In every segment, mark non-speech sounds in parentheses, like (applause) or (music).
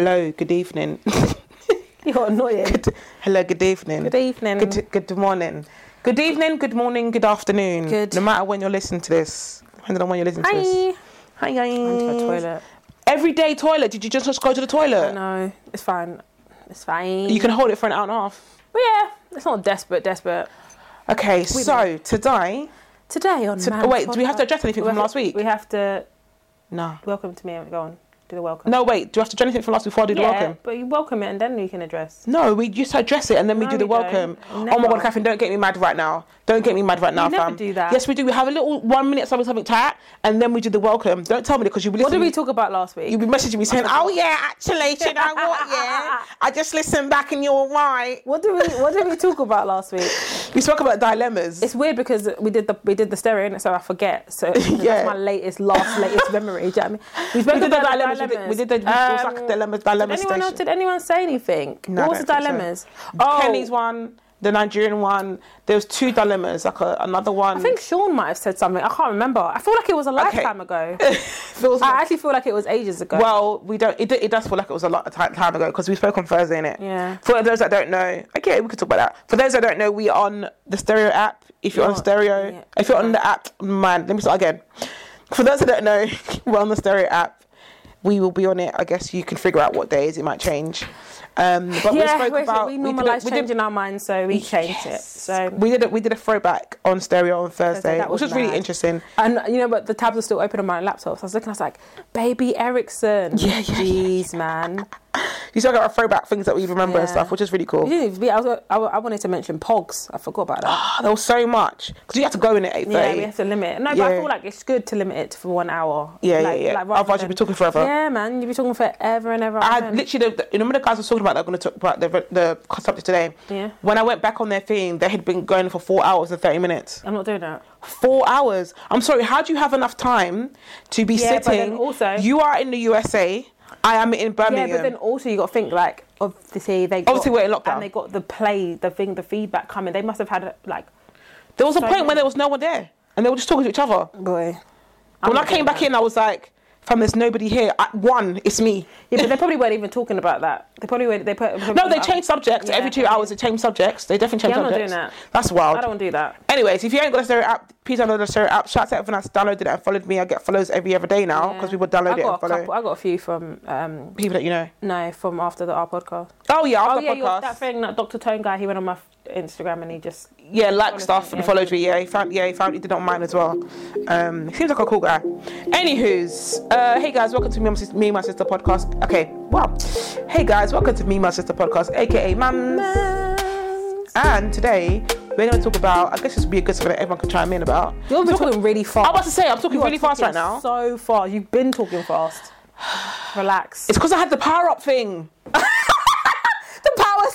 hello, good evening. (laughs) You're annoying. good, hello, good evening. Good evening. Good, good morning. Good evening, good morning, good afternoon. Good. No matter when you're listening to this, depending on when you're listening to this. Hi. Hi. The toilet. Everyday toilet. Did you just, just go to the toilet? No, it's fine. It's fine. You can hold it for an hour and a half. Yeah, it's not desperate, desperate. Okay, so today. Today on To, wait, do we have to address anything we from last week? We have to No. welcome to me. Go on, do the welcome. No, wait. Do we have to do anything from last week before I do the welcome? but you welcome it and then you can address. No, we just address it and then we No, do the we don't. welcome. Oh Never. my god, Catherine, don't get me mad right now. Don't get me mad right now, never fam. do that. Yes, we do. We have a little one minute something something chat and then we do the welcome. Don't tell me because be What did we talk about last week? You'll be messaging me saying, "Oh yeah, actually, you know what? (laughs) Yeah, I just listened back and you're right." What did we What did we talk about last week? (laughs) We spoke about dilemmas. It's weird because we did the we did the stereo innit, so I forget. So (laughs) Yeah. that's my latest, last, latest memory. Do you know what I mean? We spoke we did the about dilemmas. We did, we did the Um, dilemmas, dilemma Did anyone else? Did anyone say anything? No, what was the don't so. dilemmas? Oh, Kenny's one, the Nigerian one. There was two dilemmas, like a, another one. I think Sean might have said something. I can't remember. I feel like it was a lifetime ago. (laughs) feels I actually feel like it was ages ago. Well, we don't. It, it does feel like it was a lot of time, time ago because we spoke on Thursday, innit? Yeah. For those that don't know, okay, we could talk about that. For those that don't know, we are on the Stereo app. If you're on You're- Stereo, yeah. if you're on the app, man, let me start again. For those that don't know, (laughs) we're on the Stereo app. We will be on it. I guess you can figure out what days it might change. Um, but we yeah, spoke we, about we normalised we did- changing our minds, so we changed it. So we did a, we did a throwback on stereo on Thursday, that which was was really interesting. And you know, but the tabs are still open on my laptop. So I was looking, I was like, "Baby Ericsson." Yeah, yeah, Jeez, man. (laughs) You still got our throwback things that we remember and stuff, which is really cool. We didn't even be, I, was, I, I wanted to mention Pogs. I forgot about that. Ah, (gasps) there was so much because you had to go in at eight yeah, we have to limit. it. No, but I feel like it's good to limit it for one hour. Yeah, like, yeah, yeah. Like, Otherwise, you'd be talking forever. Yeah, man, you'd be talking forever and ever. I Amen. literally, the, the, you remember the guys were talking about they're going to talk about the, the subject today. Yeah. When I went back on their thing, they had been going for four hours and 30 minutes. I'm not doing that. Four hours. I'm sorry, how do you have enough time to be Yeah, sitting? also- you are in the USA, I am in Birmingham. Yeah, but then also you got to think like obviously they got, Obviously we're in lockdown. and they got the play, the thing, the feedback coming. They must have had like there was a so point when many- there was no one there and they were just talking to each other. boy. when I came back in, I was like, fam, there's nobody here. I, one, it's me. yeah, but they probably weren't even talking about that. They probably weren't. they put No, they change subjects Yeah, every two hours. They change subjects. They definitely change Yeah, I'm not doing that. That's wild. I don't want to do that. Anyways, if you ain't got a stereo app, please download the stereo app. Shout out to everyone that's downloaded it and followed me. I get follows every other day now because Yeah. people download I it and got follow couple. I got a few from um people that you know. no from after the our podcast. Oh yeah, Oh yeah, podcast. that thing, that Dr. Tone guy. He went on my Instagram and he just yeah, like Followed stuff and followed me. Yeah, he found. Yeah, he found. He did it on mine as well. Um, he seems like a cool guy. Anywho's, uh, hey guys, welcome to me, and my sis- me, and my sister podcast. Okay, wow. Hey guys, welcome to me, and my sister podcast, aka Mams. And today we're going to talk about. I guess this would be a good something that everyone can chime in about. You're talking really fast. I'm about to say I'm talking You really fast right now. So fast. You've been talking fast. (sighs) Relax. It's because I had the power up thing. (laughs)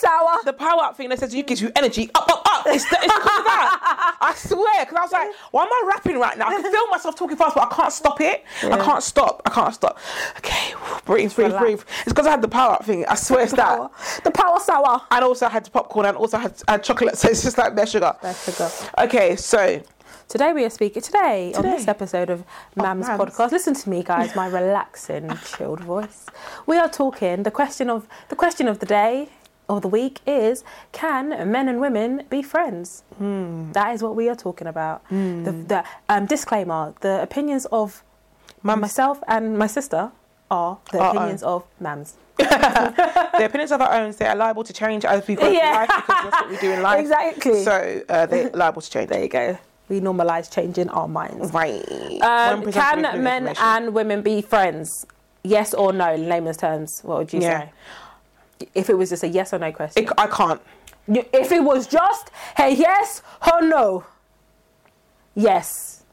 the power sour. the power up thing that says you gives you energy up, up, up. It's, the, it's because of that. I swear, because I was like, why am I rapping right now? I can feel myself talking fast, but I can't stop it. I can't stop. I can't stop. Okay, breathe, breathe, Relax. breathe. It's because I had the power up thing. I swear it's Power. that. The power sour. And also I had popcorn and also had, had chocolate, (laughs) so it's just like bare sugar. Bare sugar. Okay, so Today we are speaking. Today, on this episode of oh, Mam's Mams. podcast, listen to me, guys. My relaxing, (laughs) chilled voice. We are talking. The question of the question of the day or the week is: Can men and women be friends? Hmm. That is what we are talking about. The, the um, disclaimer: the opinions of myself and my sister are the Our opinions of Mams. (laughs) the opinions of our own, they are liable to change as we go through Yeah. life because that's what we do in life. Exactly. So uh, they're (laughs) liable to change. There you go. We normalise changing our minds. Right. Um, can men and women be friends? Yes or no? In layman's terms, what would you Yeah. say? If it was just a yes or no question. It- I can't. You- if it was just hey yes or no, yes.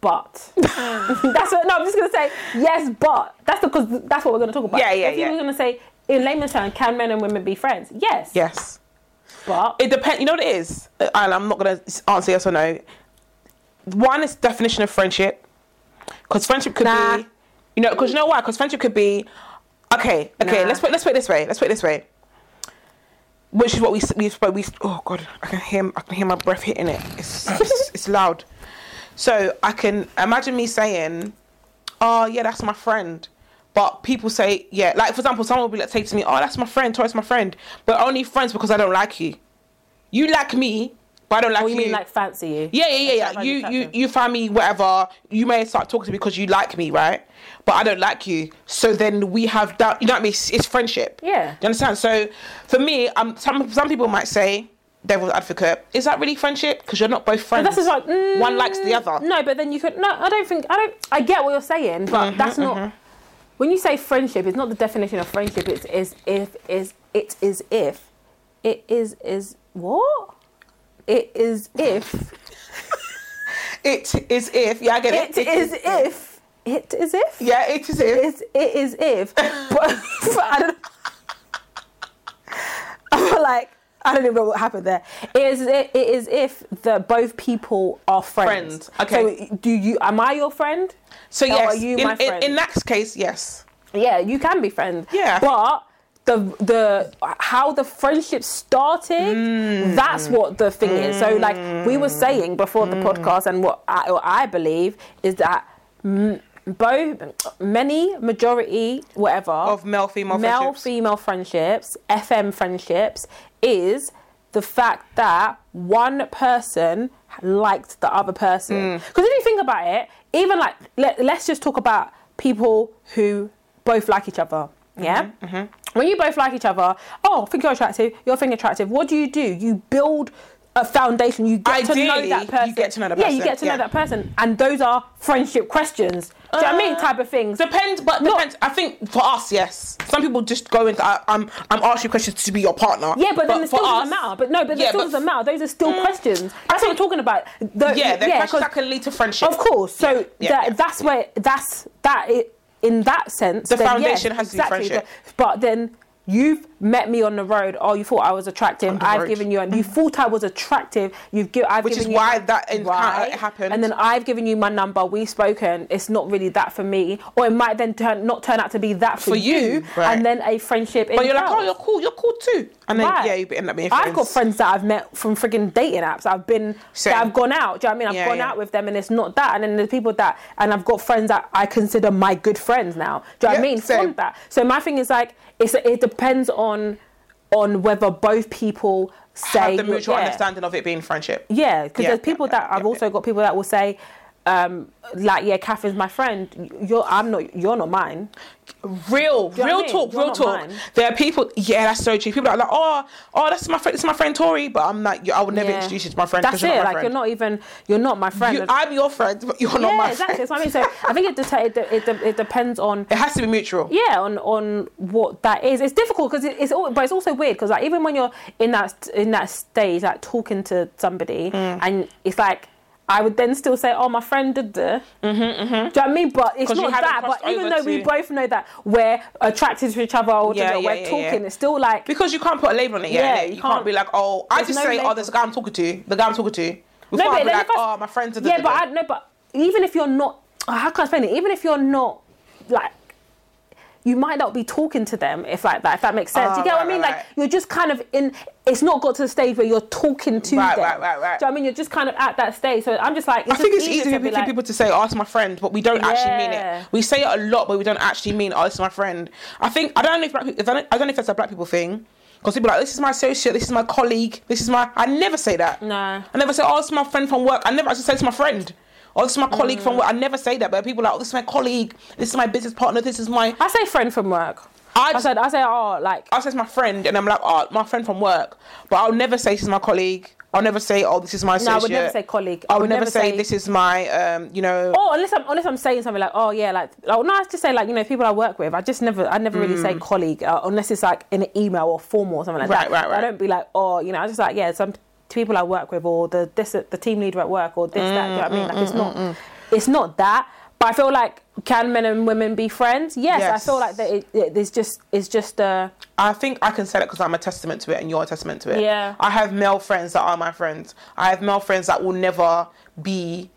But (laughs) that's what, no. I'm just gonna say yes, but that's because that's what we're gonna talk about. Yeah, yeah, If you yeah. were gonna say in layman's terms, can men and women be friends? Yes. Yes. But It depends. You know what it is, Uh, and I'm not gonna answer yes or no. One is definition of friendship, because friendship could Nah. be, you know, because you know why? Because friendship could be, okay, okay. Nah. Let's put let's put it this way. Let's put it this way. Which is what we we spoke. We oh god, I can hear I can hear my breath hitting it. It's it's, (laughs) it's loud. So I can imagine me saying, "Oh yeah, that's my friend," But people say, yeah, like for example, someone will be like, say to me, "Oh, that's my friend, Tori's my friend," but only friends because I don't like you. You like me, but I don't like Or you. you mean like fancy you? Yeah, yeah, yeah, yeah. You, you, attraction. you find me whatever. You may start talking to me because you like me, right? But I don't like you. So then we have that. You know what I mean? It's, it's friendship. Yeah. Do you understand? So for me, um, some some people might say, devil's advocate, is that really friendship? Because you're not both friends. But that's like mm, one likes the other. No, but then you could. No, I don't think. I don't. I get what you're saying, but Mm-hmm, that's not. When you say friendship, it's not the definition of friendship. It's is if is it is if it is is what it is if It is if. Yeah, I get it. it is if it is if Yeah, it is if. it's, it is if (laughs) but, but I don't (laughs) I feel like I don't even know what happened there. It is it, it is if the both people are friends. Friends, okay. So do you? Am I your friend? So Or yes, are you in, my in, friend? in that case, yes. Yeah, you can be friends. Yeah. But the the how the friendship started, Mm. that's what the thing is. So like we were saying before Mm. the podcast, and what I, what I believe is that. Mm, both many majority whatever Of male female male friendships. female friendships FM friendships is the fact that one person liked the other person Mm. because if you think about it even like let, let's just talk about people who both like each other yeah Mm-hmm, when you both like each other oh I think you're attractive you're think attractive what do you do you build a foundation you get to know Ideally, that you person get to know the yeah you get to know that person and those are friendship questions do you know what I mean Uh, type of things Depends, but Not- depends. I think for us, yes. Some people just go into. I, I'm I'm asking questions to be your partner. Yeah, but then it still us- doesn't matter. But no, but Yeah, it still doesn't matter. Those are still questions. That's what I'm talking about. The, Yeah, they're questions 'cause- that can lead to friendship. Of course. So Yeah, yeah, that, yeah. that's where that's that. It, in that sense, The foundation yes, has to be friendship. But then you've met me on the road. Oh, you thought I was attractive. I've road. given you, and you thought I was attractive. You've given. I've Which given is you why that encounter happened. And then I've given you my number. We've spoken. It's not really that for me, or it might then turn not turn out to be that for, For you, right. and then a friendship. But you're like, oh, you're cool. You're cool too. And then Right. yeah, you end up being friends. I've got friends that I've met from frigging dating apps. I've been Same. that I've gone out. Do you know what I mean? I've Yeah, gone yeah. out with them, and it's not that. And then there's people that, and I've got friends that I consider my good friends now. Do you know what I mean? From that. So my thing is like, it's it depends on on whether both people say have the mutual yeah. understanding of it being friendship. Yeah, because Yeah, there's people yeah, that I've also got people that will say. Um, like yeah, Catherine's my friend. You're, I'm not. You're not mine. Real, real I mean? talk, You're real talk. mine. There are people. Yeah, that's so true. People are like, oh, oh, that's my friend. This is my friend Tori, but I'm like, I would never Yeah. introduce you to my friend. That's you're it. my Like friend. you're not even. You're not my friend. You- I'm your friend, but you're not my exactly. friend. That's what I mean. So I think it, it, de- it, de- it depends on It has to be mutual. yeah on on what that is. It's difficult because it, it's all, but it's also weird because like even when you're in that in that stage, like talking to somebody, Mm. and it's like. I would then still say, "Oh, my friend did the." Mm-hmm, mm-hmm. Do you know what I mean? But it's not that. But even though we both know that we're attracted to each other, or Yeah, we're yeah, yeah, talking, yeah. it's still like Because you can't put a label on it. Yeah, Yeah, you you, can't, can't- be like, oh, I just no say, oh, there's a guy I'm talking to. The guy I'm talking to. Before No, I'd but be like, I- oh, my friend's. Did the. Yeah, but I no, but even if you're not, oh, how can I explain it? Even if you're not like. You might not be talking to them if like that, if that makes sense. Oh, you ah, get what I mean? right, like right. you're just kind of in. It's not got to the stage where you're talking to Right, them. right, right, right. Do you know I mean? You're just kind of at that stage. So I'm just like. I think it's easy for like- people to say, "Oh, it's my friend," but we don't actually mean it. We say it a lot, but we don't actually mean, "Oh, it's my friend." I think I don't know if, black people, I, don't, I don't know if that's a black people thing. Because people are like, this is my associate, this is my colleague, this is my. I never say that. No. I never say, oh, is my friend from work. I never. I just say it's my friend. Oh, this is my colleague Mm. from work. I never say that, but people are like, oh, this is my colleague, this is my business partner, this is my. I say friend from work. I I said I say oh like I say it's my friend, and I'm like, oh, my friend from work. But I'll never say this is my colleague. I'll never say, oh, this is my no. I would never say colleague. I would never, say, this is my, um, you know. Oh, unless I'm unless I'm saying something like, oh yeah, like oh no, I just say like you know people I work with. I just never I never really say colleague uh, unless it's like in an email or formal or something like Mm. Right, that. right, right. I don't be like oh you know I just like yeah some people I work with or the this the team leader at work or this that. Do you know what I mean? Like Mm, it's not it's not that. But I feel like can men and women be friends? Yes, I feel like that. It, it, it's just it's just uh I think I can say that because I'm a testament to it and you're a testament to it. Yeah. I have male friends that are my friends. I have male friends that will never be.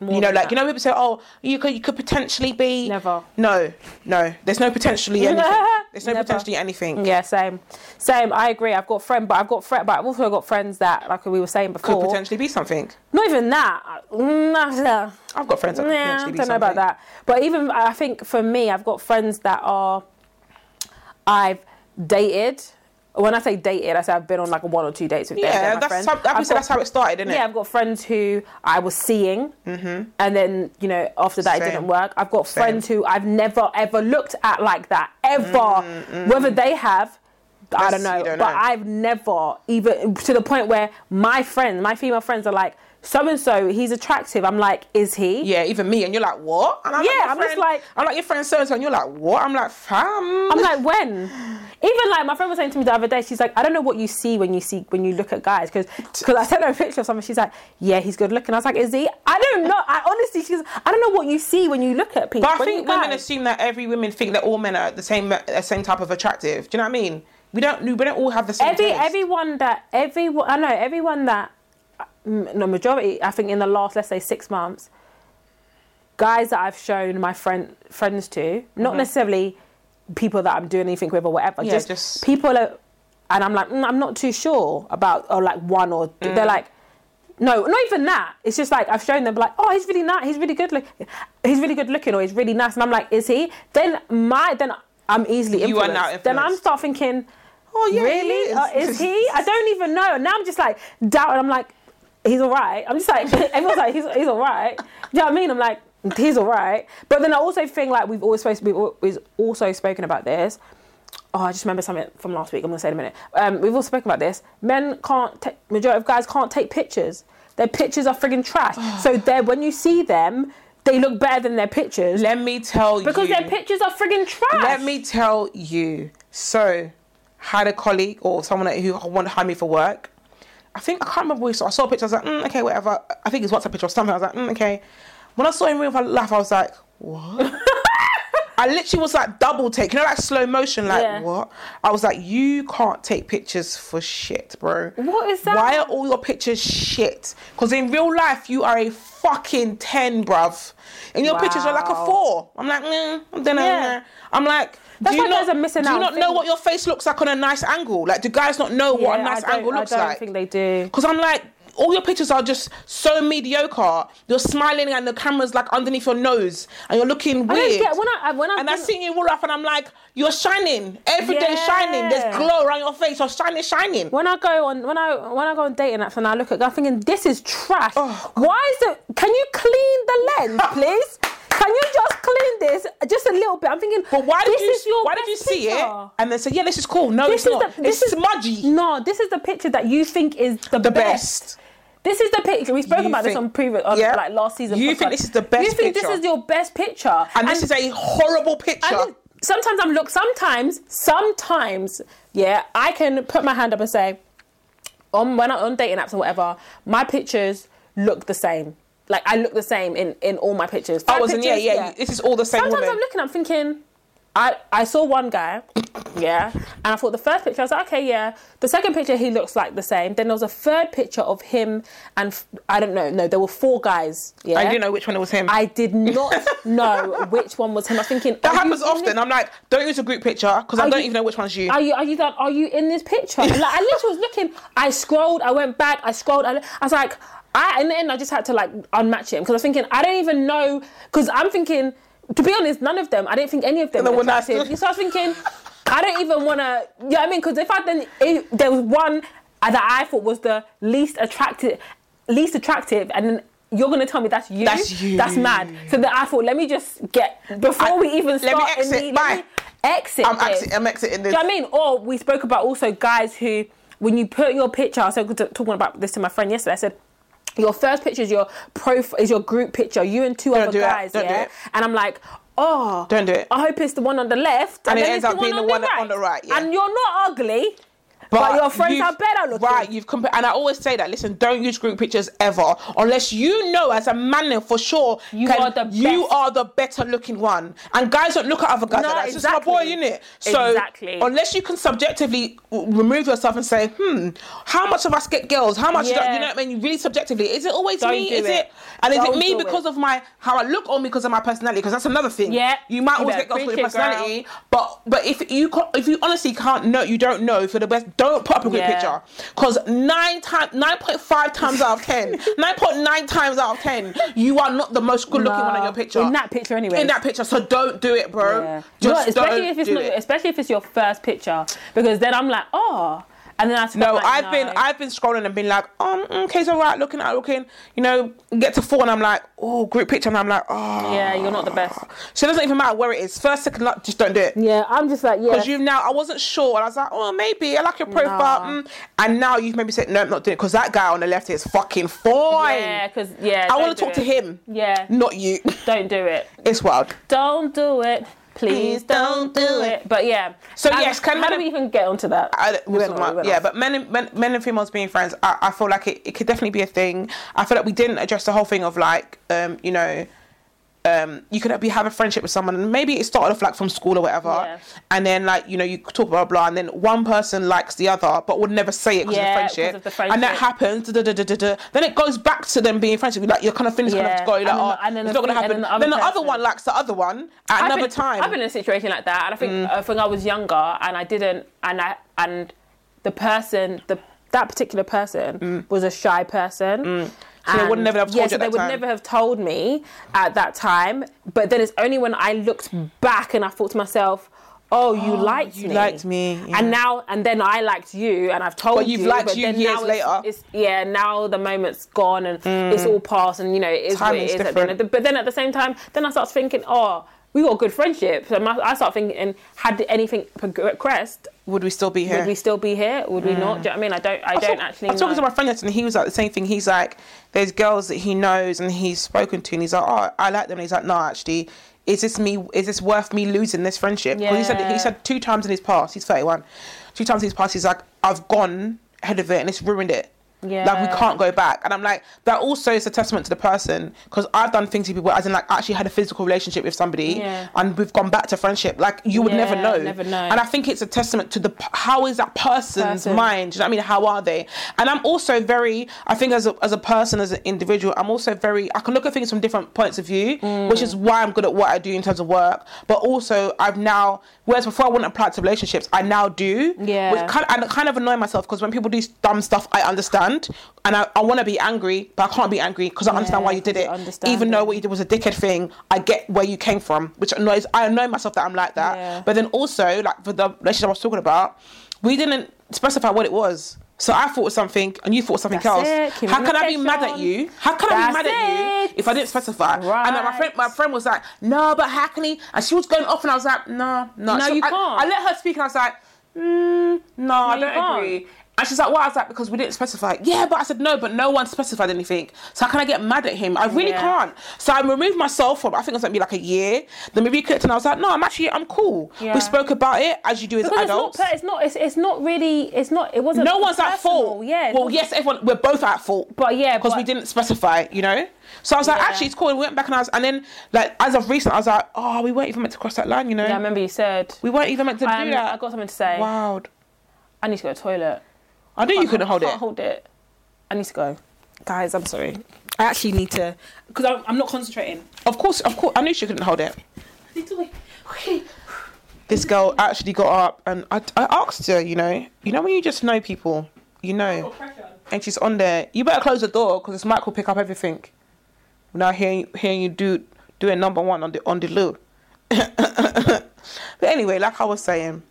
You know, like that. you know, people say, "Oh, you could, you could potentially be." Never. No, no. There's no potentially anything. (laughs) There's no never. potentially anything. Yeah, same, same. I agree. I've got friends, but I've got friend, but I've also got friends that, like we were saying before, Could potentially be something. not even that. I've got friends that could yeah, I don't know about that. But even I think for me, I've got friends that are I've dated. When I say dated, I say I've been on like one or two dates with them. Yeah, they're that's friends. how, I've obviously got- that's how it started, isn't it? yeah, I've got friends who I was seeing, mm-hmm. and then you know after that it didn't work. I've got Same. friends who I've never ever looked at like that ever. Mm, mm. Whether they have, I don't know. don't but know. I've never even to the point where my friends, my female friends, are like, so and so, he's attractive. I'm like, is he? Yeah, even me, and you're like, what? And I'm Yeah, like, I'm just like- I'm like your friend so and so, and you're like, what? I'm like, fam. I'm like, when? (laughs) Even like my friend was saying to me the other day, she's like, I don't know what you see when you see when you look at guys, because because I sent her a picture of someone. She's like, yeah, he's good looking. I was like, is he? I don't know. I honestly, she's, I don't know what you see when you look at people. But I think women assume that every women think that all men are the same, the same type of attractive. Do you know what I mean? We don't. We don't all have the same. every taste. everyone that everyone I know everyone that mm, no majority I think in the last let's say six months guys that I've shown my friend friends to not necessarily people that I'm doing anything with or whatever Yeah, just, just- people are, and I'm like mm, I'm not too sure about or like one or Mm. they're like no not even that it's just like I've shown them like oh he's really nice he's really good look he's really good looking or he's really nice and I'm like is he then my then I'm easily You are influenced then I'm influenced. start thinking Oh yeah, he really? is. Uh, is he? I don't even know. And now I'm just like doubting. I'm like, he's all right. I'm just like, (laughs) everyone's like, he's, he's all right. Do you know what I mean? I'm like, he's all right. But then I also think like we've always supposed we've always also spoken about this. Oh, I just remember something from last week. I'm gonna say in a minute. Um, we've all spoken about this. Men can't. ta- majority of guys can't take pictures. Their pictures are frigging trash. (sighs) so they when you see them, they look better than their pictures Let me tell because you. Because their pictures are frigging trash. Let me tell you. So, had a colleague or someone who wanted to hire me for work. I think I can't remember. Where, I saw a picture. I was like, mm, okay, whatever. I think it's WhatsApp picture or something. I was like, mm, okay. When I saw him in real life, I was like, what? (laughs) I literally was like double take, you know, like slow motion. Like Yeah. what? I was like, you can't take pictures for shit, bro. What is that? Why are all your pictures shit? Because in real life, you are a fucking ten, bruv. And your pictures are like a four. I'm like, mm, I don't know. Yeah. I'm like, That's do you not, missing do you not know what your face looks like on a nice angle? Like, do guys not know what a nice angle looks like? I don't like? think they do. Because I'm like, all your pictures are just so mediocre. You're smiling and the camera's like underneath your nose and you're looking weird. don't get when I when I and I see you real life and I'm like, you're shining. Every day Yeah. shining. There's glow around your face. You're shining, shining. when I go on when I when I go on dating apps and I look at, I'm thinking this is trash. Oh, Why is it? Can you clean the lens, (laughs) please? Can you just clean this just a little bit? I'm thinking. But why did this you is your why did you see picture. it and then say, yeah, this is cool? No, This it's is not. the this it's is smudgy. No, this is the picture that you think is the, the best. best. This is the picture. We spoke You about this on previous, on Yeah. like last season. You podcast. think this is the best picture? You think picture. this is your best picture, And, this is a horrible picture. And sometimes I'm look. Sometimes, sometimes, yeah, I can put my hand up and say, on when I'm on dating apps or whatever, my pictures look the same. Like I look the same in in all my pictures. I Five wasn't, yeah, pictures, yeah, This is all the same Sometimes woman. I'm looking, I'm thinking. I, I saw one guy, yeah, and I thought the first picture, I was like, okay, yeah. The second picture, he looks like the same. Then there was a third picture of him, and f- I don't know, no, there were four guys, yeah. I didn't know which one it was him. I did not know (laughs) which one was him. I was thinking that happens often. I'm like, don't use a group picture because I Are don't you- even know which one's you. Are you? Are you that? Are you in this picture? like I literally was looking. I scrolled. I went back. I scrolled. I, I was like, I. In the end, I just had to like unmatch him because I was thinking I don't even know. Because I'm thinking, to be honest, none of them. I didn't think any of them No, were attractive. So I was thinking, I don't even want to. You know what I mean? Because if I then if there was one that I thought was the least attractive, least attractive, and then. You're gonna tell me that's you? That's you. That's mad. So then I thought, let me just get before I- we even let me exit. Bye. Let me exit. I'm, exit, I'm exiting this. Do you know what I mean? Or we spoke about also guys who, when you put your picture, I was talking about this to my friend yesterday. I said, your first picture is your prof is your group picture, you and 2 Don't other guys, yeah. And I'm like, oh, Don't do it. I hope it's the one on the left, And it ends up being the one on the right, yeah. And you're not ugly. But your friends are better looking. Right, you've compared, and I always say that. Listen, don't use group pictures ever, unless you know as a man for sure You are the you are the better looking one. And guys don't look at other guys No, like that. It's just my boy, exactly. innit? So Exactly. unless you can subjectively remove yourself and say, hmm, how much of us get girls? How much? Yeah. You know what I mean? Really subjectively, is it always Don't me? Is it. it? And is it me because it. of my how I look, or me because of my personality? Because that's another thing. Yeah. you might You always get girls for your it, girl. personality, but but if you if you honestly can't know, you don't know for the best. Don't put up a group Yeah. picture because nine times, nine point five times out of ten, (laughs) nine point nine times out of ten, you are not the most good looking one in your picture. In that picture anyway. In that picture, so don't do it, bro. Yeah. Just No, especially don't if it's do not, it. especially if it's your first picture, because then I'm like, oh, and then I scroll No, like, I've no. been I've been scrolling and been like, um, okay, it's alright, looking at looking, you know, get to four and I'm like, oh, group picture, and I'm like, oh, yeah, you're not the best. So it doesn't even matter where it is. First, second, like, just don't do it. Yeah, I'm just like, yeah, Because you've now, I wasn't sure, and I was like, oh, maybe I like your profile, Nah. mm. and now you've maybe said, no, I'm not doing it because that guy on the left is fucking fine. yeah, because yeah, I want to do talk to him, Yeah, not you. don't do it. (laughs) it's wild. Don't do it. Please don't do it. But yeah. So Um, yes, can how do we even get onto that? I, We went what's off, the- we yeah, but men and men, men and females being friends, I, I feel like it, it could definitely be a thing. I feel like we didn't address the whole thing of like, um, you know, um, you could be have a friendship with someone, and maybe it started off like from school or whatever, Yeah. and then like you know you talk blah blah, and then one person likes the other, but would never say it because Yeah, of, friendship. of the and that happens. Da, da, da. Then it goes back to them being friends. Like you're kind of finished, kind Yeah. of go, like, And then- oh, and then it's the not gonna happen. then the then the other one likes the other one at I've another been, time. I've been in a situation like that, and I think Mm. I think I was younger, and I didn't, and I and the person, the that particular person was a shy person. Mm. So they would never have told yeah, so they would time. never have told me at that time. But then it's only when I looked back and I thought to myself, "Oh, you oh, liked you me, liked me, yeah. and now and then I liked you, and I've told But you've you, liked but you then years now it's- later. It's, yeah, now the moment's gone and it's mm. all past, and you know it is what it is. At the end of different. the, but then at the same time, then I start thinking, oh, we got a good friendship. So my- I start thinking, had anything progressed, would we still be here? would we still be here? Would we not? Mm. Do you know what I mean? I don't. I, don't talk- actually. I was talking to my friend yesterday, and he was like the same thing. He's like, there's girls that he knows and he's spoken to, and he's like, oh, I like them. And he's like, no, actually, is this me? Is this worth me losing this friendship? 'Cause He said he said two times in his past. He's 31. Two times in his past, he's like, I've gone ahead of it, and it's ruined it. Like we can't go back, and I'm like that. Also, is a testament to the person because I've done things to people as in like actually had a physical relationship with somebody, Yeah. and we've gone back to friendship. Like you would never know, never know. And I think it's a testament to the how is that person's Person. mind. Do you know what I mean? How are they? And I'm also very, I think as a, as a person, as an individual, I'm also very, I can look at things from different points of view, mm. which is why I'm good at what I do in terms of work. But also, I've now, whereas before I wouldn't apply to relationships, I now do. Yeah. Which kind of, I kind of annoy myself because when people do dumb stuff, I understand. And I, I want to be angry, but I can't be angry because I understand why you did it. Even though what you did was a dickhead thing, I get where you came from, which annoys, I annoy myself that I'm like that. Yeah. But then also, like for the relationship I was talking about, we didn't specify what it was. So I thought something, and you thought something That's else. it, How can I be mad at you? How can I be That's mad at you if I didn't specify? And then my Right. friend, my friend was like, "No, but how can he?" And she was going off, and I was like, "No, no, No, you I, can't. I let her speak, and I was like, mm, "No, I don't agree." And she's like, "Why?" I was like, "Because we didn't specify." Yeah, but I said no, but no one specified anything. So how can I get mad at him? I really Yeah. can't. So I removed myself from. I think it was like be like a year. Then we reconnected, and I was like, "No, I'm actually, I'm cool." Yeah. We spoke about it as you do as Because adults. it's not. It's not. It's, it's not really. It's not. It wasn't. no one's at fault. Yeah. Well, yes, everyone. We're both at fault. But yeah, because we didn't specify. You know. So I was like, Yeah. actually, it's cool. And we went back and I was, and then like as of recent, I was like, oh, we weren't even meant to cross that line. You know. Yeah, I remember you said. we weren't even meant to Um, do that. I got something to say. Wow. I need to go to the toilet. I knew you couldn't hold I it. can't hold it. I need to go. Guys, I'm sorry. I actually need to because I'm, I'm not concentrating. Of course, of course, I knew she couldn't hold it. This girl actually got up and I, I asked her, you know, you know when you just know people, you know, and she's on there. You better close the door because this mic will pick up everything. Now hearing hearing you do doing number one on the on the loo. (laughs) but anyway, like I was saying,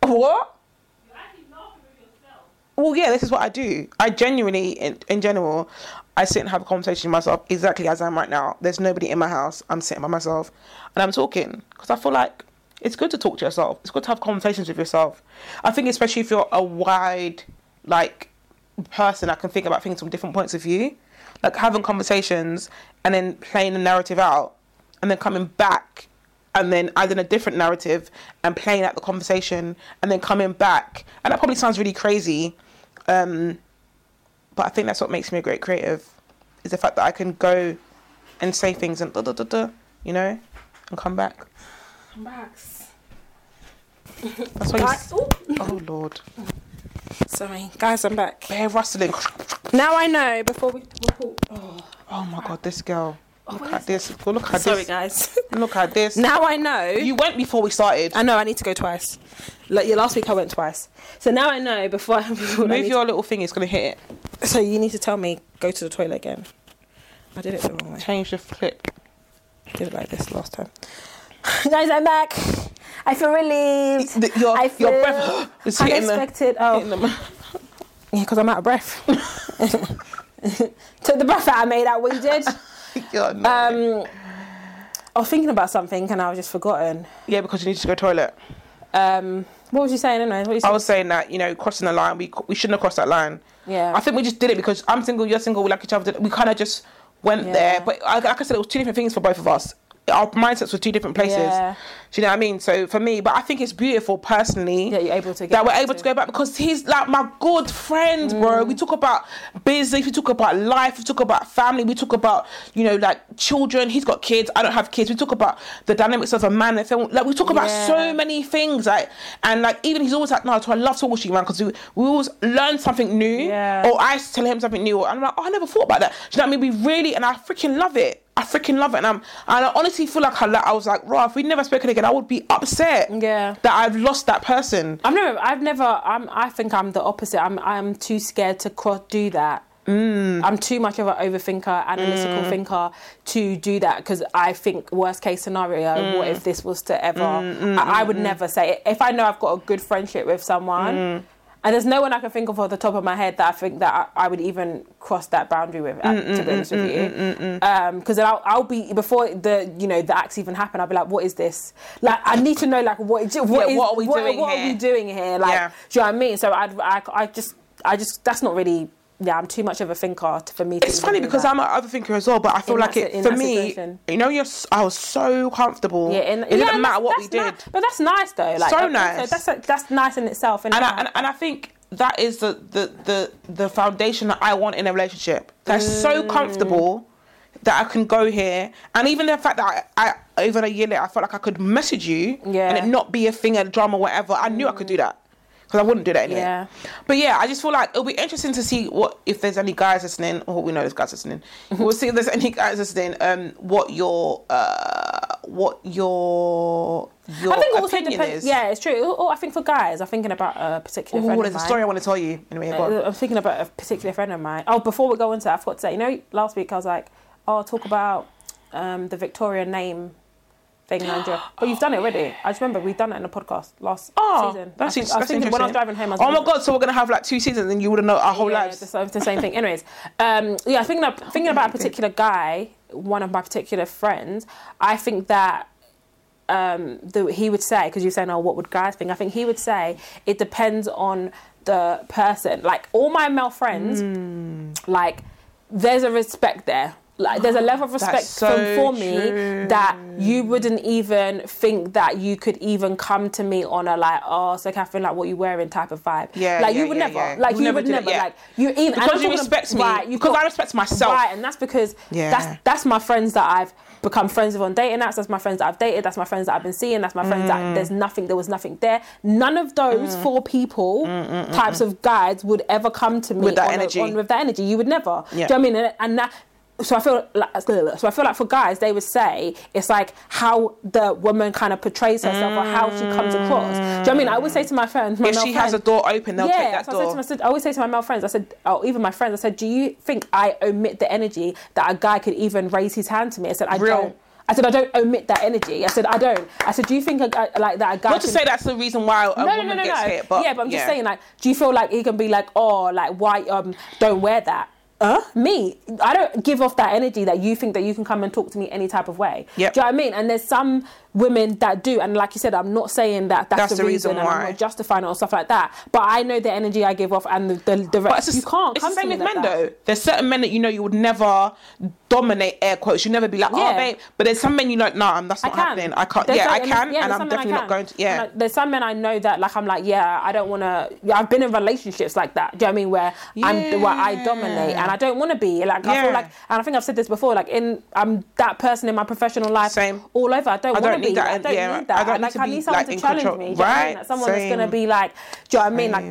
what? Well, yeah, this is what I do. I genuinely, in, in general, I sit and have a conversation with myself exactly as I am right now. There's nobody in my house. I'm sitting by myself and I'm talking because I feel like it's good to talk to yourself. It's good to have conversations with yourself. I think, especially if you're a wide, like, person that can think about things from different points of view, like having conversations and then playing the narrative out and then coming back and then adding a different narrative and playing out the conversation and then coming back. And that probably sounds really crazy. Um, but I think that's what makes me a great creative is the fact that I can go and say things and da da da da, you know, and come back. Max. That's why. Guys, Oh Lord, sorry, guys, I'm back. Bear rustling. Now I know. Before we. Oh, Oh my God, this girl. Oh, look where at this. Go look at sorry, this. guys. (laughs) Look at this. now I know. You went before we started. I know I need to go twice. Like yeah, last week I went twice. So now I know before. I, (laughs) before Move need your little thing. It's gonna hit it. so you need to tell me go to the toilet again. I did it the wrong way. Change the flip. did it like this last time. (laughs) Guys, I'm back. I feel relieved. The- your- I your feel breath (gasps) is hitting the- unexpected. oh, Hitting yeah, because I'm out of breath. Took the breath out. I made out what you did. (laughs) God, no. Um, I was thinking about something and I was just forgotten. yeah, because you need to go toilet. Um, what was you saying anyway? What you I was saying that you know crossing the line. We we shouldn't have crossed that line. yeah. I think we just did it because I'm single, you're single, we like each other. We kind of just went Yeah. there. But like I said, it was two different things for both of us. Our mindsets were two different places. Yeah. Do you know what I mean? So for me, but I think it's beautiful personally. yeah, you're able to that we're able to go back because he's like my good friend, bro. Mm. We talk about business, we talk about life, we talk about family, we talk about you know like children. He's got kids, I don't have kids. We talk about the dynamics of a man and film. Like we talk about Yeah. so many things, like and like even he's always like, no, I love talking to you, man, because we, we always learn something new, Yeah. or I tell him something new, and I'm like, oh, I never thought about that. Do you know what I mean? We really and I freaking love it. I freaking love it, and I'm and I honestly feel like I, I was like, raw. If we'd never spoken again, I would be upset Yeah. that I've lost that person. I've never, I've never, I'm, I think I'm the opposite. I'm, I'm too scared to cross, do that. Mm. I'm too much of an overthinker, analytical Mm. thinker to do that because I think worst case scenario, Mm. what if this was to ever? I, I would never say it. If I know I've got a good friendship with someone, Mm. And there's no one I can think of off the top of my head that I think that I, I would even cross that boundary with. uh, to be mm, honest with mm, you, mm, um, because then I'll, I'll be before the you know the acts even happen. I'll be like, what is this? Like I need to know like what is, what Yeah, is- what are we doing what here? are we doing here? Like, Yeah. do you know what I mean? So I'd, I, I just, I just, that's not really. Yeah, I'm too much of a thinker for me. It's funny because that. I'm an overthinker as well, but I feel In like that it for me. situation. You know, you're. I was so comfortable. Yeah, in, it didn't matter what we did, ni- but that's nice though. Like, So nice. that's that's nice in itself. and I, and, and I think that is the, the the the foundation that I want in a relationship. That's so Mm. comfortable that I can go here, and even the fact that I, I even a year later I felt like I could message you Yeah. and it not be a thing, a drama, or whatever. I knew I could do that. Because I wouldn't do that anyway. Yeah. But yeah, I just feel like it'll be interesting to see what if there's any guys listening. Or we know there's guys listening. we'll see if there's any guys listening. Um, what your uh, what your your I think it also opinion depends. is. Yeah, it's true. Oh, I think for guys, I'm thinking about a particular Oh, friend there's of a story I want to tell you. Anyway. Uh, I'm thinking about a particular friend of mine. Oh, before we go into that, I forgot to say, you know, last week I was like, oh, I'll talk about um, the Victoria name thing, Andrea. But you've done it already. I just remember we've done it in a podcast last Oh, season. that's, I, think, that's I thinking when I was driving home. I was oh my god! So we're gonna have like two seasons, and you would have known our whole yeah, lives. The, same- the same thing. Anyways, um, yeah, thinking of, (laughs) thinking about a particular guy, one of my particular friends. I think that um, the, he would say because you're saying, "Oh, what would guys think?" I think he would say it depends on the person. Like all my male friends, Hmm. like there's a respect there. Like there's a level of respect so from, for me true. that you wouldn't even think that you could even come to me on a like, oh, so Catherine, like what you wearing type of vibe. Yeah, like yeah, you would yeah, never, yeah. like You'll you never would never, yeah. like you even Because you respect me, right, because I respect myself. right, and that's because Yeah. that's that's my friends that I've become friends with on dating apps. That's my friends that I've dated. That's my friends that I've been seeing. That's my friends Mm. that there's nothing. There was nothing there. None of those four people types of guys would ever come to me Mm, With that on a- energy. on- with that energy. You would never. Yeah. Do you know what I mean? And, and that. So I feel like so I feel like for guys they would say it's like how the woman kind of portrays herself or how she comes across. Do you know what I mean? I always say to my friends, my if she has a door open, they'll yeah, take that I, said door. to my, I always say to my male friends, I said, oh, even my friends, I said, do you think I omit the energy that a guy could even raise his hand to me? I said, I Real. don't. I said, I don't omit that energy. I said, I don't. I said, do you think a guy, like that a guy Not to say that's the reason why a no, no, woman no, no, gets no. hit, but yeah, but I'm just saying, like, do you feel like he can be like, oh, like, why, um, don't wear that? Uh, me, I don't give off that energy that you think that you can come and talk to me any type of way. Yep. Do you know what I mean? And there's some women that do, and like you said, I'm not saying that that's, That's the, the reason, reason and I'm not justifying it or stuff like that. But I know the energy I give off and the the, the rest. it's you can't. It's come the same with like men that. though. There's certain men that you know you would never dominate air quotes. You never be like, oh Yeah. babe. But there's some men you know, nah, that's not happening. I can't. There's yeah, I can, yeah, and I'm some men I definitely not going to. Yeah. Like, there's some men I know that like I'm like yeah I don't want to. I've been in relationships like that. Do you know what I mean where I'm where I dominate and I don't want to be like I Yeah. feel like and I think I've said this before like in I'm that person in my professional life Same. all over. I don't I want don't to be. that, I don't yeah, need that. I don't need like to I be, need someone like, to challenge control. me. Do you know what I mean? Right, Like, someone that's gonna be like do you know what I mean like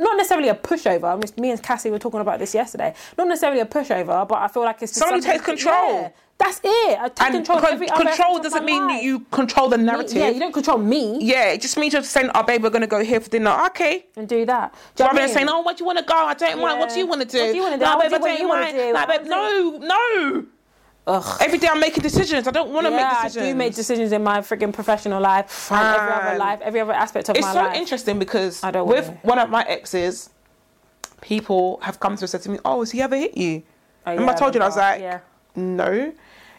not necessarily a pushover. Me and Cassie were talking about this yesterday. Not necessarily a pushover, but I feel like it's just Someone who takes control. Yeah, that's it. I take and control. con- control doesn't mean life. that you control the narrative. Yeah, you don't control me Yeah, it just means you're saying, "Oh, babe, we're gonna go here for dinner." Okay. and do that. Do Rather I than mean? saying, "Oh, what do you want to go? I don't mind. What do you want to do?" What do you wanna do? Nah, wanna babe, I do don't mind. Nah, babe, no, no. Ugh. Every day I'm making decisions. I don't want to Yeah, make I decisions. do make decisions in my freaking professional life and every other life, every other aspect of It's my so life. interesting because I don't with wanna. one of my exes, people have come to and said to me, "Oh, has he ever hit you?" Oh, yeah, I told you, and I was like, remember. "No,"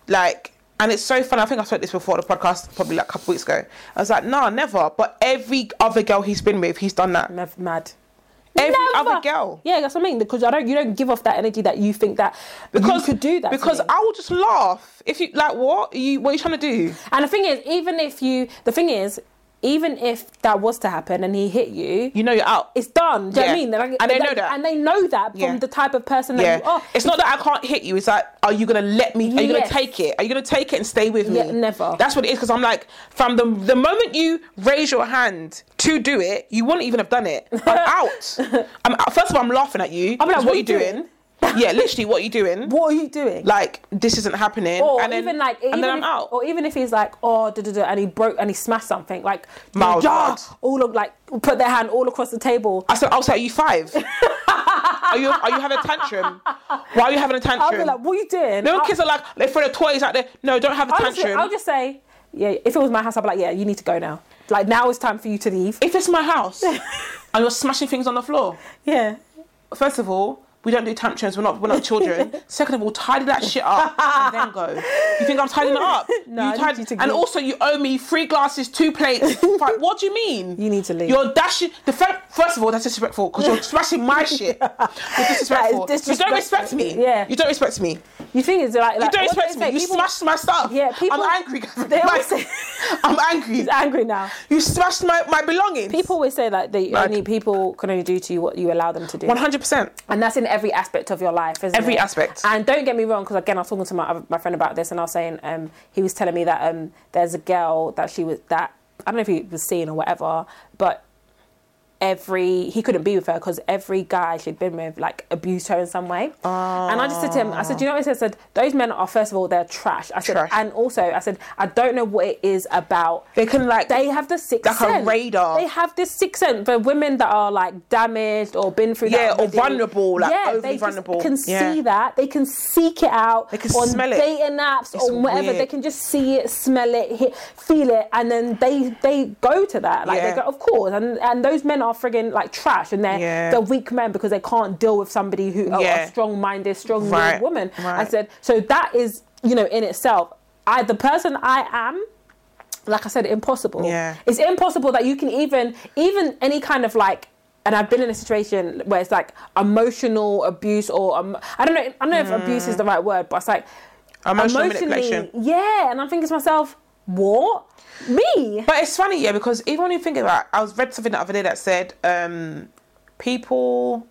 like. And it's so funny. I think I said this before the podcast, probably like a couple weeks ago. I was like, "Nah, never." But every other girl he's been with, he's done that. yeah, mad. Every Never. other girl. Yeah, that's what I mean. Because I don't, you don't give off that energy that you think that Because you could do that. Because. I will just laugh if you like. What you? What are you trying to do? and the thing is, even if you, the thing is, even if that was to happen and he hit you, You know you're out. it's done. Do you know what I mean? Like, And they like- know that. And they know that from Yeah. the type of person that Yeah, you are. it's not that I can't hit you. It's like, are you gonna let me? Are you Yes. gonna take it? Are you gonna take it and stay with me? Never. That's what it is. Because I'm like, from the the moment you raise your hand to do it, you wouldn't even have done it. I'm (laughs) out. I'm out. First of all, I'm laughing at you. I'm like, because what are you you doing? Yeah, literally, what are you doing? What are you doing? Like, this isn't happening. or and then, even like, and even then I'm out. Or even if he's like, oh, da, da, da, and he broke and he smashed something, like, yeah, hard. all of like, put their hand all across the table. I said, I was like, are you five? are you are you having a tantrum? Why are you having a tantrum? I'll be like, what are you doing? Little I'll- kids are like, they throw their toys out there. No, don't have a I'll just, tantrum. I'll just say, yeah, if it was my house, I'd be like, yeah, you need to go now. Like, now it's time for you to leave. if it's my house (laughs) and you're smashing things on the floor, Yeah. first of all, we don't do tantrums. We're not. We're not children. (laughs) Second of all, tidy that shit up and then go. You think I'm tidying it up? (laughs) No, need tidy- you and also, you owe me three glasses, two plates. (laughs) five. What do you mean? You need to leave. You're dashing. The fir- first of all, that's disrespectful because you're smashing my shit. You're disrespectful. That is You don't respect me. Yeah. You don't respect me. You think it's like, You don't do respect me. You People- smashed my stuff. Yeah, people- I'm angry. They always Like, say- (laughs) I'm angry. He's angry now. You smashed my, my belongings. People always say that they Mad. only people can only do to you what you allow them to do. One hundred percent. and that's in every aspect of your life, isn't Every it? aspect. And don't get me wrong, because again, I was talking to my my friend about this, and I was saying um, he was telling me that um, there's a girl that she was that I don't know if he was seeing or whatever, but every he couldn't be with her because every guy she'd been with like abused her in some way. And I just said to him, I said, "Do you know what I said? I said those men are first of all they're trash. I said, Trash. and also I said I don't know what it is about They can like they have the sixth Like a sense. radar. They have this sixth sense for women that are like damaged or been through Yeah, that. or vulnerable, like yeah, overly vulnerable. can Yeah. see that. They can seek it out. They can on smell it. dating apps It's or whatever. weird. They can just see it, smell it, hit, feel it, and then they they go to that. Like Yeah. they go, of course. And and those men are frigging like trash, and they're Yeah. they're weak men because they can't deal with somebody who are Yeah. a strong minded, strong Right, woman. I said so that is you know in itself. I the person I am like I said, impossible. Yeah. It's impossible that you can even even any kind of like and I've been in a situation where it's like emotional abuse or um, I don't know I don't know if abuse is the right word, but it's like Emotional emotionally- manipulation. Yeah, and I'm thinking to myself, what? Me? But it's funny, yeah, because even when you think about, I was read something the other day that said um, people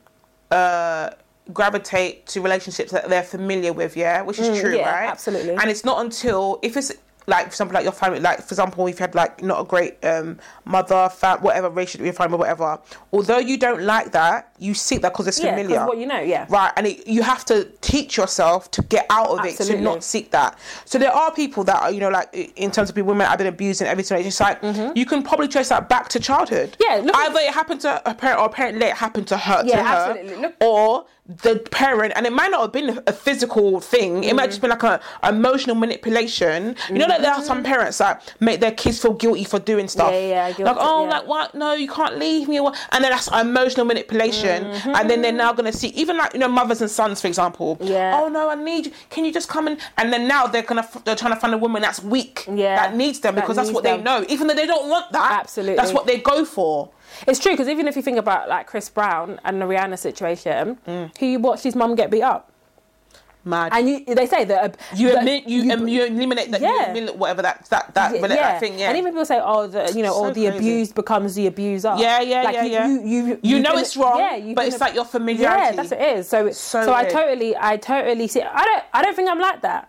uh, gravitate to relationships that they're familiar with, yeah, which is true, Mm, yeah, right? absolutely. And it's not until if it's like, for example, like your family, like for example, if you had like not a great um, mother, fam- whatever relationship with your family, whatever. Although you don't like that, you seek that because it's Yeah, familiar. what you know, yeah. Right, and it, you have to teach yourself to get out of it to not seek that. So there are people that are, you know, like in terms of being women I've been abused and everything. It's just like you can probably trace that back to childhood. Mm-hmm. Yeah, look either it happened to a parent or apparently it happened to her. Yeah, to her, absolutely. Look- or the parent, and it might not have been a physical thing. It might Mm-hmm. just been like a emotional manipulation. You know, like there are some parents that make their kids feel guilty for doing stuff. Yeah, yeah, guilty, like oh, yeah. like what? No, you can't leave me. And then that's emotional manipulation. Attention, and then they're now going to see even like you know mothers and sons, for example. Yeah. Oh no, I need you. Can you just come in? And then now they're gonna f- they're trying to find a woman that's weak. Yeah. That needs them That because that's what them. they know, even though they don't want that. Absolutely. That's what they go for. It's true because even if you think about like Chris Brown and the Rihanna situation, Mm. he watched his mum get beat up, Mad. and you they say that uh, you that admit you, um, you eliminate that you Yeah. eliminate whatever that that that, Yeah, that, thing yeah And even people say, oh, the, you know, So or the crazy. abused becomes the abuser. Yeah, yeah, like yeah, you, yeah. You, you, You know can- it's wrong, yeah, but it's like your familiarity. Yeah, that's what it is. So, So so, I totally, I totally see. I don't, I don't think I'm like that.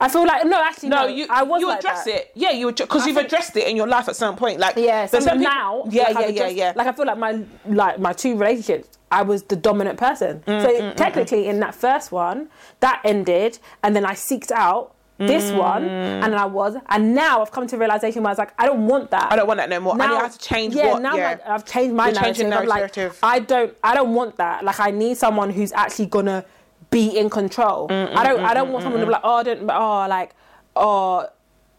I feel like no, actually, no, no. you I was you like address that. it. Yeah, you because you've think- addressed it in your life at some point. Like Yeah, so some people- now, yeah, like, yeah, yeah, yeah. Like I feel like my like my two relationships, I was the dominant person. Mm, so mm, mm, technically, mm. in that first one, that ended, and then I seeked out this Mm. one, and I was, and now I've come to a realization where I was like, I don't want that. I don't want that no more. I now need to change yeah, what. now yeah. like, I've changed my narrative. I'm like. I don't, I don't want that. Like, I need someone who's actually gonna be in control. Mm, I don't, I don't want someone to be like, oh, I don't, oh, like, oh,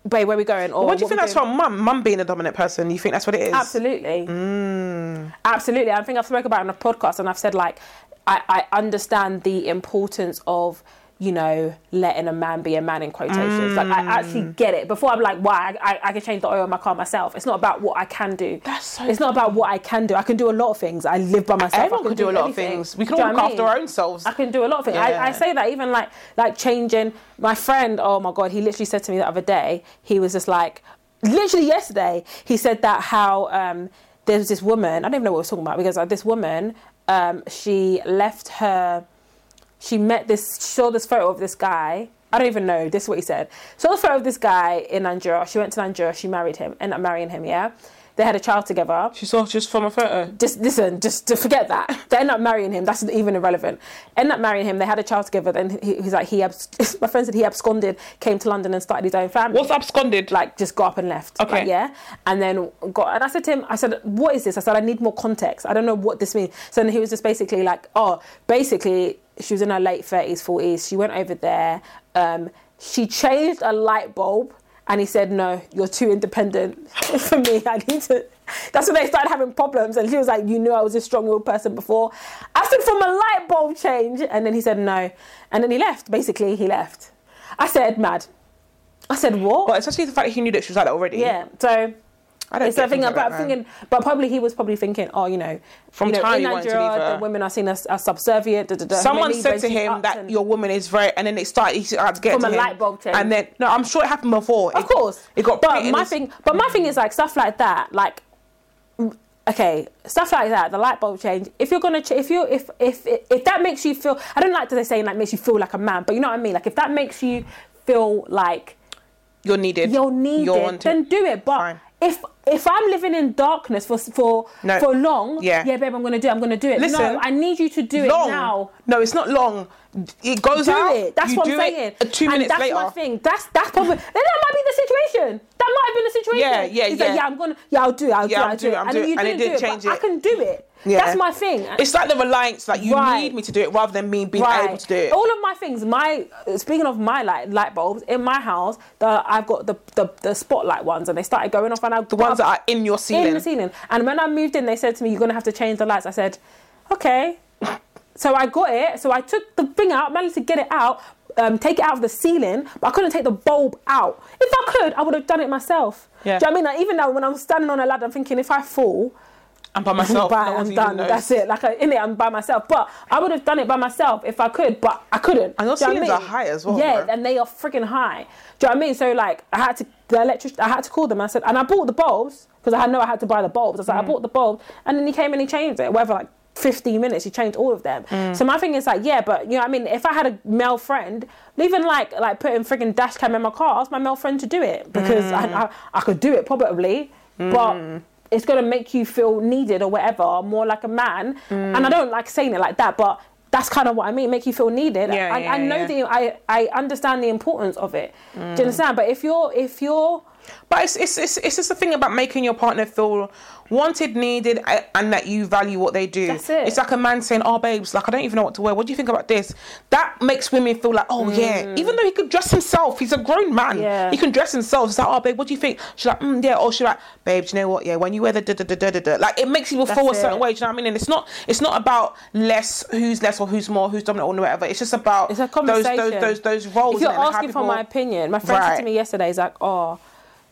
babe, where we going? Or what do you think that's doing? from mum? Mum being a dominant person. You think that's what it is? Absolutely. Mm. Absolutely. I think I've spoken about it on a podcast and I've said like I, I understand the importance of, you know, letting a man be a man in quotations. Like I actually Mm. get it. Before I'm like, why I, I, I can change the oil in my car myself. It's not about what I can do. That's so It's not about what I can do. I can do a lot of things. I live by myself. I Everyone can do a lot of things. We can Do all look I after our own selves. I can do a lot of things. I, Yeah. I say that even like like changing. My friend, oh my god, he literally said to me the other day. He was just like, literally yesterday, he said that how um, there's this woman. I don't even know what we're talking about because uh, this woman, um, she left her. She met this. She saw this photo of this guy. I don't even know. This is what he said. Saw the photo of this guy in Nigeria. She went to Nigeria. She married him. Ended up marrying him. Yeah, they had a child together She saw just from a photo. just listen, just to forget that. (laughs) They end up marrying him. That's even irrelevant. End up marrying him. They had a child together. Then he, he's like he. Abs- (laughs) my friend said he absconded, came to London and started his own family. What's absconded? Like just got up and left. Okay. Like, yeah. And then got. And I said to him, I said, what is this? I said, I need more context. I don't know what this means. So then he was just basically like, oh, basically she was in her late thirties, forties. She went over there. Um, she changed a light bulb. And he said, "No, you're too independent (laughs) for me. I need to." (laughs) That's when they started having problems. And he was like, "You knew I was a strong-willed person before." I said, "From a light bulb change," and then he said, "No," and then he left. Basically, he left. I said, "Mad." I said, "What?" But especially the fact that he knew that she was like that already. yeah. So I don't it's the thing about that, thinking, but probably he was probably thinking, oh, you know, From you know, time in you wanted to Nigeria, the women are seen as, as subservient. Da, da, da. Someone Maybe said to him that your woman is very, and then it started. He started to get From to a him, light bulb change. and then no, I'm sure it happened before. Of It- course, it got. But my thing, but my thing is like stuff like that, like. Okay, stuff like that, the light bulb change. If you're gonna, ch- if you, if if if that makes you feel, I don't like to say like makes you feel like a man, but you know what I mean. Like if that makes you feel like you're needed. you're needed, You're wanted. then do it. But Fine. if if I'm living in darkness for for No. for long, Yeah. yeah, babe, I'm gonna do. it, I'm gonna do it. Listen, no, I need you to do long. it now. No, it's not long. It goes Do out. it. That's what I'm do saying. It, two and minutes that's later. my thing. That's that's probably then that might be the situation. That might have been the situation. Yeah, yeah, He's yeah. like, yeah, I'm gonna, yeah, I'll do it. I'll Yeah, do it. I'm I'll do it. it, I'm and doing then you it. And it didn't do didn't it, I can do it. Yeah. That's my thing. It's like the reliance, like you Right. need me to do it rather than me being Right. able to do it. All of my things, my speaking of my light light bulbs in my house, the I've got the, the the spotlight ones, and they started going off, and I the ones that are in your ceiling. in the ceiling. And when I moved in, they said to me, "You're gonna have to change the lights." I said, "Okay." So I got it. So I took the thing out, managed to get it out, um, take it out of the ceiling, but I couldn't take the bulb out. If I could, I would have done it myself. Yeah. Do you know what I mean? Like, even now, when I'm standing on a ladder, I'm thinking, if I fall, I'm by myself. Bye, no I'm done. That's it. Like in it, I'm by myself. But I would have done it by myself if I could, but I couldn't. And your you know what ceilings I are high as well, Yeah, bro. and they are freaking high. Do you know what I mean? So like, I had to the electric. I had to call them. I said, and I bought the bulbs because I had know I had to buy the bulbs. I was like, Mm. I bought the bulbs, and then he came and he changed it. Whatever, like. 15 minutes, he changed all of them. Mm. So my thing is like, yeah, but you know, what I mean, if I had a male friend, even like like putting freaking dash cam in my car, ask my male friend to do it because Mm. I, I I could do it probably, but it's gonna make you feel needed or whatever, more like a man. Mm. And I don't like saying it like that, but that's kind of what I mean. Make you feel needed. Yeah, I, yeah, I know yeah. the I I understand the importance of it. Mm. Do you understand? But if you're if you're But it's, it's it's it's just a thing about making your partner feel wanted, needed, and that you value what they do. That's it. It's like a man saying, "Oh, babes, like I don't even know what to wear. What do you think about this?" That makes women feel like, "Oh yeah," even though he could dress himself. He's a grown man. Mm. Yeah. He can dress himself. It's like, "Oh, babe, what do you think?" She's like, mm, "Yeah," or she's like, "Babe, do you know what? Yeah, when you wear the da da da da da da, like it makes people That's feel a certain way. Do you know what I mean? And it's not it's not about less who's less or who's more, who's dominant or whatever. It's just about It's a those conversation. those those those roles. If you're innit, and how asking for my opinion, my friend said Right. to me yesterday, he's like, oh,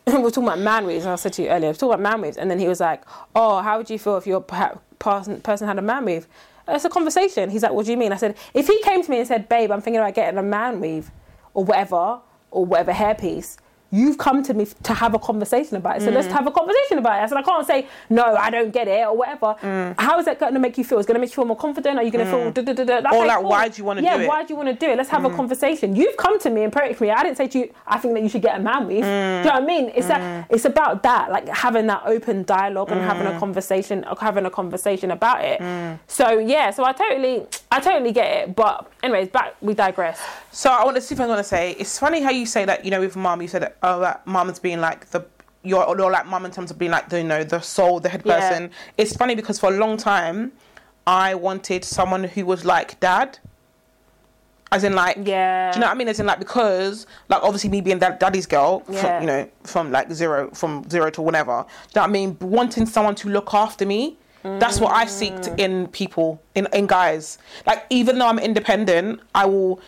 (laughs) we're talking about man waves, and I said to you earlier, we we're talking about man waves, and then he was like, oh, how would you feel if your person, person had a man wave? It's a conversation. He's like, what do you mean? I said, if he came to me and said, babe, I'm thinking about getting a man weave or whatever, or whatever hairpiece, you've come to me to have a conversation about it. So Mm. let's have a conversation about it. I said, I can't say, no, I don't get it or whatever. Mm. How is that going to make you feel? It's going to make you feel more confident? Are you going to feel mm. da da da da? Or like, cool. why do you wanna yeah, do it? Yeah, why do you want to do it? Let's have a mm. conversation. You've come to me and approached me. I didn't say to you, I think that you should get a man weave. Do you know what I mean? It's that mm. it's about that, like having that open dialogue and having a conversation, uh, having a conversation about it. So yeah, so I totally, I totally get it. But anyways, back we digress. So I want to see if I want to say it's funny how you say that. You know, with mum, you said that, oh, that mum's being like the you're or like mum in terms of being like the you know the soul, the head Yeah. person. It's funny because for a long time, I wanted someone who was like dad. As in, like, Yeah. do you know what I mean? As in, like, because, like, obviously, me being that daddy's girl, Yeah. from, you know, from like zero, from zero to whatever. Do you know what I mean? Wanting someone to look after me. That's what I seek Mm. in people, in in guys. Like, even though I'm independent, I will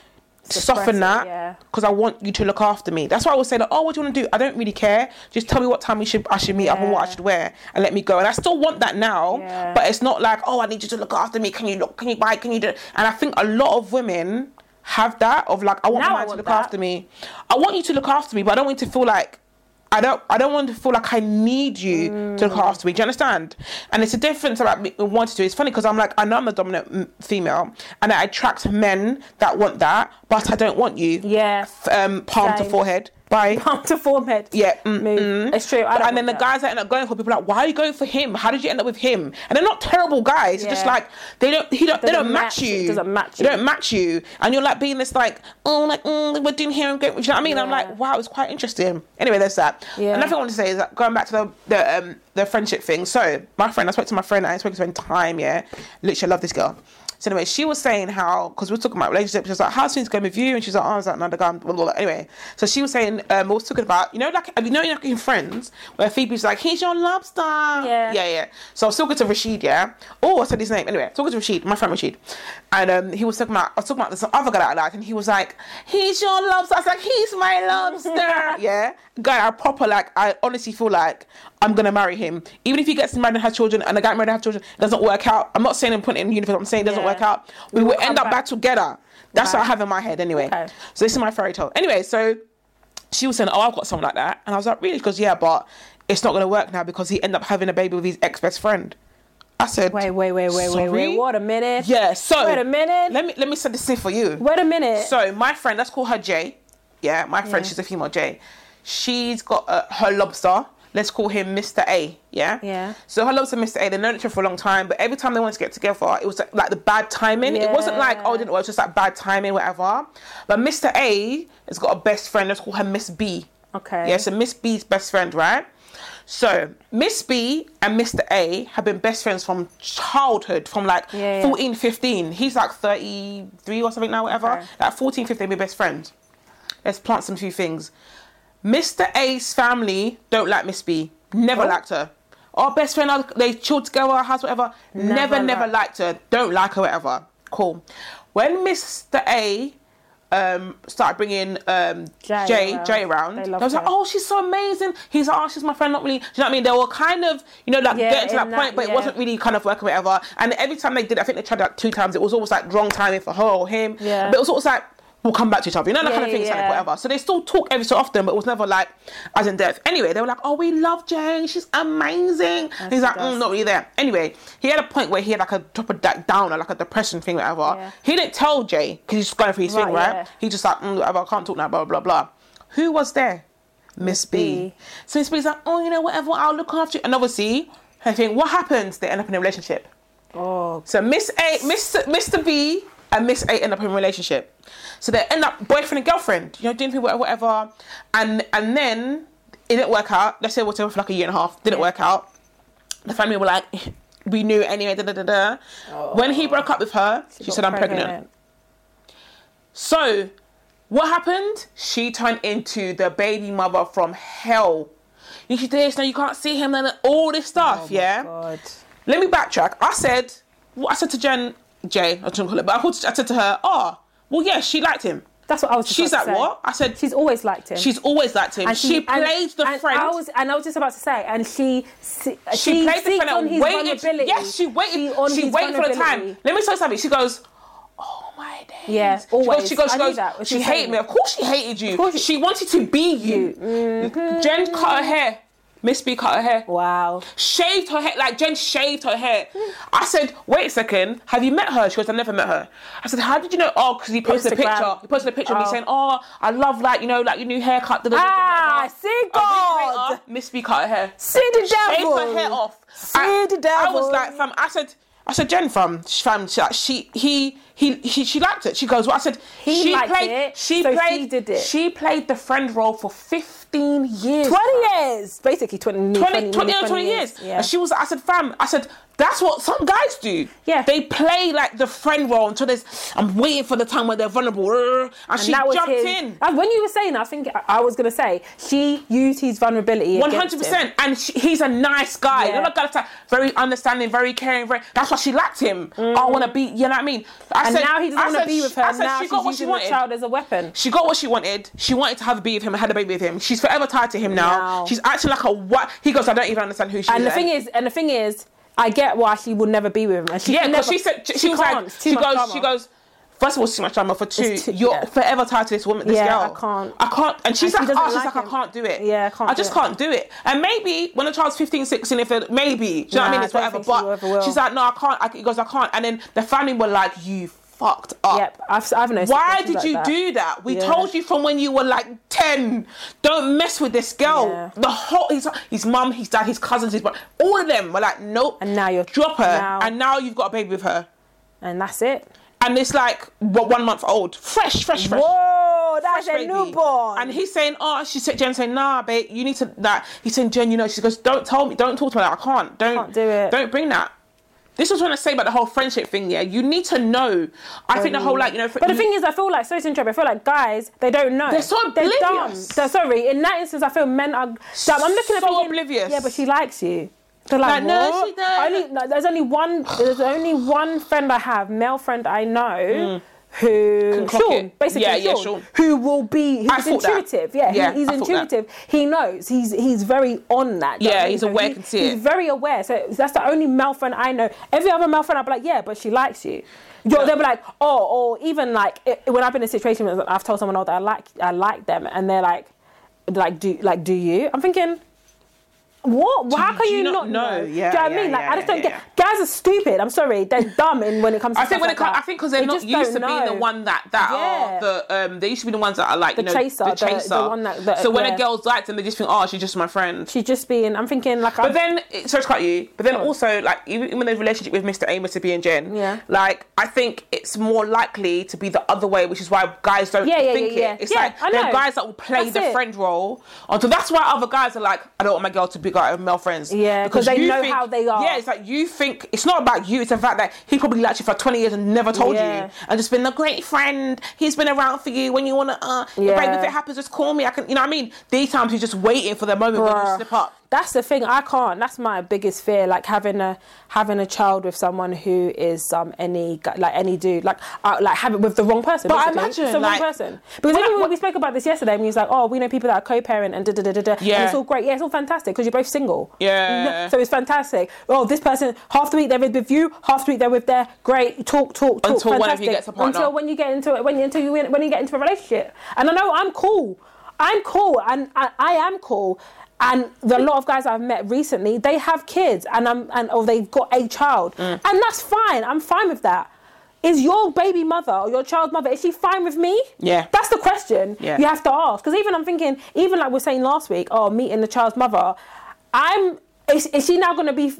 soften that yeah. because I want you to look after me. That's why I would say, like, oh, what do you want to do? I don't really care. Just tell me what time we should I should meet up and what I should wear, and let me go. And I still want that now, Yeah. but it's not like, oh, I need you to look after me. Can you look? Can you buy? Can you do? And I think a lot of women have that of like, I want Now my man to look that. after me. I want you to look after me, but I don't want you to feel like. I don't. I don't want to feel like I need you to look after me. Do you understand? And it's a difference about me wanting to. Do. It's funny because I'm like I know I'm a dominant mm, female, and I attract men that want that, but I don't want you. Yeah. F- Um, palm to forehead. Palm to forehead. Yeah, mm, move. mm. It's true. And then the that. guys that end up going for people are like, why are you going for him? How did you end up with him? And they're not terrible guys. They're just like they don't. He don't. They don't match, match- you. doesn't match They you. don't match you. And you're like being this like, oh, like mm, we're doing here and going. Do you know what I mean? I'm like, wow, it's quite interesting. Anyway, there's that. Yeah. Another thing I want to say is that going back to the the um the friendship thing. So my friend, I spoke to my friend. I spoke to her in time. Yeah, literally, I love this girl. So anyway, she was saying how because we were talking about relationships. She was like, "How's things going with you?" And she's like, "Oh, I was like another guy." Blah, blah, blah. Anyway, so she was saying um, we was talking about you know like you know like in Friends where Phoebe's like, "He's your lobster." Yeah. yeah, yeah. So I was talking to Rashid. Yeah. Oh, I said his name. Anyway, talking to Rashid, my friend Rashid, and um, he was talking about I was talking about this other guy that I liked, and he was like, "He's your lobster." I was like, "He's my lobster." (laughs) yeah. Guy, I proper like. I honestly feel like I'm gonna marry him, even if he gets married and has children, and the guy married and has children it doesn't work out. I'm not saying I'm putting it in universe. I'm saying it doesn't Yeah. work out. We, We will end up back, back. together. That's what I have in my head anyway. Okay. So this is my fairy tale. Anyway, so she was saying, "Oh, I've got someone like that," and I was like, "Really?" Because "Yeah, but it's not to work now because he ended up having a baby with his ex best friend." I said, Wait, wait, wait, wait, wait, wait. "Sorry?" What a minute. Yeah. So Wait a minute. Let me let me set this in for you. Wait a minute. So my friend, let's call her Jay. Yeah, my friend, Yeah. she's a female Jay. She's got uh, her lobster. Let's call him Mr. A. Yeah. Yeah. So hello to Mr. A. They've known each other for a long time, but every time they wanted to get together, it was like, the bad timing. It wasn't like oh, it didn't work. It was just like bad timing, whatever. But Mr. A has got a best friend. Let's call her Miss B. Okay. Yeah. So Miss B's best friend, right? So Miss B and Mr. A have been best friends from childhood, from like Yeah, yeah. 14, 15. He's like 33 or something now, whatever. Okay. Like 14, 15, be best friends. Let's plant some few things. Mr. A's family don't like Miss B. Never Oh. liked her. Our best friend, they chilled together, our house, whatever. Never, Never never, liked- her. Don't like her, whatever. Cool. When Mr. A um, started bringing um, Jay Jay, around. Jay around, They I was like, oh, she's so amazing. He's like, oh, she's my friend, not really. Do you know what I mean? They were kind of, you know, like Yeah, getting to that in point, that- but it wasn't really kind of working, whatever. And every time they did, I think they tried like two times. It was always like wrong timing for her or him. Yeah. But it was always like we'll come back to each other. You know that Yeah, kind of thing, yeah, like whatever. So they still talk every so often, but it was never like as in depth. Anyway, they were like, oh, we love Jane. She's amazing. And he's like, mm, not really there. Anyway, he had a point where he had like a drop of that down or like a depression thing, whatever. Yeah. He didn't tell Jay because he's just going through his thing, Right, right? yeah. He just like, mm, whatever, I can't talk now, blah blah blah. Who was there? Miss B. B. So Miss B's like, oh, you know, whatever, I'll look after you. And obviously, her thing, what happens? They end up in a relationship. Oh, So Miss A, Mr. Mr. B, and Miss A end up in a relationship. So they end up boyfriend and girlfriend, you know, doing people whatever, and and then it didn't work out. Let's say we're together for like a year and a half. Didn't work out. The family were like, (laughs) we knew anyway. Da, da, da, da. When he broke up with her, she, got said, I'm pregnant. So, what happened? She turned into the baby mother from hell. You should do this, now you can't see him, and all this oh stuff, Oh yeah? God. Let me backtrack. I said, what I said to Jen, Jay, I don't call it, but I, called, I said to her, oh, well, yeah, she liked him. That's what I was. Just She's like, what? I said, She's always liked him. she's always liked him. And she, and- played the and friend. I was, and I was just about to say, and she, she, she, played the friend on and his waited. vulnerability. Yes, she waited. She, on She, waited for the time. Let me tell you something. She goes, oh my days. Yeah, She goes, she goes, she goes. She she hated me. Of course she hated you. She, she- wanted to be you. Mm-hmm. Jen cut her hair. Miss B cut her hair. Wow. Shaved her hair, like Jen shaved her hair. I said, wait a second, have you met her? She goes, I never met her. I said, how did you know? Oh, because he posted a picture. He posted a picture of me Oh. saying, oh, I love like, you know, like your new haircut. da, da, da, Ah, see God. later, Miss B cut her hair See the devil. shaved her hair off. See I, the devil. I was like, fam, I said, I said, Jen, fam, fam, she, she he, he, he, she liked it. She goes, well, I said, He she liked played, it, she so she played, did it. She played the friend role for 15 years. 20 years. Basically 20, 20, 20, 20, nearly 20 years. Yeah. And she was, I said, fam, I said, that's what some guys do. Yeah. They play like the friend role until there's, I'm waiting for the time where they're vulnerable. uh, And, she jumped his, in. And when you were saying, that, I think I- was gonna say she used his vulnerability. One against hundred him. percent, and she, he's a nice guy. Yeah. You know, that guy that's very understanding, very caring. Very. That's why she liked him. I want to be. You know what I mean? I And said, now he doesn't want to be with her. I said now she she's got what she wanted. child as a weapon. She got what she wanted. She wanted to have a baby with him and had a baby with him. She's forever tied to him now. Now. She's acting like a what? He goes, I don't even understand who she And is. the thing is, and the thing is, I get why she would never be with him. And she yeah, because she said she, was can't. like, she goes, drama. she goes. First of all, it's too much drama. For two, too- you're yeah. forever tied to this woman, this Yeah, girl. I can't. I can't. And she's And like, doesn't oh, she's like like, I can't do it. Yeah, I can't I just it. can't do it. And maybe when the child's 15, 16, if maybe, do you know what I mean? It's whatever. she. But she's like, no, I can't. I, he goes, I can't. And then the family were like, you fucked up. Yep, I've, I've noticed. Why did like you that. do that? We Yeah. told you from when you were like 10, don't mess with this girl. Yeah. The whole, his, his mum, his dad, his cousins, his brother, all of them were like, nope. And now you're Drop her. now- And now you've got a baby with her. And that's it. And it's like, what, one month old. Fresh, fresh, fresh. Whoa, that's fresh a baby. newborn. And he's saying, oh, she said, Jen saying, nah, babe, you need to, that. He's saying, Jen, you know, she goes, don't tell me, don't talk to me like I can't. Don't, Can't do it. Don't bring that. This was what I say about the whole friendship thing, yeah. You need to know. I think the whole, like, you know, But the thing is, I feel like to interrupt. I feel like guys they don't know. They're so oblivious. They're dumb. So, sorry, in that instance, I feel men are dumb. I'm looking at So thinking, oblivious. Yeah, but she likes you. They're like, Like, no, she don't. Only, no, there's only one. There's only one friend I have, male friend I know. Mm. Who Sean it. basically Yeah, yeah, Sean, Sean. who will be he's that. intuitive. Yeah, he- Yeah, he's I intuitive. He knows. He's he's very on that Yeah, he's aware, he- he's very aware. So that's the only male friend I know. Every other male friend I'll be like yeah but she likes you. You're, they'll be like, oh, or even like it, when I've been in a situation where I've told someone oh, that I like I like them, and they're like, like do like do you? I'm thinking, what? How you- can you, you not not know? know? do Yeah, you know what I yeah, mean? Like yeah, I just don't yeah. get. Guys are stupid. I'm sorry, they're dumb. In when it comes to I think when like it comes, that. I think because they're They not just used to don't being the know. one that that Yeah. are the um. They used to be the ones that are like The you know, chaser, the the- chaser. the one that- that- so when yeah. a girl's liked them, they just think, oh, she's just my friend. She's just being. I'm thinking like. But I'm, then, it- sorry to cut you. But then Go also, like even in the relationship with Mr. Amos to be and Jen, Yeah. like I think it's more likely to be the other way, which is why guys don't Yeah, yeah, think yeah, yeah. it. It's like I there are guys that will play the friend role until that's why other guys are like, I don't want my girl to be got male friends. Yeah, because they know how they are. Yeah, it's like you think it's not about you. It's the fact that he probably liked you for twenty years and never told Yeah. you, and just been a great friend. He's been around for you when you want to. Uh, yeah. babe, if it happens, just call me. I can. You know what I mean? These times he's just waiting for the moment when you Bruh. slip up. That's the thing. I can't. That's my biggest fear. Like having a having a child with someone who is um any like any dude. Like uh, like have it with the wrong person. But basically. imagine, it's the like- wrong person. Because even when we spoke about this yesterday, and he was like, "Oh, we know people that are co-parent and da da da da da." Yeah. And it's all great. Yeah, it's all fantastic because you're both single. Yeah. So it's fantastic. Oh, this person half the week they're with you, half the week they're with their great talk talk talk. Until one of fantastic. you gets a partner. Until when you get into it when you until you when you get into a relationship. And I know I'm cool. I'm cool and I, I am cool. And the lot of guys I've met recently, they have kids and I'm and or they've got a child. Mm. And that's fine. I'm fine with that. Is your baby mother or your child's mother, is she fine with me? Yeah. That's the question Yeah. you have to ask. Because even I'm thinking, even like we are saying last week, oh, meeting the child's mother, I'm is, is she now gonna be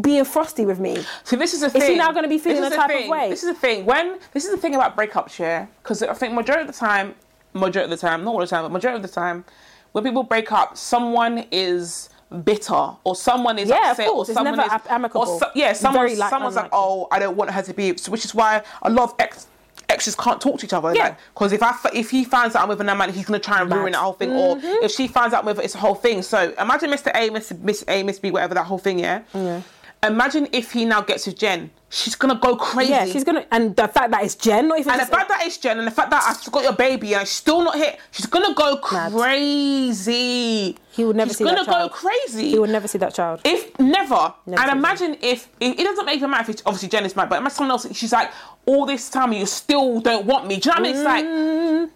being frosty with me? So this is the thing. Is thing. she now gonna be This feeling a the type of way? This is the thing. When this is the thing about breakups, yeah, because I think majority of the time, majority of the time, not all the time, but majority of the time, when people break up, someone is bitter or someone is Yeah, of course. or It's someone never is amicable. Or so, yeah, someone, like, someone's like, oh, I don't want her to be, which is why a lot of ex. Exes can't talk to each other, Yeah. because if I if he finds out I'm with another man, he's gonna try and ruin Mad. the whole thing, or mm-hmm. if she finds out I'm with it's a whole thing. So imagine Mr. A, Mr. Miss A, Miss B, whatever that whole thing, Yeah. yeah. Imagine if he now gets with Jen, she's gonna go crazy. Yeah, she's gonna, and the fact that it's Jen, not even. And the fact that it's Jen and the fact that I've got your baby and she's still not here, she's gonna go Mad. crazy. He would never she's see that child. She's gonna go crazy. he would never see that child. if never. Never and imagine if, if it doesn't make a matter if it's obviously Jen is mad, but imagine someone else. She's like, all this time you still don't want me. Do you know what I mean? It's like.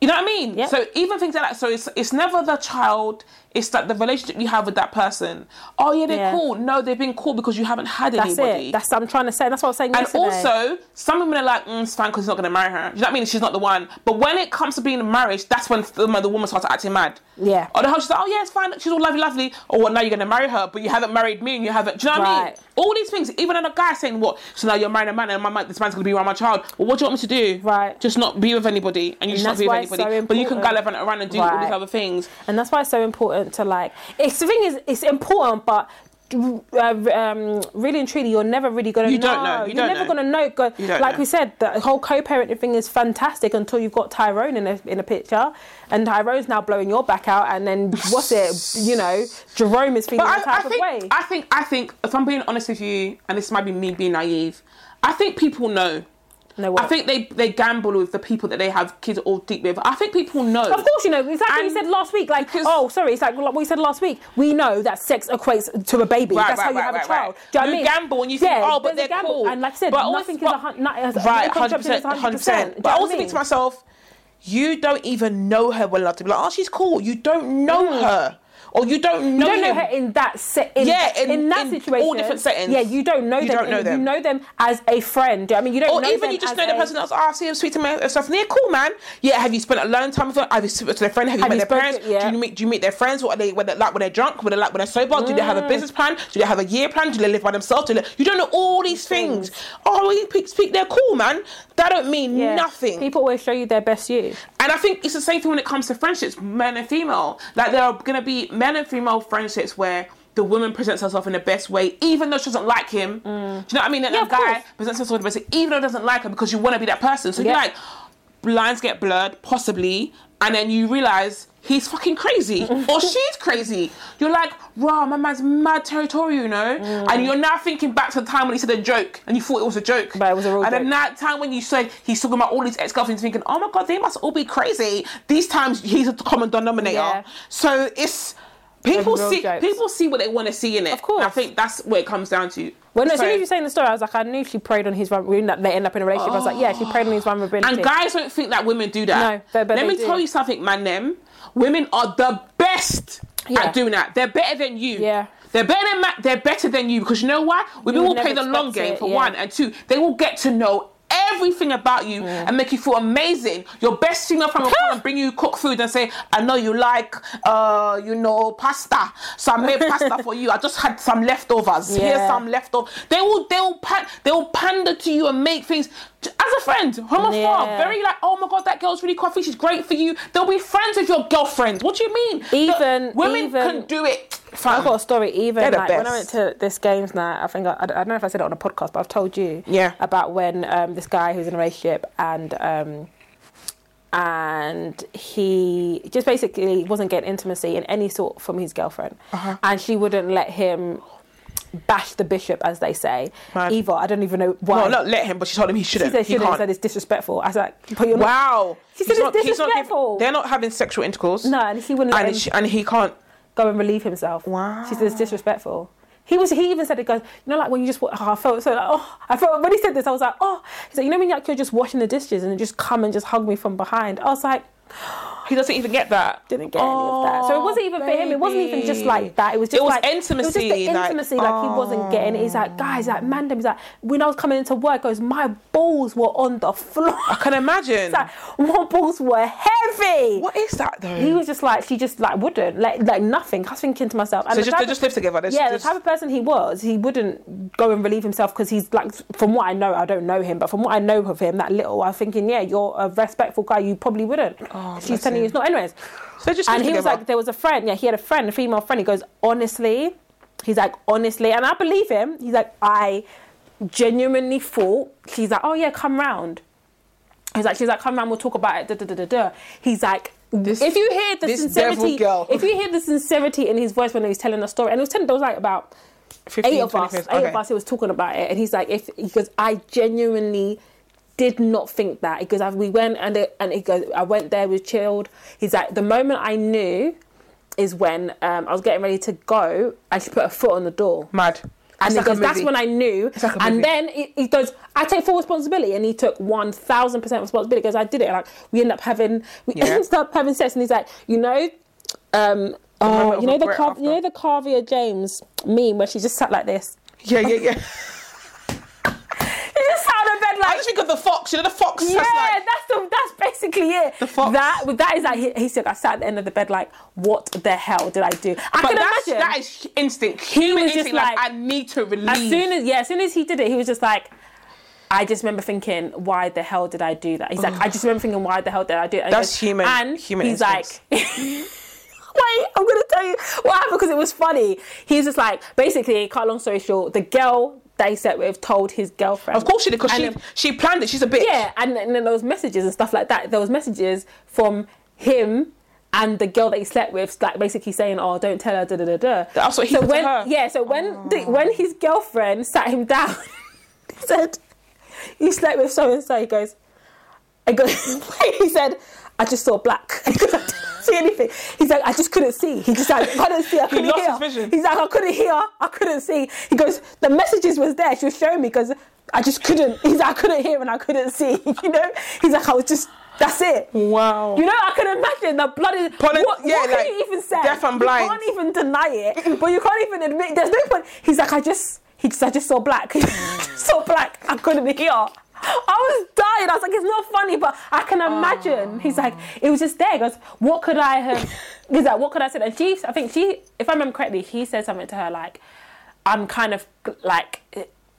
You know what I mean? Mm. Yep. So even things like that. So it's it's never the child. It's like the relationship you have with that person. Oh yeah, they're Yeah. cool. No, they've been cool because you haven't had That's anybody. it. That's what I'm trying to say. That's what I was saying And yesterday. also, some women are like, mm, it's fine because he's not going to marry her. Do you know what I mean? She's not the one. But when it comes to being in marriage, that's when the, the woman starts acting mad. Yeah. Or the whole she's like, oh yeah, it's fine. She's all lovely, lovely. Or what? Now you're going to marry her, but you haven't married me, and you haven't. Do you know what I mean? All these things. Even a guy saying, what? So now you're marrying a man, and my this man's going to be around my child. Well, what do you want me to do? Right. Just not be with anybody, and you just not be with anybody. so but you can gallivant around and do all these other things. and that's why it's so important to like. It's the thing is, it's important, but. Uh, um, really and truly, you're never really gonna You know. don't know. You are never know. gonna know. Go, like know. we said, the whole co-parenting thing is fantastic until you've got Tyrone in a in a picture, and Tyrone's now blowing your back out, and then (laughs) what's it? You know, Jerome is feeling I, type I think, of way. I think, I think, if I'm being honest with you, and this might be me being naive, I think people know. No. I think they they gamble with the people that they have kids all deep with. I think people know. Of course, you know exactly. what And you said last week, like, oh, sorry, it's like what we said last week. We know that sex equates to a baby. Right, That's right, how you right, have a child. Do you know what I You mean? gamble and you think, oh, but they're gamble. cool. And like I said, But also- nothing is but- a hun- Right, hundred percent, hundred percent. But I you also what think to myself, you don't even know her well enough to be like, oh, she's cool. You don't know mm. her, or you don't know Mm. You don't know her in that set. In, Yeah, in- that in situation, all different settings. Yeah, you don't know them. You them. don't know them. You know them as a friend. Do you know what I mean, you don't Or even them you just know the person that's, oh, I see him sweet to me and stuff. And cool, man. Yeah, have you spent a long time with them? Have you spoken to their friend? Have you Have met you their parents? yeah. Do you meet do you meet their friends? What are they they're like when they're drunk? When they're like when they're sober? Do they have a business plan? Do they have a year plan? Do they live by themselves? Do they, you don't know all these things. Oh, we speak, speak, they're cool, man. That don't mean Yeah. nothing. People always show you their best you. And I think it's the same thing when it comes to friendships, men and female. Like there are going to be men and female friendships where the woman presents herself in the best way, even though she doesn't like him. Mm. Do you know what I mean? And Yeah, the guy course. presents himself in the best way, even though he doesn't like her, because you want to be that person. So Yeah. you're like, lines get blurred, possibly, and then you realize he's fucking crazy or (laughs) she's crazy. You're like, wow, my man's mad territorial, you know? Mm. And you're now thinking back to the time when he said a joke and you thought it was a joke. But it was a real and then that time when you said he's talking about all these ex-girlfriends thinking, oh my god, they must all be crazy. These times he's a common denominator. Yeah. So it's people see jokes. people see what they want to see in it. Of course. And I think that's what it comes down to. Well, no, as soon as you were saying the story, I was like, I knew she preyed on his vulnerability. That they end up in a relationship. I was like, yeah, she preyed on his (gasps) vulnerability. And guys don't think that women do that. No, but- but Let me do. tell you something, man. Them women are the best Yeah. at doing that. They're better than you. Yeah. They're better than ma- they're better than you because you know why? Women will play the long game it, for yeah. one and two. They will get to know everything about you and make you feel amazing. Your best female friend will come and bring you cook food and say, "I know you like, uh, you know, pasta, so I made pasta for you. I just had some leftovers. Here's some leftovers." They will, they will, pan- they will pander to you and make things as a friend afar. Yeah. Very like, oh my god, that girl's really coffee. She's great for you. They'll be friends with your girlfriend. What do you mean? The- Even- women even- can do it. I've got a story. Even the like when I went to this games night, I think I, I don't know if I said it on a podcast, but I've told you. Yeah. About when um, this guy who's in a relationship and um, and he just basically wasn't getting intimacy in any sort from his girlfriend, Uh-huh. and she wouldn't let him bash the bishop, as they say. Either I don't even know why. No, not let him, but she told him he shouldn't. said he shouldn't. can't. Said it's disrespectful. I was like, but you're not. Wow. She said He's it's he's giving- disrespectful. they're not having sexual intercourse. No, and he wouldn't let And, she, and he can't. go and relieve himself. Wow. She said it's disrespectful. He was. He even said it goes. You know, like when you just. Oh, I felt so like. Oh, I felt when he said this. I was like, oh. He said, you know, when like, you're just washing the dishes and just come and just hug me from behind. I was like, He doesn't even get that. didn't get any of that. So it wasn't even for him. It wasn't even just like that. It was just It was like It was just intimacy, the like, intimacy. Like, he wasn't oh. getting. it. He's like, guys, like man, he's like, when I was coming into work, goes, my balls were on the floor. I can (laughs) imagine. Like, my balls were heavy. what is that though? He was just like, she just like wouldn't like like nothing. I was thinking to myself, and so the just, they just live together. They yeah, just, the type of person he was, he wouldn't go and relieve himself because he's like, from what I know, I don't know him, but from what I know of him, that little, I'm thinking, yeah, you're a respectful guy, you probably wouldn't. Oh, bless she's telling him. not. Anyways, So just and he was like, there was a friend. Yeah, he had a friend, a female friend. He goes, honestly, he's like, honestly, and I believe him. He's like, I genuinely thought. She's like, oh yeah, come round. He's like, she's like, come round, we'll talk about it. Da, da, da, da, da. He's like, This- if you hear the sincerity, if you hear the sincerity in his voice when he was telling the story, and it was telling, there was like about 15, eight of us, minutes. eight Okay. of us, he was talking about it, and he's like, if he goes, I genuinely did not think that. because I- we went and it, and he goes, I went there, we chilled. He's like, the moment I knew is when um, I was getting ready to go, and she put a foot on the door. Mad. And like goes, that's when I knew. like and then he, he goes, I take full responsibility. And he took 1000% responsibility because I did it. Like, we end up having, we Yeah. ended up having sex. And he's like, you know, um, oh, you know the Car- after. you know the Carvia James meme where she just sat like this. Yeah, yeah, yeah. (laughs) She just sat on the bed I just think of the fox. You know the fox. yeah, That's like, that's the that's basically it. The fox. That that is like he, he said. I sat at the end of the bed like, what the hell did I do? I but can imagine. that is instinct. Human was just. Like, like- I need to release. as soon as yeah, as soon as he did it, he was just like. I just remember thinking, why the hell did I do that? He's like, I just remember thinking, why the hell did I do that? And he That's human- And human he's instincts. like, (laughs) wait, I'm gonna tell you what happened because it was funny. He's just like, basically, cut long story short, the girl he slept with told his girlfriend. of course she did because she then- um, she planned it. She's a bitch. yeah, and, and then there was messages and stuff like that. There was messages from him and the girl that he slept with, like basically saying, "Oh, don't tell her." Da da da da. That's what he so when her? yeah, so when the, when his girlfriend sat him down, (laughs) he said, "You slept with so and so." He goes, "I go." (laughs) he said, "I just saw black." (laughs) He goes, "I didn't see anything." He's like, "I just couldn't see." He just like, "I couldn't see. I couldn't lost hear." his vision. He's like, "I couldn't hear. I couldn't see." He goes, "The messages was there. She was showing me because." I just couldn't. He's like, I couldn't hear and I couldn't see. (laughs) You know, he's like, I was just. That's it. Wow. You know, I can imagine the blood is. Poli- what yeah, what can like, you even say? deaf and blind. You can't even deny it, but you can't even admit. There's no point. He's like, I just. He just, I just saw black. (laughs) saw black. I couldn't hear. I was dying. I was like, it's not funny, but I can imagine. He's like, it was just there. He goes, what could I have? (laughs) He's like, what could I say? And she, I think she, if I remember correctly, he said something to her like, I'm kind of like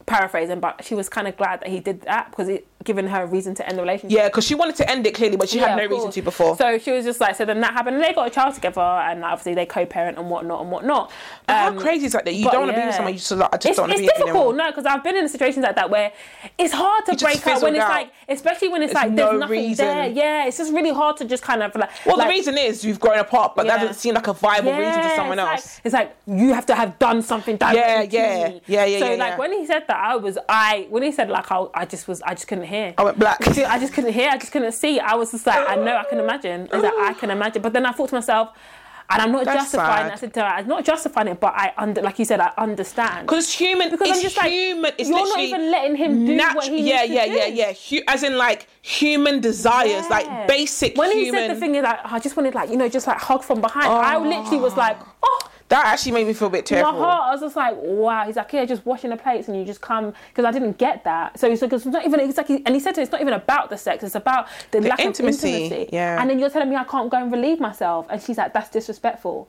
paraphrasing, but she was kind of glad that he did that because it given her a reason to end the relationship. Yeah, because she wanted to end it clearly, but she Yeah, had no reason to before. So she was just like, so then that happened, and they got a child together, and obviously they co-parent and whatnot and whatnot. How Um, crazy is that? That you don't want to be with someone you just like. I just it's, don't want to it's be with difficult, anymore. no, because I've been in situations like that where it's hard to just break up when it's out. like, especially when it's There's like there's no nothing reason. there. Yeah, it's just really hard to just kind of like. Well, like, the reason is you've grown apart, but that doesn't seem like a viable reason to someone it's else. Like, it's like you have to have done something directly Yeah, yeah. Yeah, yeah, So like when he said that, I was I when he said like I, I just was I just couldn't hear. I went black. (laughs) I just couldn't hear. I just couldn't see. I was just like, I know, I can imagine. I was like, I can (gasps) imagine. But then I thought to myself, and I'm not That's justifying. sad. I said to her, I'm not justifying it, but I under, like you said, I understand. Because human. Because it's I'm just like, human. It's you're not even letting him do what he yeah, needs to yeah, do. yeah, yeah, As in, like human desires, like basic When human. he said the thing is like, I just wanted like you know just like hug from behind. I literally was like, ah. oh. That actually made me feel a bit My heart, I was just like, wow. He's like, yeah, just washing the plates and you just come because I didn't get that. So he's like, it's not even exactly, and he said to me, it's not even about the sex, it's about the, lack intimacy, of intimacy. yeah. And then you're telling me I can't go and relieve myself, and she's like, that's disrespectful.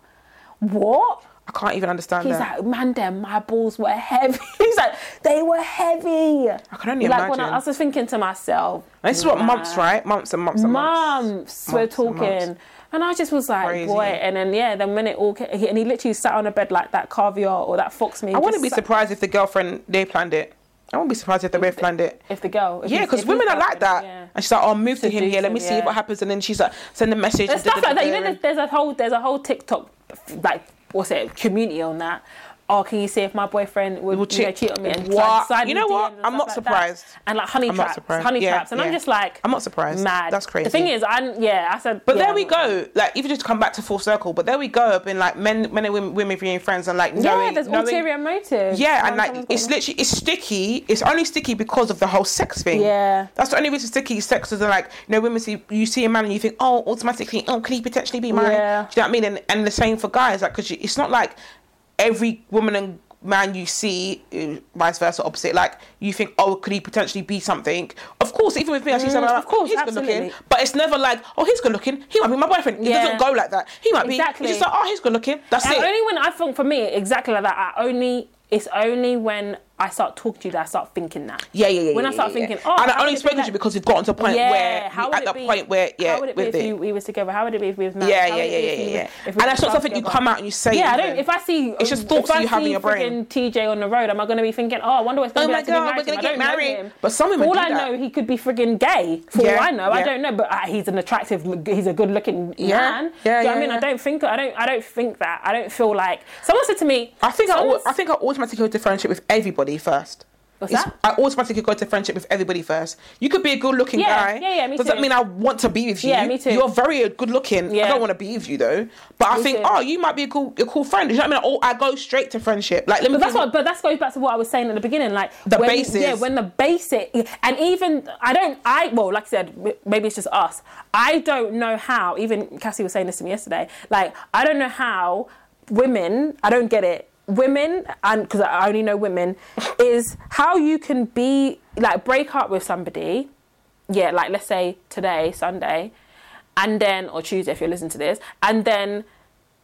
What? I can't even understand He's that. like, man, damn, my balls were heavy. (laughs) He's like, they were heavy. I can only like, When I, imagine. I was just thinking to myself, And this is what months, right? Months and months and months. months we're Months and talking. months. And I just was like, Crazy. boy. And then, yeah, then when it all came, he, and he literally sat on a bed like that caviar or that fox meat. I wouldn't be sat- surprised if the girlfriend they planned it. I wouldn't be surprised if the both planned it. If the girl. if Yeah, because women are like that. yeah. And she's like, "Oh, move to him here. Let me Seduce see what happens." And then she's like, "Send a message." There's stuff like that. You know, there's, there's a whole there's a whole TikTok like what's it community on that. Oh, can you see if my boyfriend would, Would you know, cheat- on me and What? slide You know what? I'm not like surprised. that. And like honey I'm traps, honey Yeah, traps, and I'm just like, I'm not surprised. Mad. That's crazy. The thing is, I yeah, I said, But yeah, there we go. Like even just to come back to full circle. But there we go. I've been like men, men and women, women being friends, and like no, Yeah, knowing, there's knowing- ulterior motive. Yeah, and like it's literally it's sticky. It's only sticky because of the whole sex thing. Yeah. that's the only reason sticky. Sex is like you know women see you see a man and you think oh automatically oh can he potentially be mine? Yeah. Do you know what I mean? And and the same for guys like because it's not like every woman and man you see uh, vice versa opposite like you think oh could he potentially be something? Of course even with me I see someone Mm, like, of course, he's good looking. but it's never like oh he's good looking he might be my boyfriend. It doesn't go like that. He might Exactly. be it's just like oh he's good looking that's And it. only when I think for me exactly like that. I only it's only when I start talking to you, that I start thinking that. Yeah, yeah, yeah. When I start yeah, thinking, yeah. oh, and I only be spoken to you because we've gotten to a point yeah, where how would at it be, point where yeah, how would it be if it. you, we was together? How would it be if we was married? yeah, yeah, yeah, yeah, yeah, was- yeah. if we And that's not something you come out and you say. Yeah, I don't. If I see, It's just thoughts you have in your brain. TJ on the road, am I going to be thinking, oh, I wonder what's going Oh to be my like to be married we're gonna get married. But some women all I know, he could be friggin' gay. For all I know, I don't know, but uh, he's an attractive, he's a good-looking man. yeah, Do you know what yeah, I mean? I don't think, I don't, I don't think that. I don't feel like someone said to me. I think I, I think I automatically go to friendship with everybody first. What's It's- that? I automatically go to friendship with everybody first. You could be a good looking Yeah, guy. yeah, yeah, me Doesn't too. mean I want to be with you. Yeah, me too. You're very good looking. I don't want to be with you though. But I think, too. oh, you might be a cool, a cool friend. You know what I mean? Oh, I go straight to friendship. Like, let me. But that's what. But that goes back to what I was saying at the beginning, like The when, basis. Yeah, when the basic, and even I don't. I well, like I said, maybe it's just us. I don't know how. Even Cassie was saying this to me yesterday. Like I don't know how women. I don't get it. Women, and because I only know women, (laughs) is how you can be like break up with somebody. Yeah, like let's say today, Sunday, and then or Tuesday if you're listening to this, and then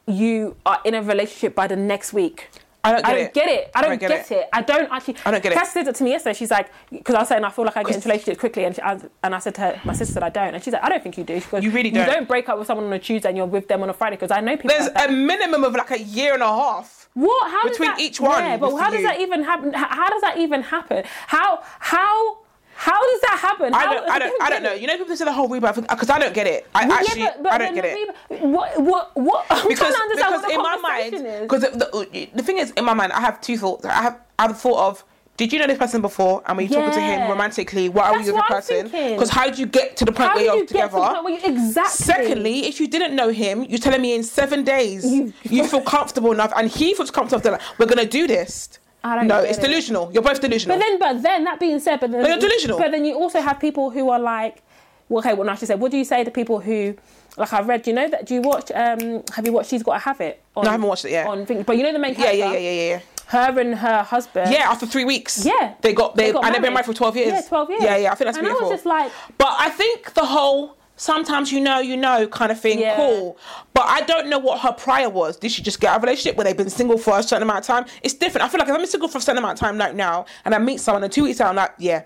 you are in a relationship by the next week. I don't get I don't it. get it. I don't, get, it. it. I don't actually. I don't get it. Cass said it to me yesterday. She's like, because I was saying I feel like I get into relationships quickly, and she, I, and I said to her, my sister said I don't, and she's like, I don't think you do. She goes, You really don't. You don't break up with someone on a Tuesday and you're with them on a Friday because I know people. There's like a minimum of like a year and a half. What? How between does that, each one Yeah, but how does you. that even happen? How, does that even happen? How how how does that happen? I don't, I don't, I don't know. You know, people say the whole rebound thing because I don't get it. I Well, actually, yeah, but, but I don't get it. rebound- What what what? I'm because, trying to understand because what the in my mind, because the, the, the thing is, in my mind, I have two thoughts. I have, I have a thought of, did you know this person before? And when you're talking to him romantically, what are you the what person? Because how did you get to the point How where you're you get to the together? point where you, exactly? Secondly, if you didn't know him, you're telling me in seven days You- (laughs) you, feel comfortable enough, and he feels comfortable. Like, We're gonna do this. I don't no, it's it. delusional. You're both delusional. But then, but then that being said, but then But you're delusional. But then you also have people who are like, well, okay, well, no, I should say, what do you say to people who, like, I've read, you know that? Do you watch? Um, have you watched? She's got to have it. On, No, I haven't watched it yet. On but you know the main character. yeah, yeah, yeah, yeah, yeah. Her and her husband. Yeah, after three weeks. Yeah. They got they, They got and they've been married. for twelve years. Yeah, 12 years. Yeah, yeah. I think that's And I was just like- But I think the whole sometimes you know, you know kind of thing, Yeah. cool. But I don't know what her prior was. Did she just get out of a relationship where they've been single for a certain amount of time? It's different. I feel like if I'm single for a certain amount of time like now and I meet someone in two weeks out, I'm like, yeah.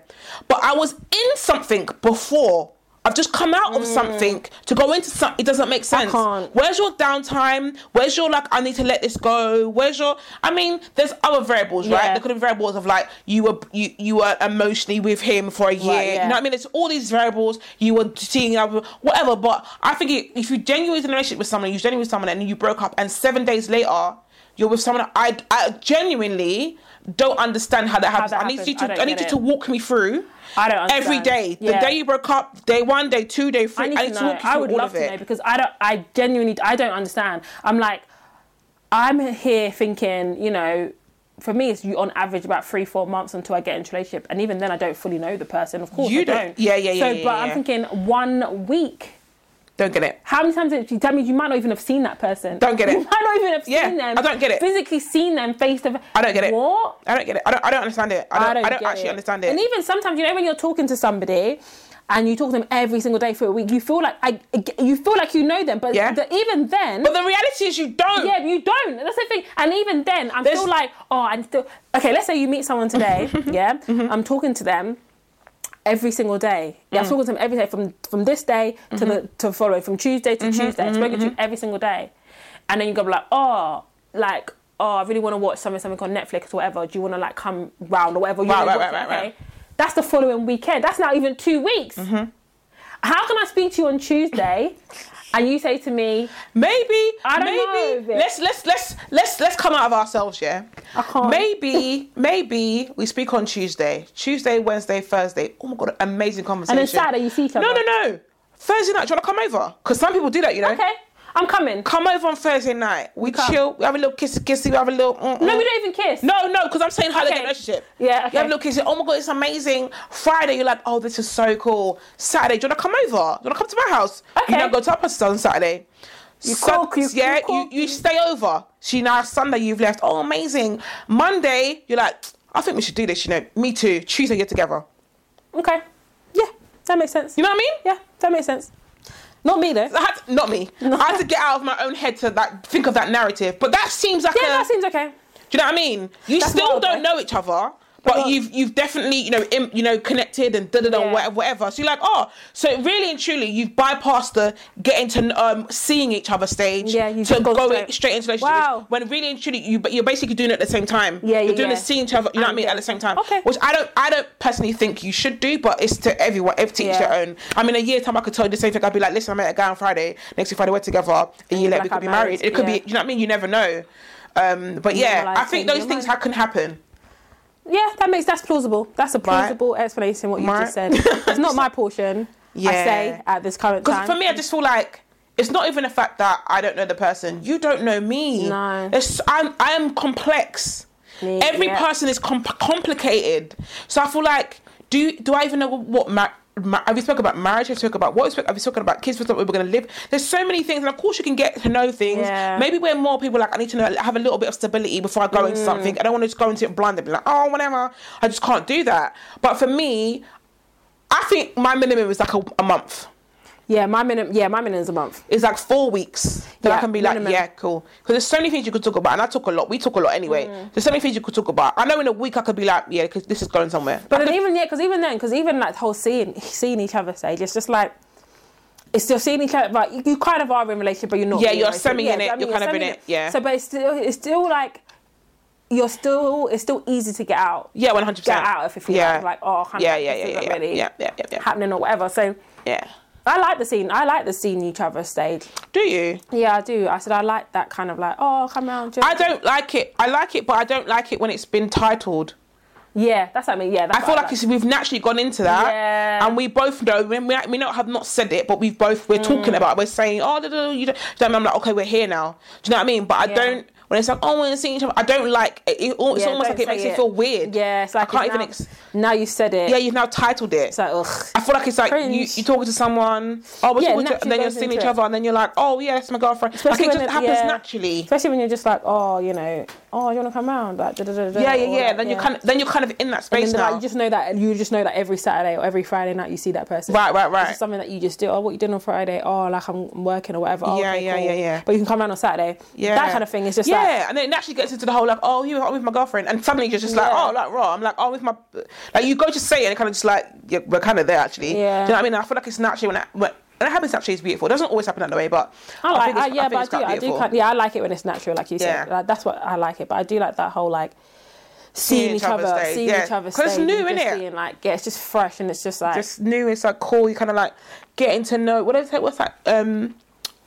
But I was in something before. I've just come out of something mm. to go into something. It doesn't make sense. can't. Where's your downtime? Where's your like? I need to let this go. Where's your? I mean, there's other variables, right? Yeah. There could been variables of like you were you you were emotionally with him for a year. Right, yeah. You know what I mean? It's all these variables. You were seeing other whatever. But I think it, if you genuinely in a relationship with someone, you genuinely with someone, and you broke up, and seven days later you're with someone, I I genuinely don't understand how that happens. that I need you to don't I, need you it. to walk me through. I don't Every understand. day, the Yeah. day you broke up, day one, day two, day three. I need, I to need to, know. walk you I would all love of to it. know because I don't. I genuinely. I don't understand. I'm like, I'm here thinking, you know. For me, it's you on average about three, four months until I get into a relationship, and even then, I don't fully know the person. Of course, You I don't- don't. yeah, yeah, yeah, So, yeah, but yeah. I'm thinking one week. Don't get it. How many times did you tell me you might not even have seen that person? Don't get it. (laughs) You might not even have Yeah, seen them. I don't get it. Physically seen them face to face. I don't get it. What? I don't get it. I don't. I don't understand it. I don't. I don't, get actually it. understand it. And even sometimes, you know, when you're talking to somebody and you talk to them every single day for a week, you feel like I, you feel like you know them, but Yeah. the, even then, but the reality is, you don't. yeah, you don't. That's the thing. And even then, I'm There's- still like, oh, I'm still okay. Let's say you meet someone today, (laughs) yeah. Mm-hmm. I'm talking to them every single day. Yeah, Mm. I'm talking to him every day from from this day to Mm-hmm. the to follow from Tuesday to Tuesday. I'm speaking to you every single day, and then you go like, oh, like. Oh, I really want to watch something, something on Netflix or whatever. Do you want to like come round or whatever? You Right, right, right, it, right, okay? right. That's the following weekend. That's not even two weeks. Mm-hmm. How can I speak to you on Tuesday and you say to me, Maybe. I don't maybe. know, Let's let's let's let's let's come out of ourselves. Yeah. I can't. Maybe maybe we speak on Tuesday, Tuesday, Wednesday, Thursday. Oh my god, amazing conversation. and then Saturday you see each other? No, no, no. Thursday night. Do you want to come over? Because some people do that, you know. Okay, I'm coming. Come over on Thursday night. We come. chill. We have a little kissy kissy. We have a little. mm-mm. No, mm. we don't even kiss. No, no, because I'm saying how they get relationship. Yeah, Okay. You have okay. a little kiss. Oh my god, it's amazing. Friday, you're like, oh, this is so cool. Saturday, do you want to come over? Do you want to come to my house? Okay. You don't go to our place on Saturday. You Sun- cook, you- yeah, you cook. you, you stay over. See now Sunday you've left. Oh, amazing. Monday, you're like, I think we should do this. You know, me too. Tuesday, you're together. Okay. Yeah, that makes sense. You know what I mean? Yeah, that makes sense. Not me though. I had to- not me. (laughs) I had to get out of my own head to like think of that narrative. But that seems like Yeah, a. that seems okay. Do you know what I mean? You That's still wild, don't though. know each other, but But- you've you've definitely you know im, you know connected and da da da whatever whatever. So you're like, oh, so really and truly, you've bypassed the getting to um seeing each other stage. Yeah, you to go go straight- straight into relationship. Wow. When really and truly, you but you're basically doing it at the same time. Yeah, you're yeah, doing yeah. the seeing each other. You know what I mean yeah. at the same time. Okay. Which I don't I don't personally think you should do, but it's to everyone. Every to each their own. I mean, a year time I could tell you the same thing. I'd be like, listen, I met a guy on Friday. Next week Friday we're together. A year you're later like, we could be married. married. It could be. You know what I mean? You never know. Um, but yeah, I think those things ha- can happen. Yeah, that makes that's plausible. That's a plausible explanation. What you Right. just said. (laughs) It's not my portion. I say at this current Because time. for me, I just feel like it's not even the fact that I don't know the person. You don't know me. No. It's, I'm I am complex. Me, Every yeah. person is com- complicated. So I feel like do do I even know what ma- ma- have you spoken about marriage? Have you spoken about what? Have you spoken about kids? Spoken about we're going to live? There's so many things, and of course you can get to know things. Yeah. Maybe we're more people like I need to know have a little bit of stability before I go into Mm. something. I don't want to just go into it blind and be like, oh, whatever. I just can't do that. But for me, I think my minimum is like a, a month. Yeah, my minimum. Yeah, my minimum is a month. It's like four weeks that I can be like, minimum. yeah, cool. Because there's so many things you could talk about, and I talk a lot. We talk a lot anyway. Mm. There's so many things you could talk about. I know in a week I could be like, yeah, because this is going somewhere. But then even yeah, because even then, because even like the whole seeing seeing each other stage, it's just like it's still seeing each other. Like you, you kind of are in a relationship, but you're not. Yeah, you're semi in it, you know what I you're kind of in semi it, yeah. So, but it's still it's still like you're still it's still easy to get out. yeah, one hundred percent. Get out if you feel Yeah. like, like oh, Yeah, of, yeah, yeah, yeah, really yeah, yeah, yeah, yeah. happening or whatever. So Yeah. I like the scene. I like the seeing each other stage. Do you? Yeah, I do. I said I like that kind of like oh, come around. I don't like it. I like it, but I don't like it when it's been titled. Yeah, that's what I mean. Yeah, I feel what like it's, we've naturally gone into that, Yeah. and we both know. We, we we not have not said it, but we've both we're talking mm. about. it. We're saying, oh, da, da, da, you don't. do you know I mean? I'm like, okay, we're here now. Do you know what I mean? But I Yeah. don't. When it's like, oh, we're seeing each other, I don't like it. it- it's Yeah, almost like it makes me feel weird. Yeah, it's like I can't it's even. now, Ex- now you said it. yeah, you've now titled it. It's like ugh. I feel like it's like you, you're talking to someone, oh, we're Yeah, talking to, and then you're seeing each it. other, and then you're like, oh, yeah, that's my girlfriend. Especially like it just it- happens yeah. naturally. Especially when you're just like, oh, you know, oh, you want to come round? Like, da, da, da, da, Yeah, yeah, yeah. like, Then yeah. you kind of, then you're kind of in that space now. like, you just know that you just know that every Saturday or every Friday night you see that person. Right, right, right. something that you just do. Oh, what you doing on Friday? Oh, like I'm working or whatever. Oh, Yeah, yeah, yeah, yeah. But you can come round on Saturday. Yeah. That kind of thing is just yeah, like and then it naturally gets into the whole like, oh, you I'm with my girlfriend, and suddenly you're just like, Yeah. oh, like raw. I'm like, oh, with my, like you go to say it, and kind of just like, yeah, we're kind of there actually. Yeah. Do you know what I mean? I feel like it's naturally when it, when, when it happens naturally, it's beautiful. It doesn't always happen that way, but I like, it's, I, yeah, think but I do, I do, kind, yeah, I like it when it's natural, like you said. Yeah. Like, that's what I like it. But I do like that whole like seeing each other, seeing yeah. each other 'Cause it's new, and just innit? being like, yeah, it's just fresh and it's just like, Just new. It's like cool. You kind of like getting to know. What is it? What's that? Um,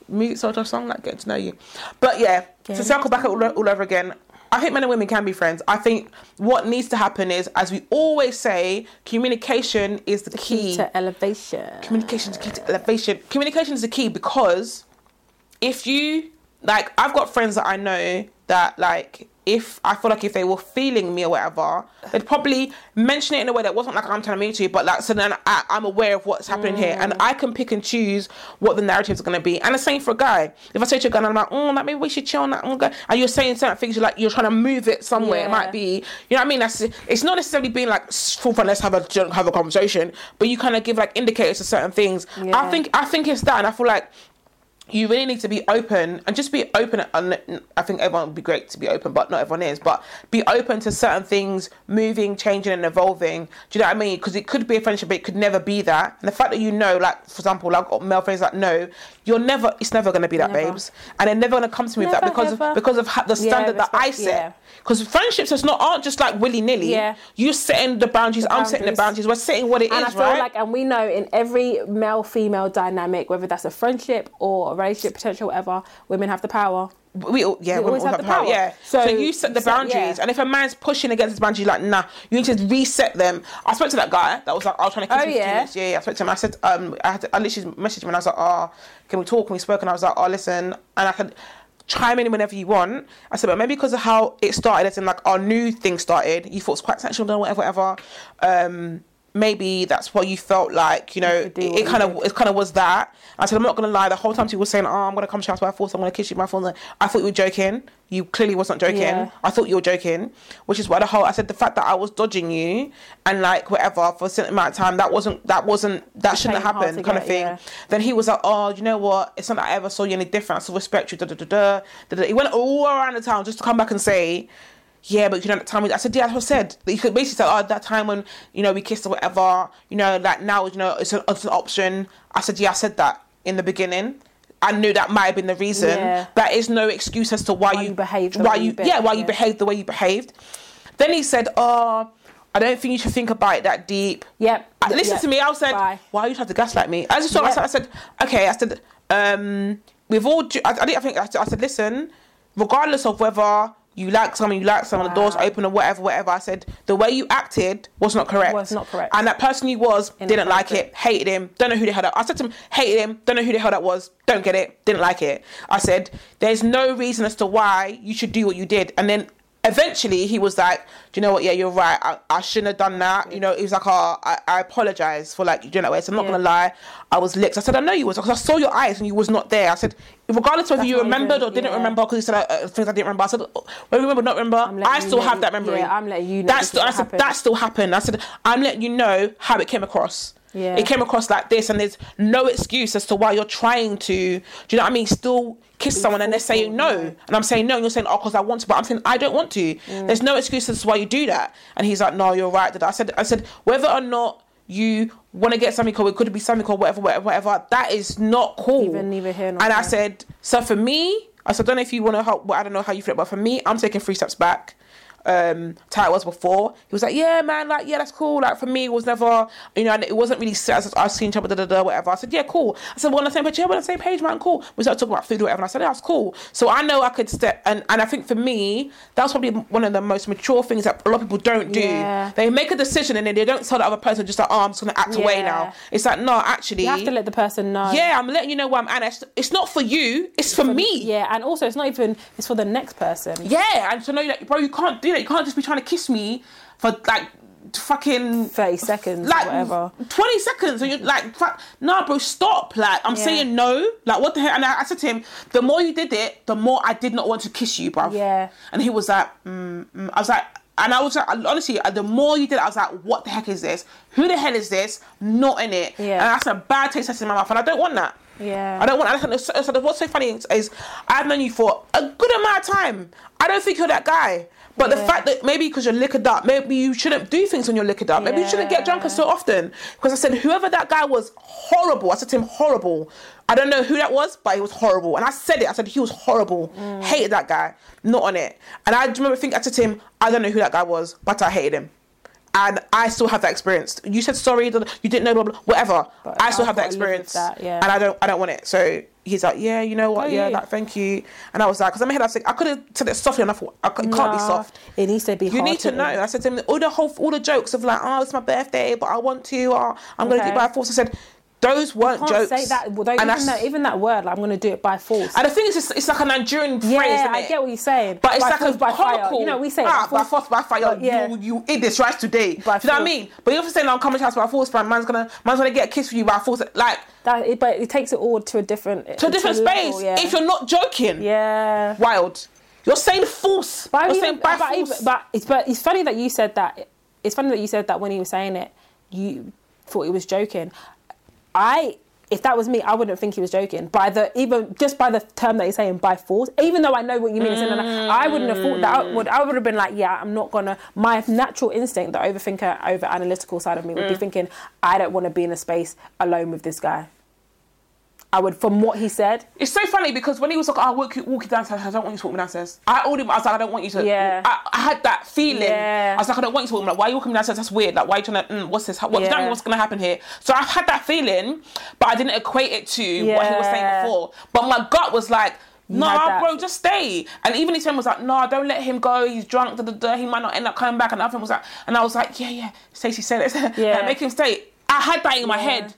music sort of song like getting to know you. But yeah, to circle back all, all over again. I think men and women can be friends. I think what needs to happen is, as we always say, communication is the, key. to elevation. communication is key to elevation. Communication is the key because if you like, I've got friends that I know that like. If I feel like if they were feeling me or whatever, they'd probably mention it in a way that wasn't like I'm telling to mean to but like so then I, I'm aware of what's happening here, and I can pick and choose what the narratives are going to be. And the same for a guy. If I say to a guy, and I'm like, oh, like maybe we should chill on that, mm, and you're saying certain things, you're like you're trying to move it somewhere. It might be, you know what I mean? That's it's not necessarily being like full fun. Let's have a have a conversation, but you kind of give like indicators to certain things. I think I think it's that, and I feel like you really need to be open and just be open. And I think everyone would be great to be open, but not everyone is. But be open to certain things moving, changing, and evolving. Do you know what I mean? Because it could be a friendship, but it could never be that. And the fact that you know, like for example, like got male friends that know you're never, it's never going to be that, Never. babes, and they're never going to come to me with that because of, because of the Yeah, standard that I set. yeah. Because friendships is not aren't just like willy nilly. Yeah. You setting the boundaries. I'm setting the boundaries. We're setting what it is, and I feel right? like, and we know in every male female dynamic, whether that's a friendship or a relationship, potential, whatever, women have the power. we all, yeah, We always have have the power. power. Yeah. So, So- you set the so, boundaries, yeah. and if a man's pushing against his boundaries, like nah, you need to reset them. I spoke to that guy that was like, I was trying to kiss Oh, yeah? Yeah, yeah. I spoke to him. I said, um, I had to, I literally messaged him and I was like, oh, can we talk? And we spoke, and I was like, oh, listen, and I could chime in whenever you want. I said, but maybe because of how it started, as in like our new thing started, you thought it was quite sexual, whatever, whatever. Um, maybe that's what you felt like, you know, it, it kind of it kind of was that. I said, I'm not gonna lie. The whole time she was saying, "Oh, I'm gonna come to your house by force. I'm gonna kiss you by force." I thought you were joking. You clearly wasn't joking. Yeah. I thought you were joking, which is why the whole I said the fact that I was dodging you and like whatever for a certain amount of time that wasn't that wasn't that shouldn't have happened kind of thing. yeah. Then he was like, "Oh, you know what? It's not that I ever saw you any different. I still respect you." Da, da, da, da, da, da. He went all around the town just to come back and say. Yeah, but you know, that time, I said, yeah, that's what I said. You could basically say, oh, that time when, you know, we kissed or whatever, you know, like now, you know, it's an, it's an option. I said, yeah, I said that in the beginning. I knew that might have been the reason. Yeah. That is no excuse as to why, Why you, you behaved why you, yeah, why you behaved the way you behaved. Then he said, oh, I don't think you should think about it that deep. Yep. Uh, Listen Yep. to me. I said, Bye. "Why are you trying to gaslight me?" I just thought. I, said, I said, "Okay." I said, um, "We've all." I, I think. I said, "Listen, regardless of whether you like someone, you like someone, the doors open or whatever, whatever." I said, "The way you acted was not correct. Was not correct. And that person you was didn't like it, hated him, don't know who the hell that. I said to him, hated him, don't know who the hell that was, don't get it, didn't like it. I said, there's no reason as to why you should do what you did, and then eventually he was like, do you know what? Yeah, you're right. I, I shouldn't have done that. You know, he was like, oh, I, I apologize for like doing that way. So I'm not Yeah. gonna lie, I was licked. I said, I know you was because I saw your eyes and you was not there. I said, regardless of whether That's you remembered even- or didn't yeah. remember, because you said uh, uh, things I didn't remember. I said, whether you remember or not remember, I still know- have that memory. yeah, I'm letting you know That's is I said, that still happened. I said, I'm letting you know how it came across. Yeah. It came across like this, and there's no excuse as to why you're trying to. Do you know what I mean? Still kiss someone, and they're saying no, and I'm saying no, and you're saying oh, because I want to, but I'm saying I don't want to. Mm. There's no excuse as to why you do that. And he's like, no, you're right. I said, I said, whether or not you want to get something or it could be something or whatever, whatever, whatever. That is not cool. Even neither here nor And I said, so for me, I said, I don't know if you want to help. Well, I don't know how you feel, but for me, I'm taking three steps back. Um, it was before. He was like, yeah, man, like, yeah, that's cool. Like, for me, it was never, you know, and it wasn't really set as seeing each other, da da da, whatever. I said, yeah, cool. I said, we're on the same page. Yeah, we're on the same page, man, cool. We started talking about food or whatever. And I said, yeah, that's cool. So I know I could step, and, and I think for me, that's probably one of the most mature things that a lot of people don't do. Yeah. They make a decision and then they don't tell the other person just like, oh, I'm just gonna act away now. It's like, no, actually, You have to let the person know. yeah, I'm letting you know where I'm at. It's, it's not for you. It's for, me. Yeah, and also it's not even it's for the next person. Yeah, and to know that, bro, you can't do You can't just be trying to kiss me for like fucking Thirty seconds, like or whatever. 20 seconds and you're like fuck, nah bro stop like i'm Yeah. saying no like what the hell and I, I said to him the more you did it the more i did not want to kiss you bro Yeah. and he was like mm, mm. i was like and I was like, honestly, uh, the more you did it, I was like, what the heck is this? Who the hell is this? Not in it. Yeah. And that's a bad taste in my mouth. And I don't want that. Yeah. I don't want. And so, so what's so funny is, is I've known you for a good amount of time. I don't think you're that guy. But the fact that maybe because you're liquored up, maybe you shouldn't do things when you're liquored up. Maybe you shouldn't get drunk Yeah. so often. Because I said whoever that guy was, horrible. I said to him, horrible. I don't know who that was, but he was horrible. And I said it. I said he was horrible. Mm. Hated that guy. Not on it. And I remember thinking, I said to him, I don't know who that guy was, but I hated him. And I still have that experience. You said sorry, you didn't know, blah, blah, whatever. But I still I've have that gotta live with experience, that, yeah. and I don't, I don't want it. So he's like, yeah, you know what, Oh, yeah, yeah. like, thank you. And I was like, because in my head I was like, I could have said it softly enough. I c- it can't be soft. It needs to be. You need to know. I said to him, all the whole, all the jokes of like, oh, it's my birthday, but I want to, or I'm gonna do it by force. I said, those weren't Can't jokes. say that. Well, even, that, even that word, like, I'm going to do it by force. and the thing is, it's, it's like a Nigerian phrase, yeah, I get what you're saying. But it's by like force, a by fire. You know, we say ah, by force, by fire. But yeah. You you eat this rice today. By Do you know what I mean? But you're saying I'm coming to house by force, man. Man's gonna man's gonna get a kiss from you by force. Like That, it, but it takes it all to a different to a different space. level, yeah. If you're not joking, yeah. wild. You're saying force. But, you're even, saying by but, force. even, but it's but it's funny that you said that. It's funny that you said that when he was saying it, you thought he was joking. I, if that was me, I wouldn't think he was joking. By the even just by the term that he's saying by force, even though I know what you mean, an- I wouldn't have thought that. I would I would have been like, yeah, I'm not gonna. My natural instinct, the overthinker, over analytical side of me, would be mm. thinking, I don't want to be in a space alone with this guy. I would, from what he said, It's so funny because when he was like, "I'll walk you, walk you downstairs," I don't want you to walk me downstairs. I told him, I was like, "I don't want you to." Yeah. I, I had that feeling. Yeah. I was like, "I don't want you to walk me. Like, why are you walking me downstairs? That's weird. Like, why are you trying to? Mm, what's this? What, Do you know what I mean? Yeah. what's gonna happen here?" So I've had that feeling, but I didn't equate it to what he was saying before. But my gut was like. Nah, bro, just stay. And even his friend was like, "Nah, don't let him go. He's drunk. Da, da, da. He might not end up coming back." And the other friend was like, and I was like, "Yeah, yeah." Stacey said it. (laughs) Yeah. Like, make him stay. I had that in my Yeah. head.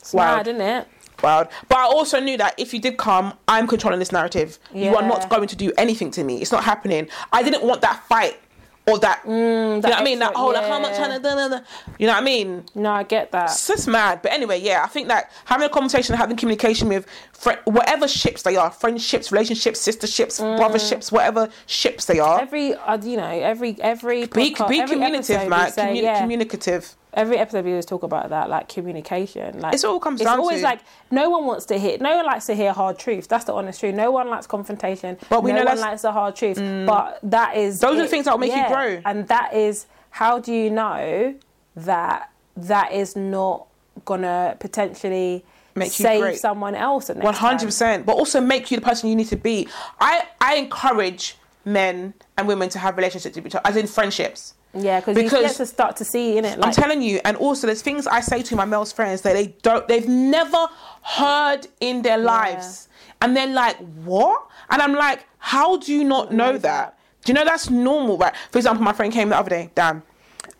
it's Wow. mad, isn't it? Wild. But I also knew that if you did come, I'm controlling this narrative. You are not going to do anything to me. It's not happening. I didn't want that fight or that. you know what I mean? That whole like, how much yeah. trying to. Da, da, da. You know what I mean? No, I get that. It's just mad. But anyway, yeah, I think that having a conversation, having communication with fri whatever ships they are, friendships, relationships, sisterships, brotherships, whatever ships they are. every uh, you know every every be podcast, be every communicative, man. say, yeah, Communicative. Every episode we always talk about that, like communication. Like It's all comes it's down always to- like no one wants to hear, no one likes to hear hard truth. That's the honest truth. No one likes confrontation. But we no know one that's- Mm. likes the hard truth. But that is Those are the things that will make you grow. And that is how do you know that that is not gonna potentially Make save great. someone else? at One hundred percent, but also make you the person you need to be. I I encourage men and women to have relationships with each other, as in friendships. Yeah, because you get to start to see in it. I'm telling you, and also there's things I say to my male friends that they don't, they've never heard in their lives, and they're like, "What?" And I'm like, "How do you not know that? Do you know that's normal, right?" For example, my friend came the other day, Dan,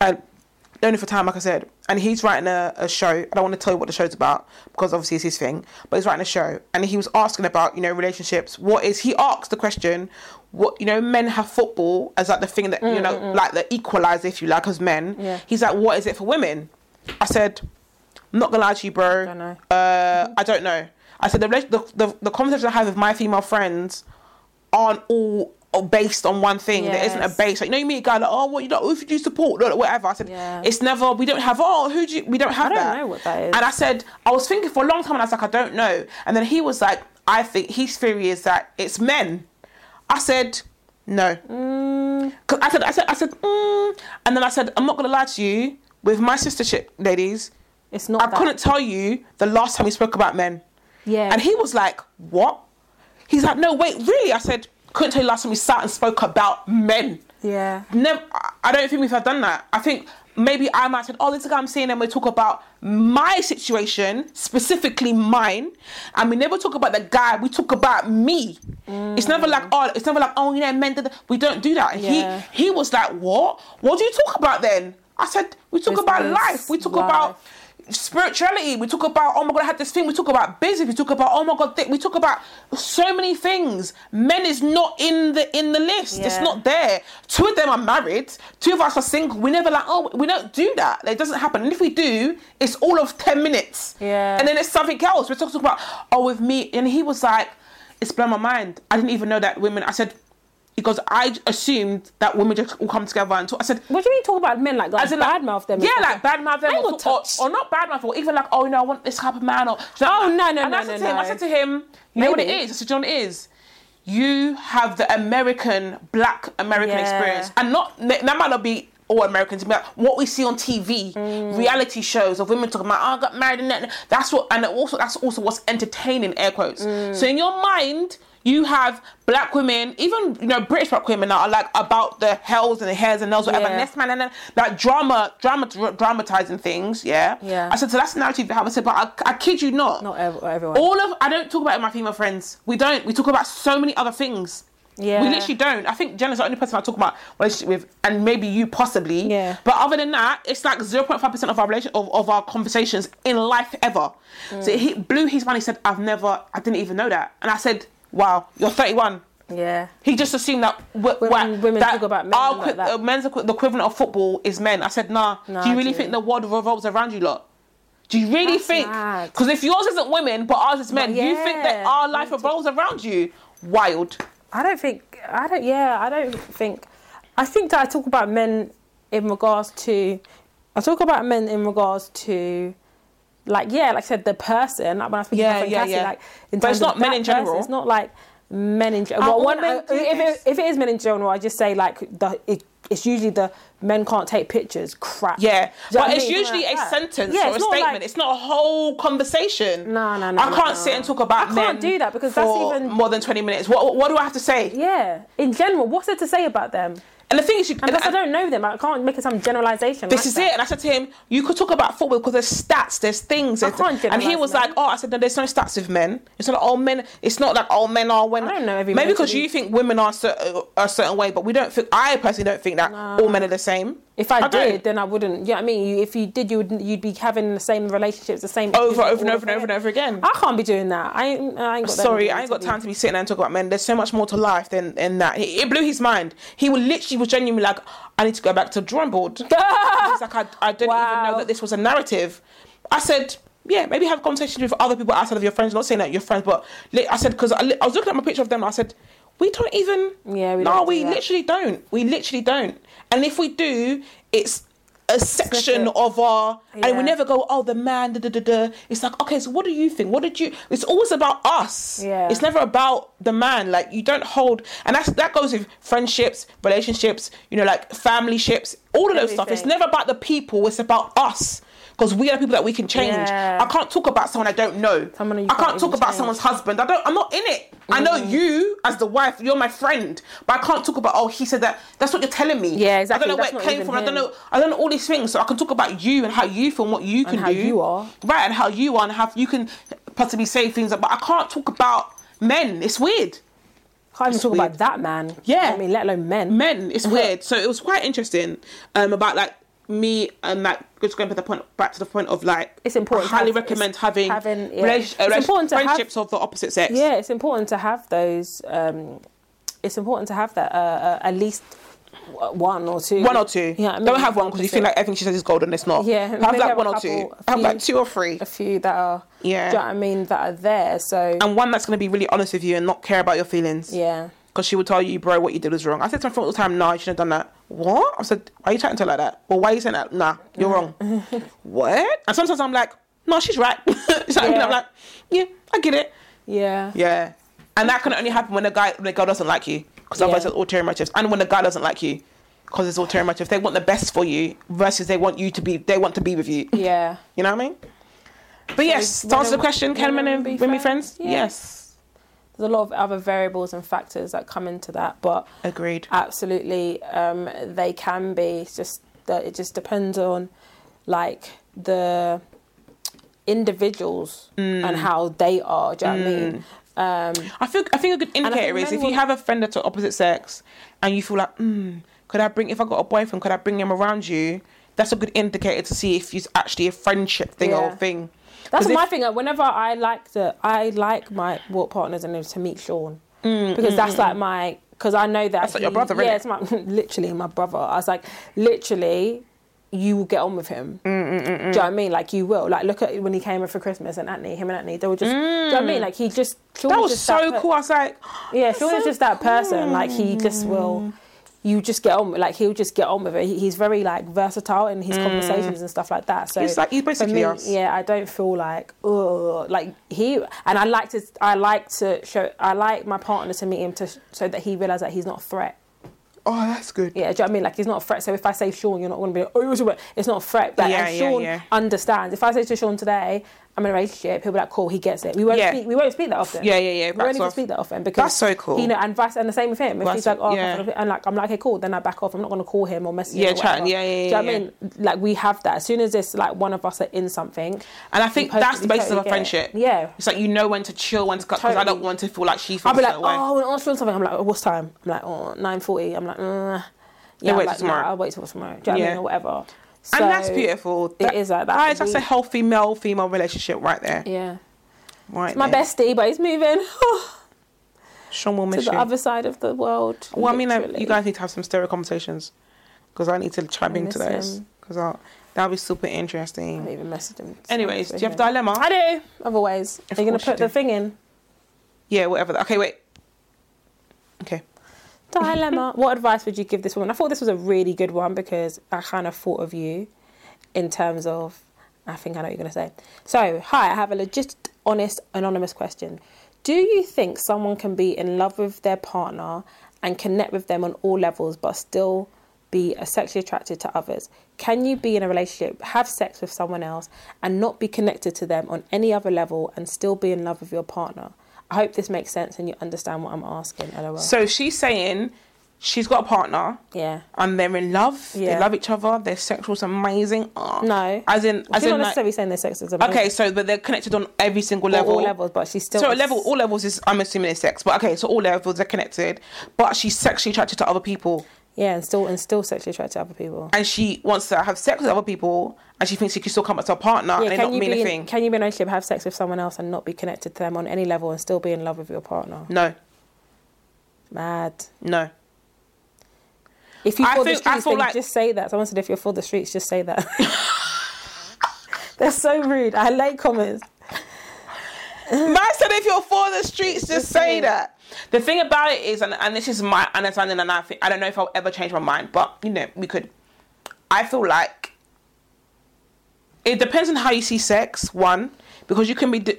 and only for time, like I said, and he's writing a, a show. I don't want to tell you what the show's about because obviously it's his thing, but he's writing a show, and he was asking about you know relationships. What is he asked the question? What you know, men have football as like the thing that you mm, know, mm. like the equalizer, if you like, as men. Yeah. He's like, what is it for women? I said, I'm not gonna lie to you, bro. Don't know. Uh, I don't know. I said the, the the the conversations I have with my female friends aren't all uh, based on one thing. There isn't a base. Like, you know, you meet a guy like, oh, what you know, who do you support? Like, Whatever. I said, Yeah. it's never. We don't have. Oh, who do you? We don't have I don't that. know what that is. And I said, I was thinking for a long time, and I was like, I don't know. And then he was like, I think his theory is that it's men. I said, no. Mm. 'Cause I said, I said, I said, mm. and then I said, I'm not gonna lie to you. With my sistership, ladies, it's not. I that. couldn't tell you the last time we spoke about men. Yeah. And he was like, What? He's like, No, wait, really? I said, Couldn't tell you last time we sat and spoke about men. Yeah. Never, I- don't think we've had done that. I think maybe I might have said, Oh, this is I'm seeing, and we talk about my situation, specifically mine, and we never talk about the guy, we talk about me. It's never like, Oh, it's never like, Oh, you know, men did. We don't do that. And Yeah. He, he was like, What? What do you talk about then? I said, We talk about life, we talk life. about spirituality. We talk about oh my god, I had this thing. We talk about business. We talk about oh my god, th- we talk about so many things. Men is not in the in the list. It's not there. Two of them are married. Two of us are single. We never like oh we don't do that. It doesn't happen. And if we do, it's all of ten minutes. Yeah. And then it's something else. We're talking about oh with me, and he was like, it's blown my mind. I didn't even know that women. I said. Because I assumed that women just all come together and talk. I said, What do you mean talk about men like, like as in like, badmouth them? Yeah, like badmouth them, or, or, or not badmouth, or even like, oh, you know, I want this type of man, or Oh, no, no, and no, I said no, to him, I said to him, you know what it is? I said, John, it is. You have the American, Black American Yeah. experience, and not that might not be all Americans, but what we see on TV, Mm. reality shows of women talking about, oh, I got married, and that. That's what, and also that's also what's entertaining, air quotes. Mm. So in your mind. You have black women, even you know British black women that are like about the hells and the hairs and nails, whatever. Yeah. And this man and then that drama, drama, dramatizing things. Yeah. Yeah. I said so. That's the narrative you have. I said, but I, I kid you not. Not ev- everyone. All of I don't talk about my female friends. We don't. We talk about so many other things. Yeah. We literally don't. I think Jenna's the only person I talk about relationship with, and maybe you possibly. Yeah. But other than that, it's like zero point five percent of our relation of, of our conversations in life ever. Mm. So he blew his mind. He said, "I've never. I didn't even know that." And I said, "Wow, you're 31." yeah. He just assumed that w- Women- women that talk about men our like that. uh, men's equi- the equivalent of football is men. I said, nah. Nah, do you really dude. think the world revolves around you lot? Do you really That's think? Because if yours isn't women but ours is men, But you think that our life revolves around you? Wild. I don't think I don't. Yeah, I don't think. I think that I talk about men in regards to. I talk about men in regards to, like yeah, like I said, the person. Like when I speak Yeah, to my friend yeah, Cassie, yeah. like in But it's not men in person, general. It's not like men in general. Well, one, men if, it, if it is men in general, I just say like the. It, it's usually the men can't take pictures. Crap. Yeah, you know but it's mean? usually Like a that. sentence Yeah, or a statement. like- it's not a whole conversation. No, no, no, I can't no. sit and talk about I can't do that because that's even- more than twenty minutes. What What do I have to say? Yeah. In general, what's there to say about them? And the thing is, you, And plus, I don't know them. I can't make some generalization. This like is that. it. And I said to him, you could talk about football because there's stats, there's things. I there's- can't and he was men. like, oh, I said, no, there's no stats with men. It's not like all men, it's not like all men are when. I don't know every Maybe because you think women are cer- uh, a certain way, but we don't think, I personally don't think that all men are the same. If I, don't. did, then I wouldn't. You know what I mean? You, if you did, you would you'd be having the same relationships, the same Over, over, and over, and over, and over again. I can't be doing that. I ain't. I ain't got. Sorry, I ain't got time to be sitting there and talk about men. There's so much more to life than, than that. It, it blew his mind. He was literally was genuinely like, I need to go back to the drawing board. (laughs) He's like, I, I didn't even know that this was a narrative. I said, yeah, maybe have conversations with other people outside of your friends. Not saying that you're friends, but I said because I, I was looking at my picture of them. And I said, we don't even. Yeah, we no, we that. literally don't. We literally don't. And if we do, it's a section of our, and we never go, oh, the man, da, da, da, da. It's like, okay, so what do you think? What did you? It's always about us. Yeah. It's never about the man. Like you don't hold, and that's that goes with friendships, relationships, you know, like family ships, all of those stuff. It's never about the people. It's about us. Because we are the people that we can change. Yeah. I can't talk about someone I don't know. Someone I can't can't talk about change. someone's husband. I don't. I'm not in it. I know Mm. you as the wife. You're my friend, but I can't talk about. Oh, he said that. That's what you're telling me. Yeah, exactly. I don't know That's where it came from. I don't know. I don't know all these things. So I can talk about you and how you feel and what you can and how do. you are. right, and how you are, and how you can possibly say things. But I can't talk about men. It's weird. Can't even It's talk weird. about that man. Yeah. I mean, let alone men. Men. It's (laughs) weird. So it was quite interesting um, about like me and like just going to the point back to the point of like It's important I highly have- recommend having, having- yeah. relation- It's uh, important to have- friendships of the opposite sex. Yeah, it's important to have those. Um, it's important to have that uh, uh, at least one or two. One or two. Yeah, Don't have one because you feel like everything she says is golden. It's not. Yeah, Have like have one or couple, two. a Have like two or three. a few that are. Yeah. Do you know what I mean? That are there. So And one that's going to be really honest with you and not care about your feelings. yeah, Because she will tell you, bro, what you did was wrong. I said to my friend all the time, nah, you shouldn't have done that. What? I said, why are you chatting to her like that? Or why are you saying that? Nah, you're wrong. (laughs) what? And sometimes I'm like, no, she's right. (laughs) so Yeah. I'm like, yeah, I get it. yeah, Yeah. And that can only happen when a guy, when a girl doesn't like you. Because otherwise Yeah. it's ulterior motives. And when a guy doesn't like you. Because it's ulterior motives. They want the best for you versus they want you to be, they want to be with you. yeah. You know what I mean? But yes, to answer the question, can men and be women be friends? friends? Yeah. Yes. There's a lot of other variables and factors that come into that, but Agreed. absolutely um, they can be. It's just that it just depends on like the individuals Mm. and how they are. Do you know what I mean? Um, I feel I think a good indicator is if you have a friend that's opposite sex and you feel like, hmm, could I bring if I got a boyfriend, could I bring him around you? That's a good indicator to see if it's actually a friendship thing or Yeah. thing. That's my if- thing. like, Whenever I like to, I like my work partners and to meet Sean mm, because mm, that's mm. like my. Because I know that Mm, That's like your brother, Yeah, it's my (laughs) literally my brother. I was like, literally, you will get on with him. Mm, Do you know what I mean? Like you will. Like look at when he came in for Christmas and Anthony, him and Anthony, they were just. Do you know what I mean? Like he just. Sean That was so per- cool. I was like, (gasps) Yeah, Sean is just that person. Like he just will. You just get on. Like he'll just get on with it. He- He's very like versatile in his mm. conversations and stuff like that. So He's like- he's for basically me. Yeah, I don't feel like oh like he and I like to I like to show I like my partner to meet him to so that he realizes that he's not a threat. oh, that's good. Yeah, do you know what I mean? Like he's not a threat. So if I say Sean, you're not going to be like, oh, you're a threat. It's not a threat. Like, Yeah, and yeah, Sean yeah. understands. If I say to Sean today, I'm in a relationship, he'll be like, cool, he gets it. We won't Yeah. speak. We won't speak that often. Yeah, yeah, yeah, We won't even speak that often because That's so cool. You know, and vice and the same with him. If That's- he's like, oh, yeah. and like I'm like, okay, cool. Then I back off. I'm not going to call him or message Yeah, him. chatting. whatever. Yeah, yeah, Do you yeah, know what I mean? Like we have that. As soon as it's like one of us are in something, And I think that's the totally- basis of a totally get it. friendship. Yeah. It's like you know when to chill, when to cut, because I don't want to feel like she feels I'll be like, oh, way. I want to ask you something. I'm like, oh, what's time? I'm like, oh, 9.40. I'm like, uh, yeah, I'm wait like, till tomorrow. Nah, I'll wait till tomorrow. Do you know what I Yeah. mean? Or whatever. And that's So, beautiful. It is like that. Guys, that's a healthy male female relationship right there. Yeah. Right. My there. bestie, but he's moving (laughs) Sean will to the you. other side of the world. Well, I mean, literally. you guys need to have some stereo conversations because I need to chime I into miss those because that'll be super interesting. I even messaged him. Anyways, do you have a dilemma? I do. Otherwise, are you gonna put the do. thing in? Yeah, whatever. Okay, wait. Okay. Dilemma. what advice would you give this woman? I thought this was a really good one because I kind of thought of you in terms of. I think I know what you're going to say. So, hi, I have a legit, honest, anonymous question. Do you think someone can be in love with their partner and connect with them on all levels but still be sexually attracted to others? Can you be in a relationship, have sex with someone else, and not be connected to them on any other level and still be in love with your partner? I hope this makes sense and you understand what I'm asking. LOL. So she's saying she's got a partner yeah. and they're in love. Yeah. They love each other. Their sexual's amazing. Oh. No. As in, as She's in, not like, necessarily saying their sex is amazing. okay. So, but they're connected on every single level. all levels, but she's still. So at level, all levels is I'm assuming is sex, but okay, so all levels are connected. But she's sexually attracted to other people, Yeah, and still and still sexually attracted to other people. and she wants to have sex with other people, and she thinks she can still come back to a partner, and Yeah, it can not you mean be a in, thing. can you be in a relationship, have sex with someone else, and not be connected to them on any level, and still be in love with your partner? No, Mad. no. If you I for the I streets, feel like- just say that. Someone said if you're for the streets, just say that. (laughs) They're so rude. I like comments. Man said if you're for the streets, just Just say say that. The thing about it is, and, and this is my understanding, and I think I don't know if I'll ever change my mind, but you know, we could. I feel like it depends on how you see sex. One, because you can be de-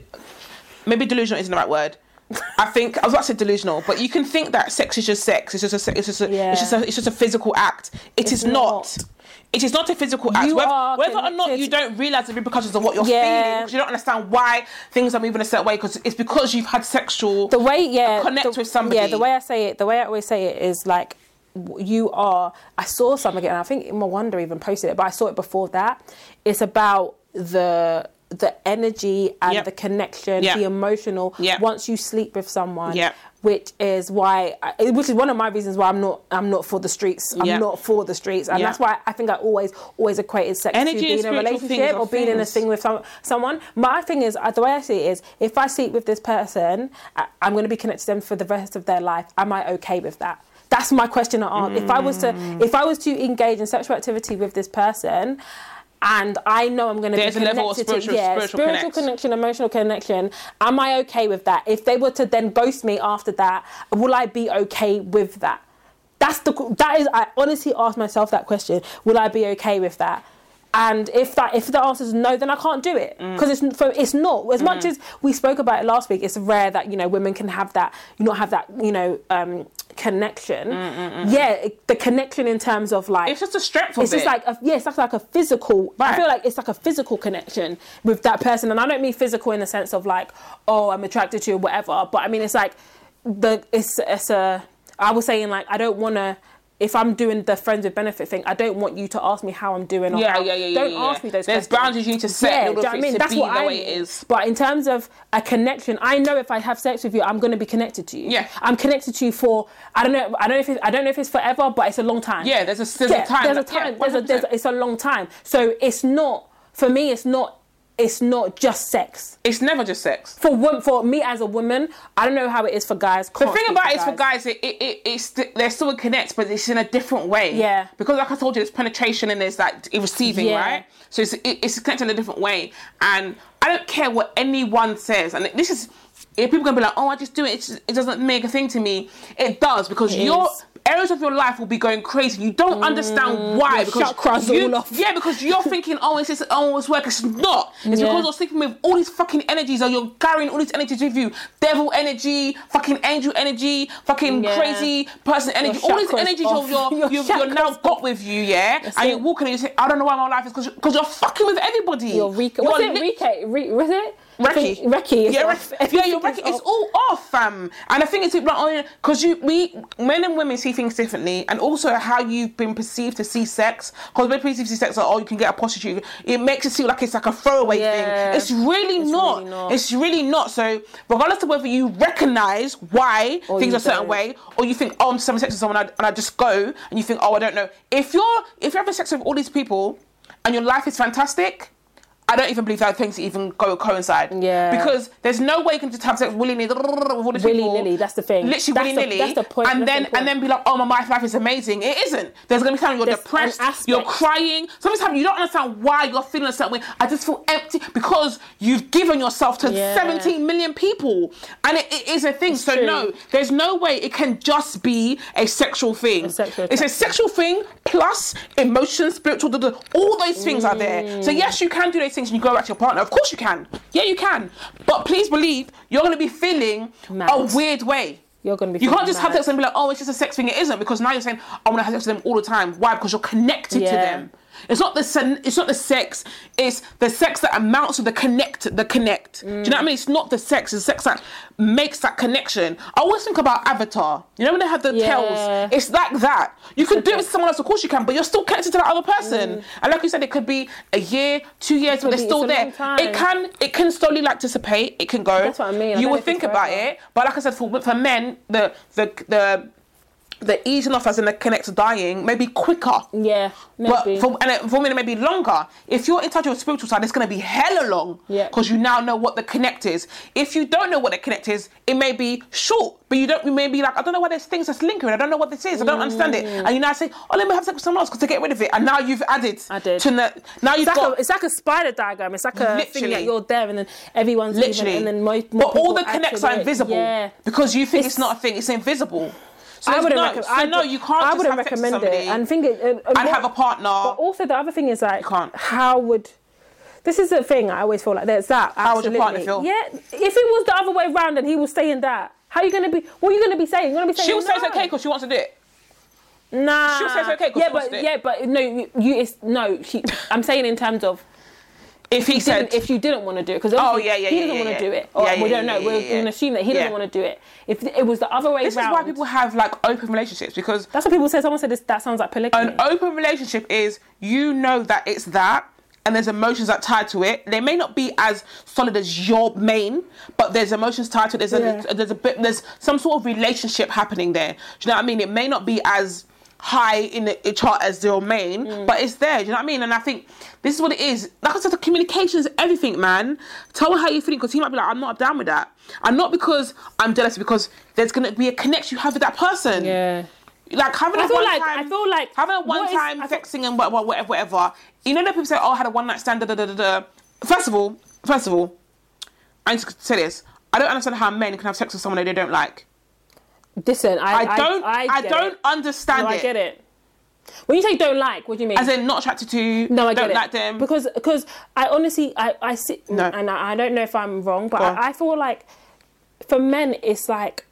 maybe delusional isn't the right word. (laughs) I think I was about to say delusional, but you can think that sex is just sex. It's just a, it's just a, Yeah. it's just a, it's just a physical act. It is not. not. It is not a physical act. You Whether, whether or not you don't realize the repercussions of what you're Yeah. feeling, because you don't understand why things are moving a certain way, because it's because you've had sexual. the way yeah connect the- with somebody. yeah the way i say it the way i always say it is like you are i saw something and i think my wonder even posted it but i saw it before that it's about the the energy and Yep. the connection Yep. the emotional Yep. once you sleep with someone. Which is why I- which is one of my reasons why i'm not i'm not for the streets i'm Yep. not for the streets and Yep. that's why i think i always always equated sex Energy to being in a relationship or being in a thing with some, someone. My thing is, uh, the way I see it is, if I sleep with this person, I, I'm going to be connected to them for the rest of their life. Am I okay with that? That's my question I ask. If I was to, Mm. if I was to engage in sexual activity with this person. And I know I'm going to be There's a connected level of spiritual- to yeah, spiritual spiritual connection, emotional connection. Am I okay with that? If they were to then ghost me after that, will I be okay with that? That's the that is. I honestly ask myself that question. Will I be okay with that? And if that if the answer is no, then I can't do it Mm. because it's for, it's not as much as we spoke about it last week. It's rare that you know women can have that you not have that you know um, connection. Mm, mm, mm. Yeah, it- the connection in terms of like It's just a strength it's just like a, yeah, it's like, a physical. I feel like it's like a physical connection with that person, and I don't mean physical in the sense of like, oh, I'm attracted to you, or whatever. But I mean, it's like the it's it's a. I was saying like I don't want to. If I'm doing the friends with benefit thing, I don't want you to ask me how I'm doing. Or Yeah, how, yeah, yeah, yeah, Don't yeah, ask yeah. me those. There's questions. boundaries you need to set Yeah, do you know I mean? That's what the I way it mean. is. But in terms of a connection, I know if I have sex with you, I'm going to be connected to you. Yeah. I'm connected to you for I don't know. I don't know if it's, I don't know if it's forever, but it's a long time. Yeah, there's a- there's a time. There's a Yeah, time. there's a, there's a, it's a long time. So it's not for me. It's not. It's not just sex. It's never just sex. For for me as a woman, I don't know how it is for guys. The thing about it is for guys, it, it, it, it's they're still a connect, but it's in a different way. Yeah. Because like I told you, there's penetration and there's like receiving, Yeah. right? So it's it, it's connected in a different way, and I don't care what anyone says. And this is if people gonna be like, oh, I just do it. It's just, it doesn't make a thing to me. It does because It your is. Areas of your life will be going crazy. You don't understand mm, why because chakras you, all off. yeah, because you're (laughs) thinking, oh, it's just, oh, it's work. It's not. It's Yeah. because you're sleeping with all these fucking energies, or you're carrying all these energies with you. Devil energy, fucking angel energy, fucking Yeah. crazy person energy. All these energies off. you're, Your (laughs) you're, you're, you're now chakras got with you, yeah. and it. you're walking and you say, I don't know why my life is because you're fucking with everybody. Your Rika. You What's are it? Rika. Eh? Re, was it? Reiki. Yeah, off. Yeah, It's all off, fam. And I think it's because oh, you, we, men and women see things differently, and also how you've been perceived to see sex. Because when people see sex, like, oh, you can get a prostitute. It makes it seem like it's like a throwaway Yeah. thing. It's really It's not. really not. It's really not. So regardless of whether you recognise why Or things are a certain don't. way, or you think, oh, I'm having sex with someone, and I, and I just go, and you think, oh, I don't know. If you're if you're having sex with all these people, and your life is fantastic. I don't even believe that things even go coincide. Yeah. Because there's no way you can just have sex willy nilly with all people. Willy-nilly, that's the thing. Literally That's willy nilly. that's the point, And then point. and then be like, oh my life life is amazing. It isn't. There's gonna be times you're There's depressed, you're crying. Sometimes you don't understand why you're feeling a certain way. I just feel empty because you've given yourself to Yeah. 17 million people. And it, it is a thing. so true. no, there's no way it can just be a sexual thing. sexual it's a sexual thing plus emotion, spiritual, all those things are there. So Mm. yes, you can do those things and you go back to your partner. Of course you can. Yeah, you can. But please believe you're going to be feeling Mad. a weird way. You're gonna be You can't just have sex and be like, oh, it's just a sex thing. It isn't because now you're saying I want to have sex with them all the time. Why? Because you're connected to them. It's not the sen- it's not the sex. It's the sex that amounts to the connect. The connect. Do you know what I mean? It's not the sex. It's the sex that makes that connection. I always think about Avatar. You know when they have the Yeah. tails. It's like that. You can do it with someone else, of course you can, but you're still connected to that other person. Mm. And like you said, it could be a year, two years, but they're still there. It can it can slowly like dissipate. It can go. That's what I mean. I You don't know would if it's think about it, but like I said, for for men, the the the the easing off as in the connect dying may be quicker. Yeah, But maybe. for, and it, for me, it may be longer. If you're in touch with spiritual side, it's going to be hella long. Yeah. Because you now know what the connect is. If you don't know what the connect is, it may be short. But you don't. You may be like, I don't know why there's things that's lingering. I don't know what this is. I don't understand it. Mm. And you now say, Oh, let me have sex with someone else because to get rid of it. And now you've added. Added. To the, now you've it's like, got. a, it's like a spider diagram. It's like a thing Literally. that you're there and then everyone's Literally. leaving and then most but all the connects are invisible Yeah. because you think it's, It's- not a thing. It's invisible. So I wouldn't no, recommend. so I no, you can't. I wouldn't recommend it. And think it. And, uh, and have a partner. But also, the other thing is like, can't. how would this is the thing. I always feel like there's that. How would your partner absolutely. feel? Yeah, if it was the other way around and he was saying that, how are you gonna be? What are you gonna be saying? You're gonna be saying She'll say it's okay because she wants to do it. Nah. She'll say it's okay Yeah, she wants but yeah, but no, you, you it's no. She, I'm saying in terms of If he said, if you didn't want to do it, because Oh, yeah, yeah, he yeah, doesn't yeah, want yeah. to do it. Or Yeah, we don't know. yeah, We're going to assume that he Yeah. doesn't want to do it. If it was the other way this round, is why people have like open relationships because that's what people say. Someone said this, that sounds like polygamy. an open relationship is you know that it's that and there's emotions that tied to it they may not be as solid as your main but there's emotions tied to it there's a there's a bit there's some sort of relationship happening there do you know what i mean it may not be as high in the chart as your main Mm. but it's there do you know what i mean and i think this is what it is like i said the communication is everything man tell her how you're feeling because he might be like i'm not down with that and not because i'm jealous because there's going to be a connection you have with that person yeah. like having I a feel one like time, I feel like having a one is- time I feel- texting and whatever, whatever, whatever. You know that people say, "Oh, I had a one night stand." Da, da, da, da. First of all, first of all, I need to say this. I don't understand how men can have sex with someone they don't like. Listen, I, I don't. I, I, don't It. understand No, it. I get it. When you say don't like, what do you mean? As in, not attracted to. no, I don't like them. because because I honestly I I see No. and I, I don't know if I'm wrong, but I, I feel like for men it's like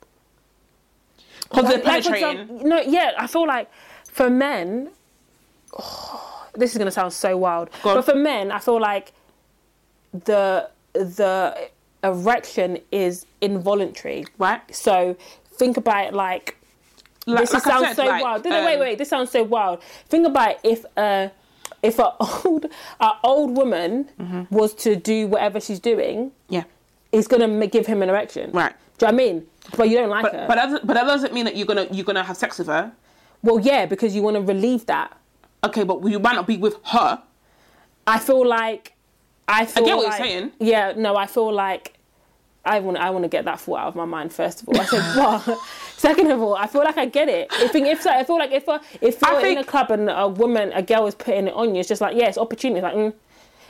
Because they're like, for penetrating. example- no, yeah, I feel like for men, (sighs) this is gonna sound so wild, but for men, I feel like the the erection is involuntary, Right. So think about it like Like, this like sounds said, so like, wild. No, no, wait, um, wait. This sounds so wild. Think about it, if uh, if a (laughs) old a old woman Mm-hmm. was to do whatever she's doing, Yeah. it's gonna give him an erection. Right. Do you know what I mean? But you don't like But her. but that, doesn't- but that doesn't mean that you're gonna you're gonna have sex with her. well, yeah, because you want to relieve that. Okay, but you might not be with her. I feel like I feel get what you're saying. Yeah, no, I feel like I want I want to get that thought out of my mind. First of all, I said what. (laughs) Second of all, I feel like I get it. If if I feel like if a, if you're I in a club and a woman, a girl is putting it on you, it's just like yeah, it's opportunity. It's like mm.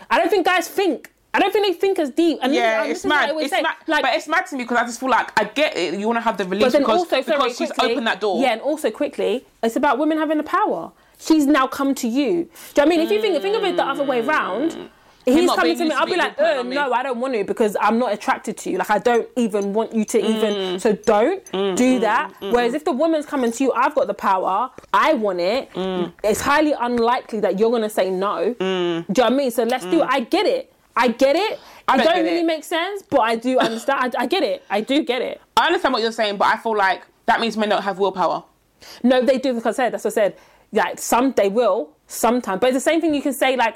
I don't think guys think. I don't think they think as deep. And Yeah, this it's mad. It's say. mad. Like, but it's mad to me because I just feel like I get it. You want to have the release because, also because she's quickly, opened that door. Yeah, and also quickly, it's about women having the power. She's now come to you. Do you know what I mean? If you think think of it the other way round, he's coming to me. I'll be like, uh, me. no, I don't want to because I'm not attracted to you. Like I don't even want you to Mm. even. So don't mm, do mm, that. Mm. Whereas if the woman's coming to you, I've got the power. I want it. Mm. It's highly unlikely that you're gonna say no. Do you know what I mean? So let's do it. I get it. I get it. I It don't don't really it. make sense, but I do understand. I, I get it. I do get it. I understand what you're saying, but I feel like that means men don't have willpower. No, they do because I said that's what I said. Like some they will sometimes, but it's the same thing you can say like.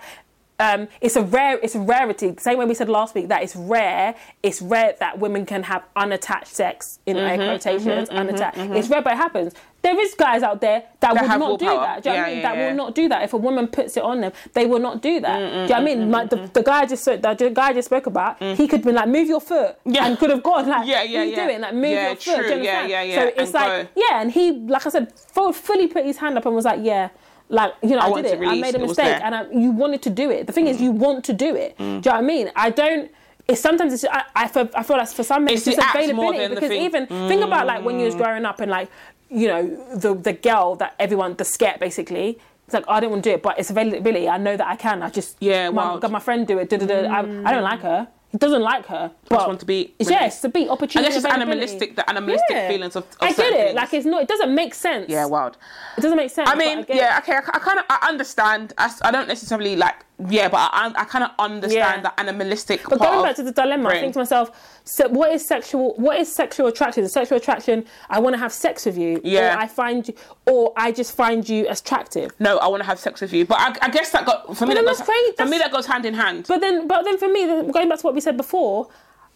Um, it's a rare, it's a rarity. The same way we said last week that it's rare. It's rare that women can have unattached sex in Mm-hmm, air quotations. unattached. It's rare, but it happens. There is guys out there that, would have not do willpower. that. Do you know what I mean? yeah, that yeah. will not do that. If a woman puts it on them, they will not do that. do you know what I mean? Like, the, the guy I just spoke, the guy I just spoke about, he could be like, move your foot, Mm. Yeah. and could have gone like, Yeah, yeah, what are you yeah. doing? Like, move Yeah, your foot. do you true. Yeah, understand? yeah, yeah. So it's And like, go. yeah, and he, like I said, fully put his hand up and was like, yeah. Like you know, I, want did it. I made a mistake, and I, you wanted to do it. The thing is, you want to do it. Do you know what I mean? I don't. It's sometimes it's, I, I, feel, I feel like for some men It's it's, just availability because even think about like when you was growing up and like you know the the girl that everyone the scat basically. It's like oh, I don't want to do it, but it's availability. I know that I can. I just Yeah, my, got my friend do it. Da, da, da. I, I don't like her. Doesn't like her. But want to be yeah, it's to be I opportunity. guess it's animalistic, the animalistic feelings of, of I get it. things. Like it's not. It doesn't make sense. yeah, wild. It doesn't make sense. I mean, get yeah, okay, I, kind of I understand. I don't necessarily like, yeah, but I, I kind of understand Yeah. the animalistic. But going back to the dilemma, I brain. think to myself, so what is sexual? What is sexual attraction? Is Sexual attraction. I want to have sex with you. Yeah. Or I find you, or I just find you attractive. no, I want to have sex with you. But I, I guess that got for me. That that's goes, crazy, For me, that goes hand in hand. But then, but then for me, going back to what we said before,